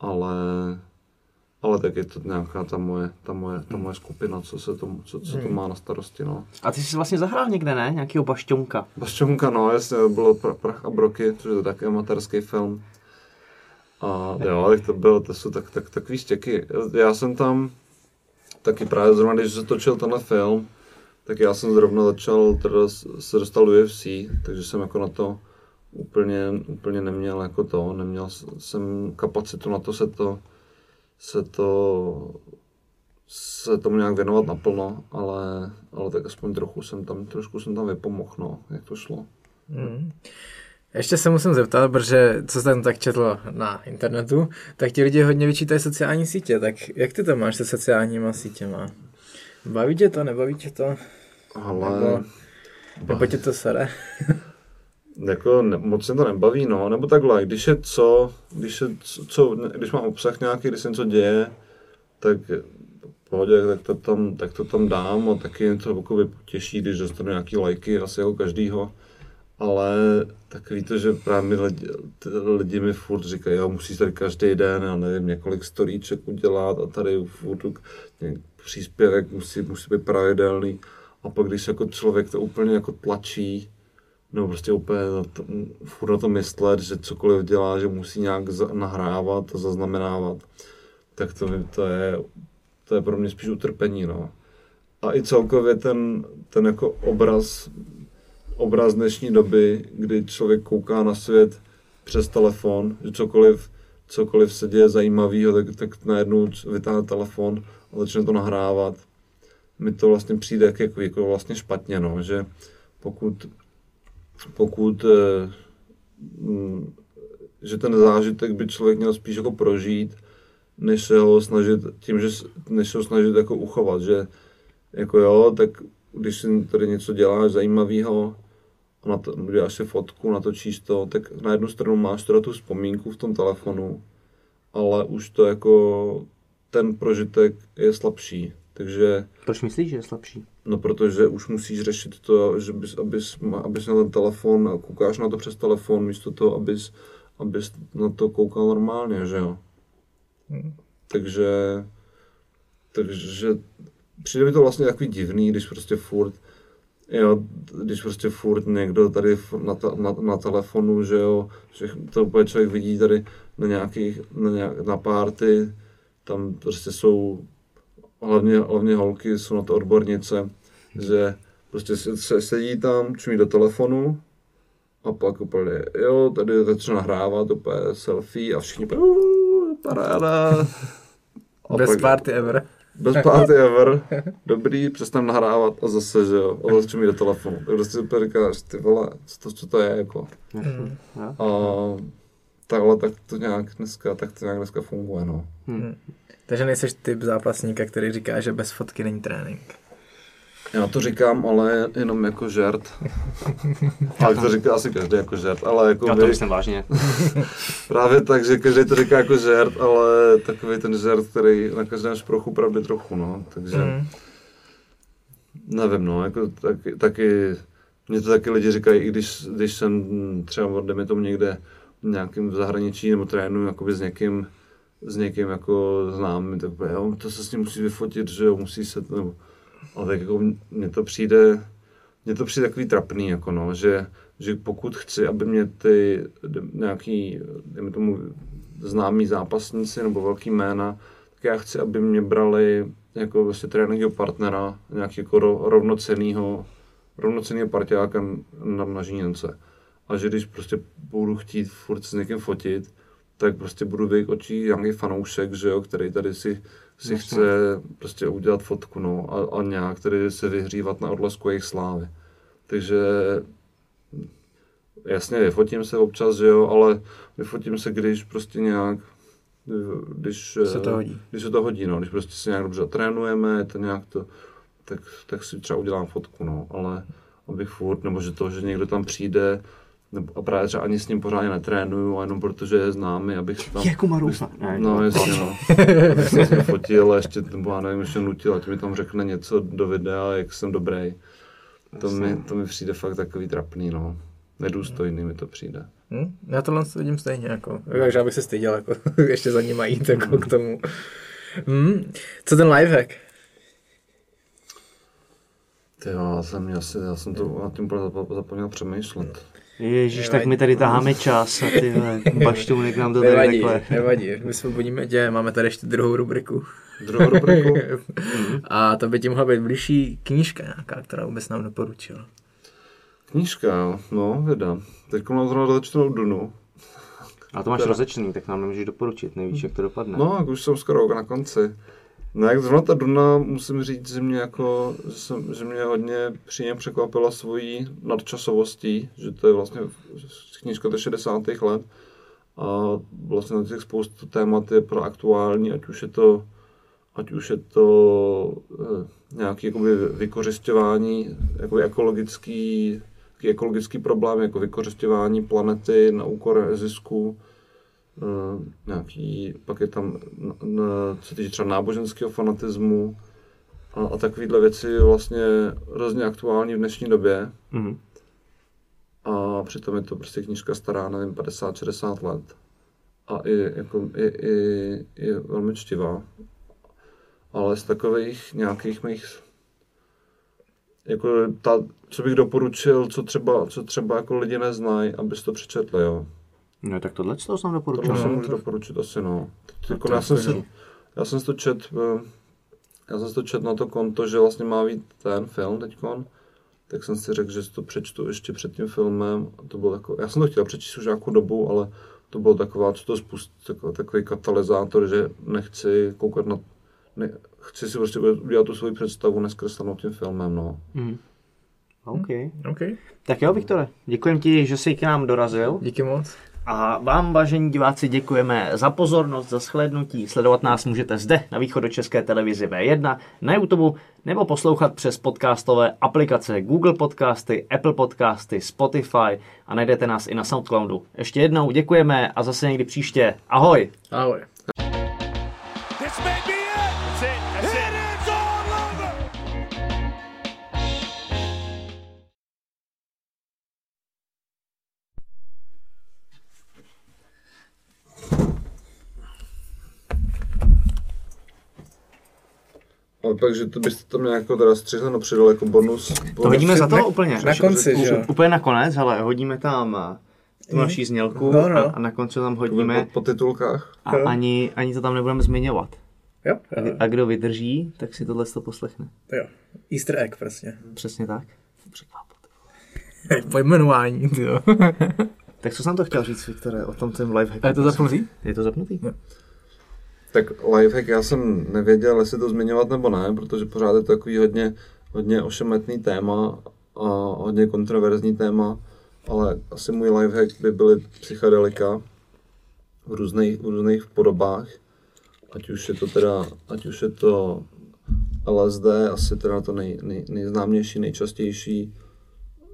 ale, ale tak je to nějaká ta moje, ta moje, ta moje skupina, co, se to, co, co to má na starosti. No. A ty jsi vlastně zahrál někde, ne? Nějakýho bašťonka. Bašťonka, no, jasně, to bylo pra, Prach a broky, což je taky amatérský film. A jo, tak to bylo, to jsou tak, tak, takový štěky. Já jsem tam taky právě zrovna, když se točil tenhle film, tak já jsem zrovna začal, teda se dostal do UFC, takže jsem jako na to úplně, úplně neměl jako to, neměl jsem kapacitu na to se to, se to, se tomu nějak věnovat naplno, ale, ale tak aspoň trochu jsem tam, trošku jsem tam vypomohl, no, jak to šlo. Mm. Ještě se musím zeptat, protože co jsem tak četl na internetu, tak ti lidi hodně vyčítají sociální sítě, tak jak ty to máš se sociálníma sítěma? Baví tě to, nebaví tě to? Ale Nebo, nebo tě to sere? jako ne, moc mě to nebaví, no, nebo takhle, když je co, když, je co, co, když mám obsah nějaký, když se něco děje, tak pohodě, tak to tam, tak to tam dám a taky mě to jakoby potěší, když dostanu nějaký lajky, asi jako každýho, ale takový to, že právě lidi, lidi mi furt říkají, jo, musíš tady každý den, já nevím, několik storíček udělat a tady furt příspěvek musí, musí být pravidelný a pak když jako člověk to úplně jako tlačí, nebo prostě úplně na to, furt na to myslet, že cokoliv dělá, že musí nějak nahrávat a zaznamenávat, tak to, to, je, to je pro mě spíš utrpení, no. A i celkově ten, ten jako obraz, obraz dnešní doby, kdy člověk kouká na svět přes telefon, že cokoliv, cokoliv se děje zajímavého, tak, tak najednou vytáhne telefon a začne to nahrávat. Mi to vlastně přijde jako, jako vlastně špatně, no, že pokud pokud eh, mm, že ten zážitek by člověk měl spíš jako prožít, než se ho snažit tím, že než se ho snažit jako uchovat, že jako jo, tak když si tady něco děláš zajímavého, na to, děláš si fotku, natočíš to, tak na jednu stranu máš teda tu vzpomínku v tom telefonu, ale už to jako ten prožitek je slabší. Takže... Proč myslíš, že je slabší? No, protože už musíš řešit to, že bys, abys, abys na ten telefon a koukáš na to přes telefon, místo toho, abys, abys na to koukal normálně, že jo. Hmm. Takže, takže přijde mi to vlastně takový divný, když prostě furt, jo, když prostě furt někdo tady na, ta, na, na telefonu, že jo, že to úplně člověk vidí tady na nějakých, na, nějak, na párty, tam prostě jsou hlavně, hlavně holky jsou na to odbornice, že prostě se, sedí tam, čumí do telefonu a pak úplně, jo, tady začne nahrávat úplně selfie a všichni úplně, paráda. Best party ever. Best party ever. Dobrý, přestan nahrávat a zase, že jo, a zase mi do telefonu. Tak prostě úplně říkáš, ty vole, co to, co to je, jako. Mm. A takhle tak to nějak dneska, tak to nějak dneska funguje, no. Hmm. Takže nejseš typ zápasníka, který říká, že bez fotky není trénink. Já to říkám, ale jenom jako žert. ale to říká asi každý jako žert, ale jako Já to myslím vážně. právě tak, že každý to říká jako žert, ale takový ten žert, který na každém šprochu pravdy trochu, no, takže... Mm. Nevím, no, jako taky, taky mě to taky lidi říkají, i když, když jsem třeba, dejme tomu někde nějakým v zahraničí nebo trénuju jakoby s někým, s někým jako známým, tak jo, to se s ním musí vyfotit, že jo, musí se, nebo, ale tak jako mně to přijde, mně to přijde takový trapný, jako no, že, že pokud chci, aby mě ty nějaký, dejme tomu, známí zápasníci nebo velký jména, tak já chci, aby mě brali jako vlastně tréninkového partnera, nějaký jako rovnocenýho, rovnocenýho partiáka na, na Žíněnce. A že když prostě budu chtít furt s někým fotit, tak prostě budu v jejich očích nějaký fanoušek, že jo, který tady si, si chce prostě udělat fotku, no, a, a nějak tady se vyhřívat na odlesku jejich slávy. Takže jasně, vyfotím se občas, že jo, ale vyfotím se, když prostě nějak, když se to hodí, když se to hodí no, když prostě se nějak dobře trénujeme, to nějak to, tak, tak si třeba udělám fotku, no, ale abych furt, nebo že to, že někdo tam přijde, nebo, a právě třeba ani s ním pořádně netrénuju, a jenom protože je známý, abych tam... Jako Marufa. Ne, no, jasně, no. abych se s ním fotil a ještě, nebo já nevím, ještě nutil, ať mi tam řekne něco do videa, jak jsem dobrý. To mi, to mi přijde fakt takový trapný, no. Nedůstojný mi to přijde. Hmm? Já tohle vidím stejně, jako. Takže abych se styděl, jako, ještě za ním jít, jako hmm. k tomu. Hmm. Co ten lifehack? Ty jo, já jsem, asi, já jsem to na tím zapomněl přemýšlet. Ježíš, tak my tady taháme čas a ty baštounek nám to tady nevadí, takhle. Nevadí, my se budíme tě, máme tady ještě druhou rubriku. Druhou rubriku? a to by ti mohla být blížší knížka nějaká, kterou bys nám doporučil. Knížka, no, věda. Teď mám zrovna začnou Dunu. A to máš teda... rozečný, tak nám nemůžeš doporučit, nevíš, jak to dopadne. No, už jsem skoro na konci. No jak zrovna ta Duna, musím říct, že mě, jako, že, jsem, že mě hodně příjemně překvapila svojí nadčasovostí, že to je vlastně knížka do 60. let a vlastně na těch spoustu témat je pro aktuální, ať už je to, ať už je to eh, nějaký jakoby vykořišťování, jako ekologický, ekologický problém, jako vykořišťování planety na úkor zisku, nějaký, pak je tam, co týče třeba náboženského fanatismu a, a takovéhle věci vlastně hrozně aktuální v dnešní době. Mm-hmm. A přitom je to prostě knížka stará, nevím, 50-60 let. A i, jako, i, i, i velmi čtivá. Ale z takových nějakých mých jako ta, co bych doporučil, co třeba, co třeba jako lidi neznají, abys to přečetli, jo. No tak tohle to jsem To doporučil. musím no. můžu doporučit asi, no. Jako to já, jsem si, já jsem si to čet, eh, já jsem si to čet na to konto, že vlastně má být ten film teďkon, tak jsem si řekl, že si to přečtu ještě před tím filmem. A to bylo jako, já jsem to chtěl přečíst už nějakou dobu, ale to bylo taková, co to spust, takový, takový katalyzátor, že nechci koukat na, ne, chci si prostě udělat tu svoji představu neskreslenou tím filmem, no. Mhm. OK. OK, Tak jo, Viktore, děkujem ti, že jsi k nám dorazil. díky moc. A vám, vážení diváci, děkujeme za pozornost, za shlédnutí. Sledovat nás můžete zde na východočeské televizi V1, na YouTube nebo poslouchat přes podcastové aplikace Google Podcasty, Apple Podcasty, Spotify a najdete nás i na Soundcloudu. Ještě jednou děkujeme a zase někdy příště. Ahoj! Ahoj. Ale pak, že to byste tam nějak teda střihli no přidal jako bonus. To hodíme za to úplně. Na konci, že jo? Úplně nakonec, ale hodíme tam eh, tu naší znělku No, no. a, a na konci tam hodíme po, po titulkách. a ani, ani to tam nebudeme zmiňovat. Jo, jo. A kdo vydrží, tak si tohle to poslechne. jo. Easter egg prostě. Přesně tak. Překvapit. Pojmenování, jo. Tak co jsem to chtěl říct, Viktore, o tom tím lifehacku? A je to zapnutý? Je to zapnutý? Tak lifehack, já jsem nevěděl, jestli to zmiňovat nebo ne, protože pořád je to takový hodně, hodně ošemetný téma a hodně kontroverzní téma, ale asi můj lifehack by byly psychedelika v různých, v různých podobách, ať už je to teda, ať už je to LSD, asi teda to nej, nej, nejznámější, nejčastější,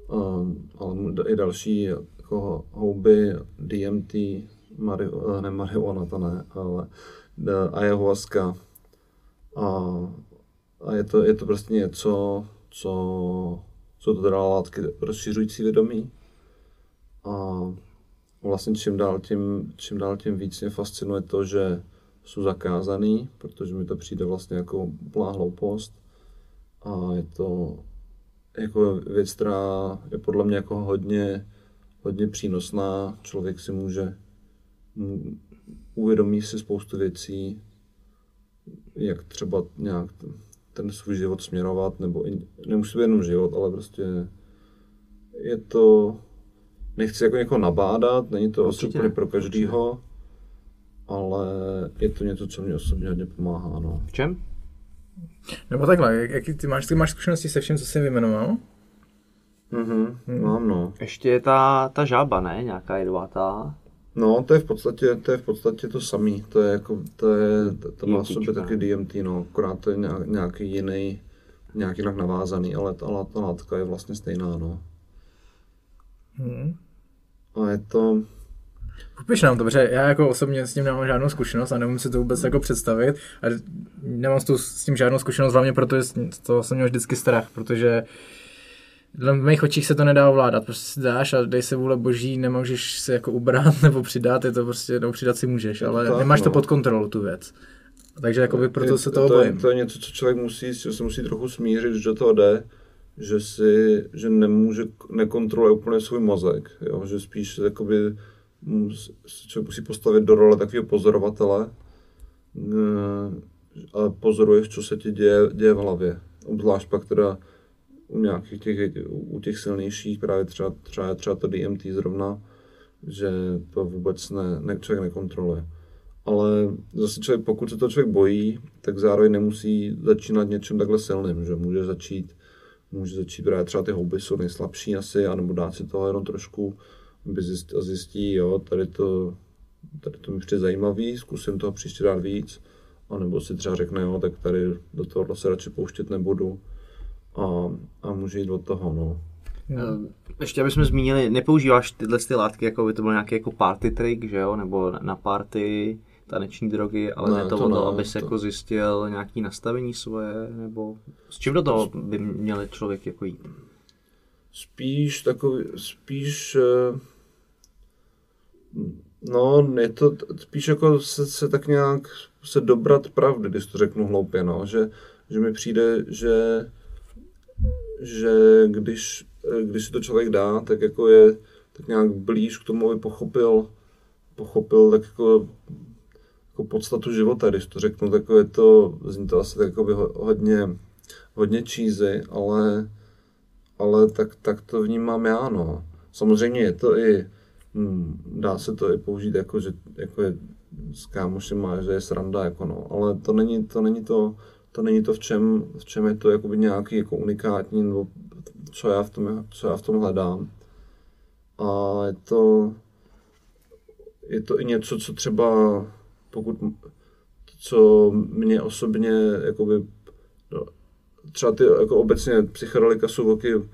um, ale i další jako houby, DMT, mari, ne marihuana, to ne, ale ayahuasca. A, a je, to, je to prostě něco, co, co to teda látky rozšiřující vědomí. A vlastně čím dál tím, čím dál tím víc mě fascinuje to, že jsou zakázaný, protože mi to přijde vlastně jako úplná hloupost. A je to jako věc, která je podle mě jako hodně, hodně přínosná. Člověk si může, uvědomí si spoustu věcí, jak třeba nějak ten svůj život směrovat, nebo i, nemusí být jenom život, ale prostě je to, nechci jako někoho nabádat, není to asi úplně pro každýho, ale je to něco, co mě osobně hodně pomáhá, no. V čem? Nebo takhle, jak, jaký ty máš, ty máš zkušenosti se vším, co jsi vyjmenoval? Mhm, mám no. Ještě je ta, ta žába, ne? Nějaká jedovatá. No, to je v podstatě, to je v podstatě to samý. To je jako, to je, to, to má v sobě taky DMT, no, akorát to je nějak, nějaký jiný, nějak jinak navázaný, ale ta, ta látka je vlastně stejná, no. Hmm. A je to, Popiš nám to, protože já jako osobně s tím nemám žádnou zkušenost a nemůžu si to vůbec jako představit. A nemám s, tu, s tím žádnou zkušenost, hlavně protože z toho jsem měl vždycky strach, protože dle v mých očích se to nedá ovládat. Prostě si dáš a dej se vůle boží, nemůžeš se jako ubrat nebo přidat, je to prostě, nebo přidat si můžeš, ale tak, nemáš to no. pod kontrolou tu věc. Takže jakoby proto je, se toho to, je, bojím. to je něco, co člověk musí, že se musí trochu smířit, že do toho jde, že si, že nemůže, nekontroluje úplně svůj mozek, jo? že spíš jakoby, se člověk musí postavit do role takového pozorovatele eh, a pozoruješ, co se ti děje, děje v hlavě. Obzvlášť pak teda nějakých těch, u těch silnějších, právě třeba, třeba, třeba to DMT zrovna, že to vůbec ne, ne, člověk nekontroluje. Ale zase člověk, pokud se to člověk bojí, tak zároveň nemusí začínat něčem takhle silným, že může začít, může začít právě třeba ty houby jsou nejslabší asi, anebo dát si toho jenom trošku, aby zjistí, a zjistí, jo, tady to, tady to mi přijde zajímavý, zkusím toho příště dát víc, anebo si třeba řekne, jo, tak tady do toho se radši pouštět nebudu a, a může jít od toho, no. Eh, Ještě abychom zmínili, nepoužíváš tyhle ty látky, jako by to byl nějaký jako party trick, že jo, nebo na- party taneční drogy, ale Ne, ne, to, to ne, aby se to- jako zjistil nějaký nastavení svoje, nebo s čím do toho by měl člověk jako jít? Spíš takový, spíš, eh, no, je to spíš jako se, se tak nějak se dobrat pravdy, když to řeknu hloupě, no, že, že mi přijde, že, že když, když si to člověk dá, tak jako je tak nějak blíž k tomu, aby pochopil, pochopil tak jako, jako podstatu života, když to řeknu, tak je to, zní to asi tak jako by hodně, hodně cheesy, ale, ale tak, tak to vnímám já, no. Samozřejmě je to i, hm, dá se to i použít jako, že jako je s kámošem má, že je sranda, jako no, ale to není to, není to, to není to v čem, v čem je to jakoby nějaký jako unikátní, nebo co já v tom, co já v tom hledám. A je to, je to i něco, co třeba, pokud, co mě osobně, jakoby, no, třeba ty jako obecně psychedelika jsou taky, uh,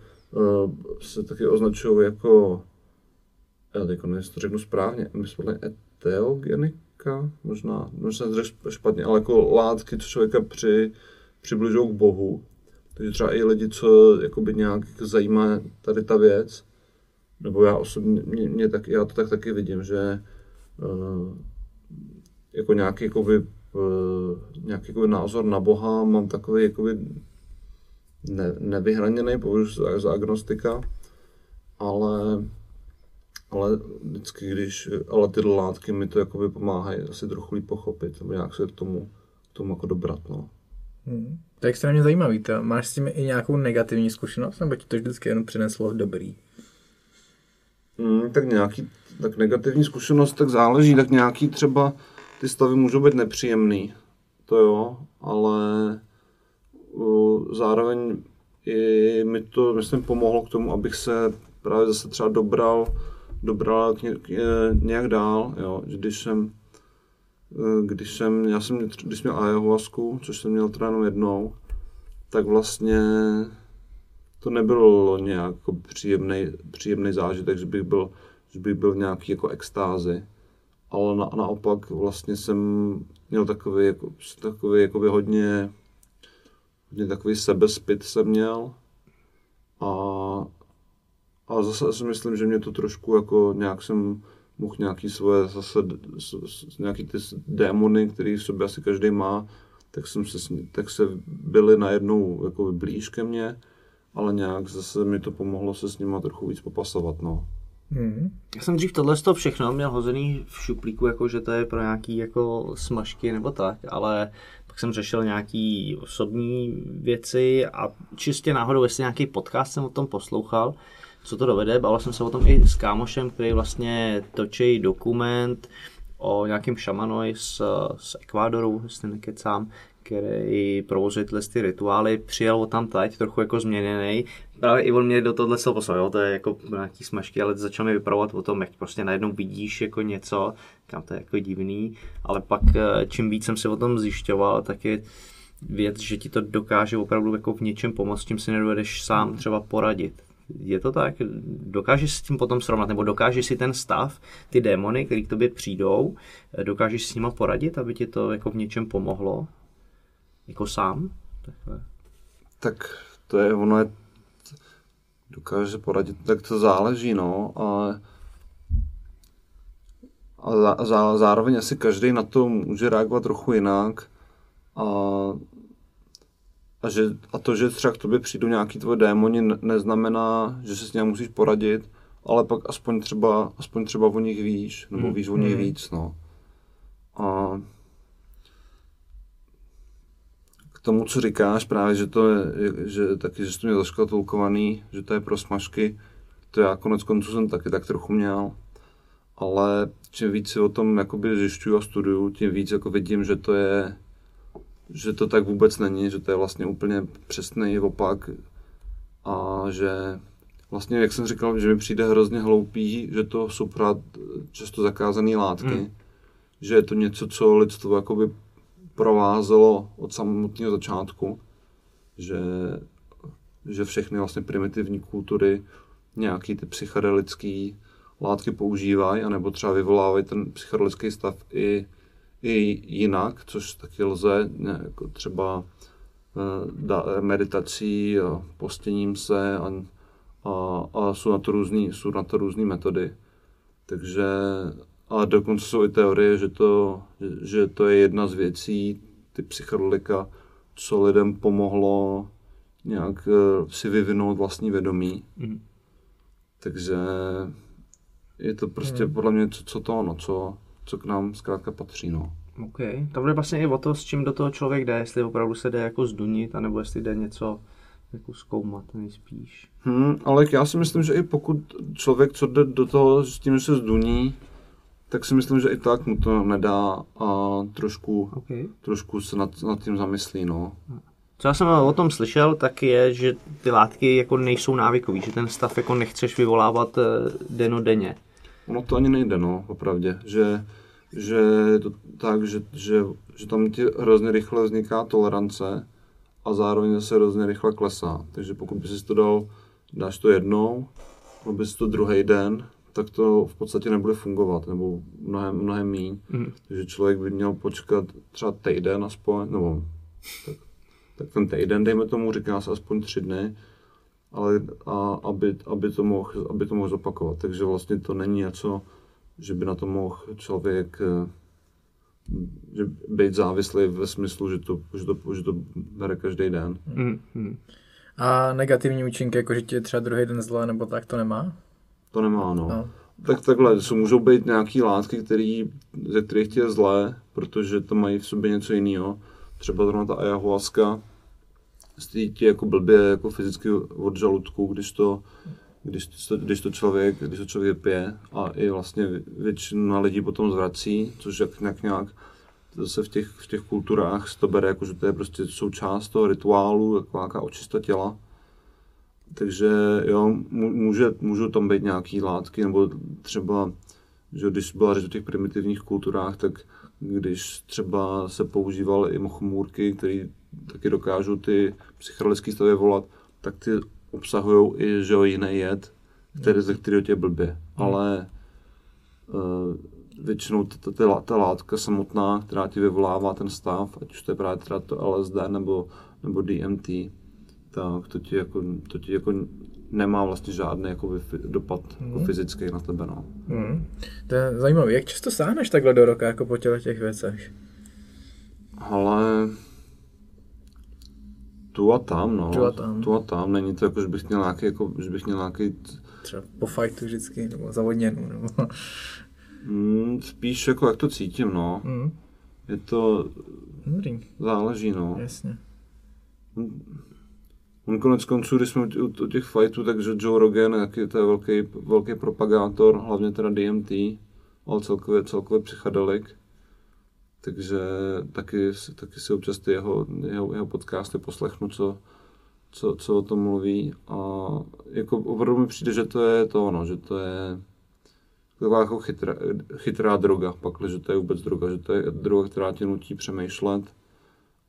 se taky označují jako, já teď to řeknu správně, myslím, eteogenika, možná, možná se řekl špatně, ale jako látky, co člověka při, přibližují k Bohu. Takže třeba i lidi, co jakoby nějak zajímá tady ta věc, nebo já osobně, mě, mě tak, já to tak taky vidím, že uh, jako nějaký, jakoby, uh, nějaký jakoby názor na Boha mám takový jakoby ne, nevyhraněný, považuji za, za agnostika, ale ale vždycky, když, ale ty látky mi to jakoby pomáhají asi trochu líp pochopit, nebo nějak se k tomu, k tomu jako dobrat, no. Hmm. To je extrémně zajímavý. To. Máš s tím i nějakou negativní zkušenost, nebo ti to vždycky jenom přineslo dobrý? Hmm, tak nějaký, tak negativní zkušenost, tak záleží, tak nějaký třeba ty stavy můžou být nepříjemný, to jo, ale uh, zároveň i mi to, myslím, pomohlo k tomu, abych se právě zase třeba dobral, dobral k, ně, k, nějak dál, jo, když jsem Eh, když jsem, já jsem, když měl ayahuasku, což jsem měl teda jenom jednou, tak vlastně to nebylo nějak jako příjemný, příjemný zážitek, že bych byl, že bych byl v nějaký jako extázi. Ale na, naopak vlastně jsem měl takový, jako, takový jako by hodně, hodně takový sebespit jsem měl. A, a zase si myslím, že mě to trošku jako nějak jsem mohl nějaký svoje zase, nějaký ty démony, který v sobě asi každý má, tak, jsem se, tak se byli najednou jako blíž ke mně, ale nějak zase mi to pomohlo se s nima trochu víc popasovat, no. Hmm. Já jsem dřív tohle to všechno měl hozený v šuplíku, jako že to je pro nějaký jako smažky nebo tak, ale pak jsem řešil nějaký osobní věci a čistě náhodou, jestli nějaký podcast jsem o tom poslouchal, co to dovede. Bavil jsem se o tom i s kámošem, který vlastně točí dokument o nějakém šamanoji z, z Ekvádoru, jestli nekecám, který provozuje tyhle ty rituály, přijel tam teď, trochu jako změněný. Právě i on mě do tohle se poslal, jo, to je jako nějaký smažky, ale začal mi vypravovat o tom, jak prostě najednou vidíš jako něco, kam to je jako divný, ale pak eh, čím víc jsem se o tom zjišťoval, tak je věc, že ti to dokáže opravdu jako v něčem pomoct, tím si nedovedeš sám třeba poradit. Je to tak? Dokážeš s tím potom srovnat, nebo dokážeš si ten stav, ty démony, které k tobě přijdou, dokážeš s nima poradit, aby ti to jako v něčem pomohlo? Jako sám? Takhle. Tak to je, ono je, dokáže poradit, tak to záleží, no, ale a zá, zároveň asi každý na to může reagovat trochu jinak a a, že, a to, že třeba k tobě přijdou nějaký tvoje démoni, neznamená, že se s ním musíš poradit, ale pak aspoň třeba, aspoň třeba o nich víš, nebo hmm. víš o nich hmm. víc, no. A k tomu, co říkáš právě, že to je, že taky, že jsi to měl zaškatulkovaný, že to je pro smažky, to já konec konců jsem taky tak trochu měl, ale čím víc si o tom jakoby zjišťuju a studuju, tím víc jako vidím, že to je, že to tak vůbec není, že to je vlastně úplně přesný opak a že vlastně, jak jsem říkal, že mi přijde hrozně hloupý, že to jsou právě často zakázané látky, hmm. že je to něco, co lidstvo jakoby provázelo od samotného začátku, že, že všechny vlastně primitivní kultury nějaký ty psychedelické látky používají, anebo třeba vyvolávají ten psychedelický stav i i jinak, což taky lze, jako třeba eh, meditací, postěním se a, a, a jsou na to různé jsou na to různý metody. Takže a dokonce jsou i teorie, že to, že to je jedna z věcí, ty psychedelika, co lidem pomohlo nějak uh, si vyvinout vlastní vědomí. Mhm. Takže je to prostě podle mě co, co to ono, co, co k nám zkrátka patří, no. OK. To bude vlastně i o to, s čím do toho člověk jde, jestli opravdu se jde jako zdunit, anebo jestli jde něco jako zkoumat nejspíš. Hmm, ale já si myslím, že i pokud člověk, co jde do toho s tím, že se zduní, tak si myslím, že i tak mu to nedá a trošku, OK. trošku se nad, nad tím zamyslí, no. Co já jsem o tom slyšel, tak je, že ty látky jako nejsou návykový, že ten stav jako nechceš vyvolávat eh, denodenně. Ono to ani nejde, no, opravdě, že, že je to tak, že, že, že tam ti hrozně rychle vzniká tolerance a zároveň zase hrozně rychle klesá. Takže pokud by si to dal, dáš to jednou, dal bys to druhý den, tak to v podstatě nebude fungovat, nebo mnohem, mnohem míň. Mhm. Takže člověk by měl počkat třeba týden aspoň, nebo tak, tak ten týden, dejme tomu, říká se aspoň tři dny, ale a, aby, aby, to mohl, aby to mohl zopakovat. Takže vlastně to není něco, že by na to mohl člověk eh, že být závislý ve smyslu, že to, že to, že to bere každý den. Mm, mm. A negativní účinky, jako že ti je třeba druhý den zle, nebo tak, to nemá? To nemá, no. No. Tak takhle, jsou, můžou být nějaký látky, který, ze kterých ti je zlé, protože to mají v sobě něco jiného. Třeba zrovna ta ayahuasca, ti jako blbě jako fyzicky od žaludku, když to, když to, když to člověk, když to člověk pije a i vlastně většina lidí potom zvrací, což jak nějak nějak zase v těch, v těch kulturách se to bere jako, že to je prostě součást toho rituálu, jako nějaká očista těla. Takže jo, může, můžou tam být nějaký látky, nebo třeba, že když byla řeč o těch primitivních kulturách, tak když třeba se používaly i mochomůrky, které taky dokážou ty psychedelické stavy volat, tak ty obsahují i že jo, jiný jed, který, ze kterého tě blbě. Ale uh, většinou ta, ta, ta, lá- ta látka samotná, která ti vyvolává ten stav, ať už to je právě třeba to LSD nebo, nebo DMT, tak to ti jako, to ti jako nemá vlastně žádný jako dopad jako fyzický na tebe. No. Hmm. To je zajímavé. Jak často sáhneš takhle do roka, jako po těle těch věcech? Ale tu a tam, no. Tu a tam. Tu a tam. Není to jako, že bych měl nějaký, jako, že bych měl nějaký, Třeba po fightu vždycky, nebo zavodněnou, nebo... mm, spíš jako jak to cítím, no. Hmm. Je to, Dobrý, záleží, no. jasně. On konec konců, když jsme u, u těch fightů, takže Joe Rogan, jaký to je velký, velký propagátor, hlavně teda DMT, ale celkově, celkově psychedelik. Takže taky, taky si občas ty jeho, jeho, jeho podcasty poslechnu, co, co, co o tom mluví. A jako opravdu mi přijde, že to je to ono, že to je taková jako chytrá, chytrá droga, pak, že to je vůbec droga, že to je droga, která tě nutí přemýšlet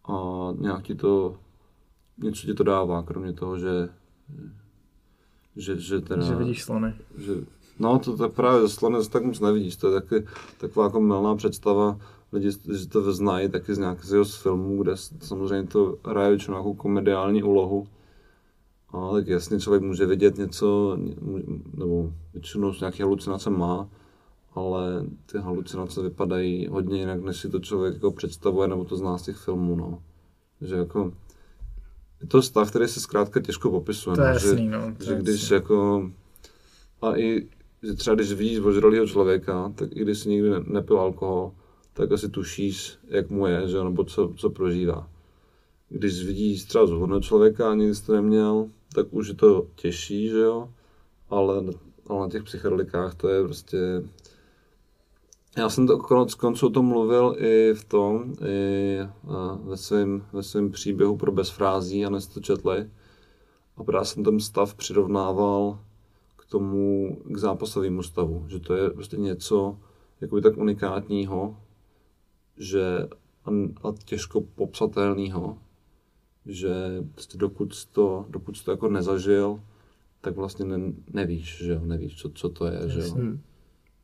a nějak ti to něco ti to dává, kromě toho, že že, že teda, Že vidíš slony. že, no to, to právě zaslanec tak moc nevidíš, to je taky taková jako milná představa, lidi, že to znají taky z nějakého z filmů, kde samozřejmě to hraje většinou nějakou komediální úlohu, a tak jasně člověk může vidět něco, nebo většinou nějaké halucinace má, ale ty halucinace vypadají hodně jinak, než si to člověk jako představuje, nebo to zná z těch filmů, no. Že jako, je to stav, který se zkrátka těžko popisuje. To je no, jasný, že, no. to že je když jasný. jako, a i, že třeba když vidíš ožralýho člověka, tak i když si nikdy ne- nepil alkohol, tak asi tušíš, jak mu je, že nebo co, co prožívá. Když vidíš třeba zhodného člověka a jsi to neměl, tak už je to těžší, že jo, ale, ale na těch psychedelikách to je prostě... Já jsem to konec konců o tom mluvil i v tom, i ve svém ve svém příběhu pro bezfrází, a jste to četli. A právě jsem ten stav přirovnával k tomu, k zápasovému stavu, že to je prostě něco jakoby tak unikátního, že a, těžko popsatelného, že prostě dokud jsi to, dokud jsi to jako nezažil, tak vlastně ne, nevíš, že jo, nevíš, co, co to je, že jo. Hmm.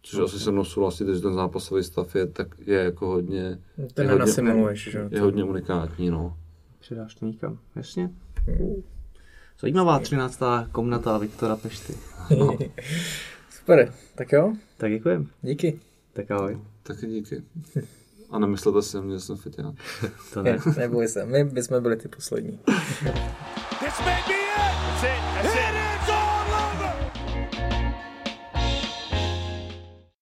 Což asi se mnou souhlasíte, že ten zápasový stav je, tak je jako hodně, To je hodně, že jo. je hodně unikátní, no. Přidáš to někam, jasně. Zajímavá 13. komnata Viktora Pešty. Super, tak jo, Tak děkujem. díky. Tak ahoj. Taky díky. A nemyslete si mě, že jsem fit já. To ne. Neboj se, my bychom byli ty poslední. This may be it. That's it. That's it.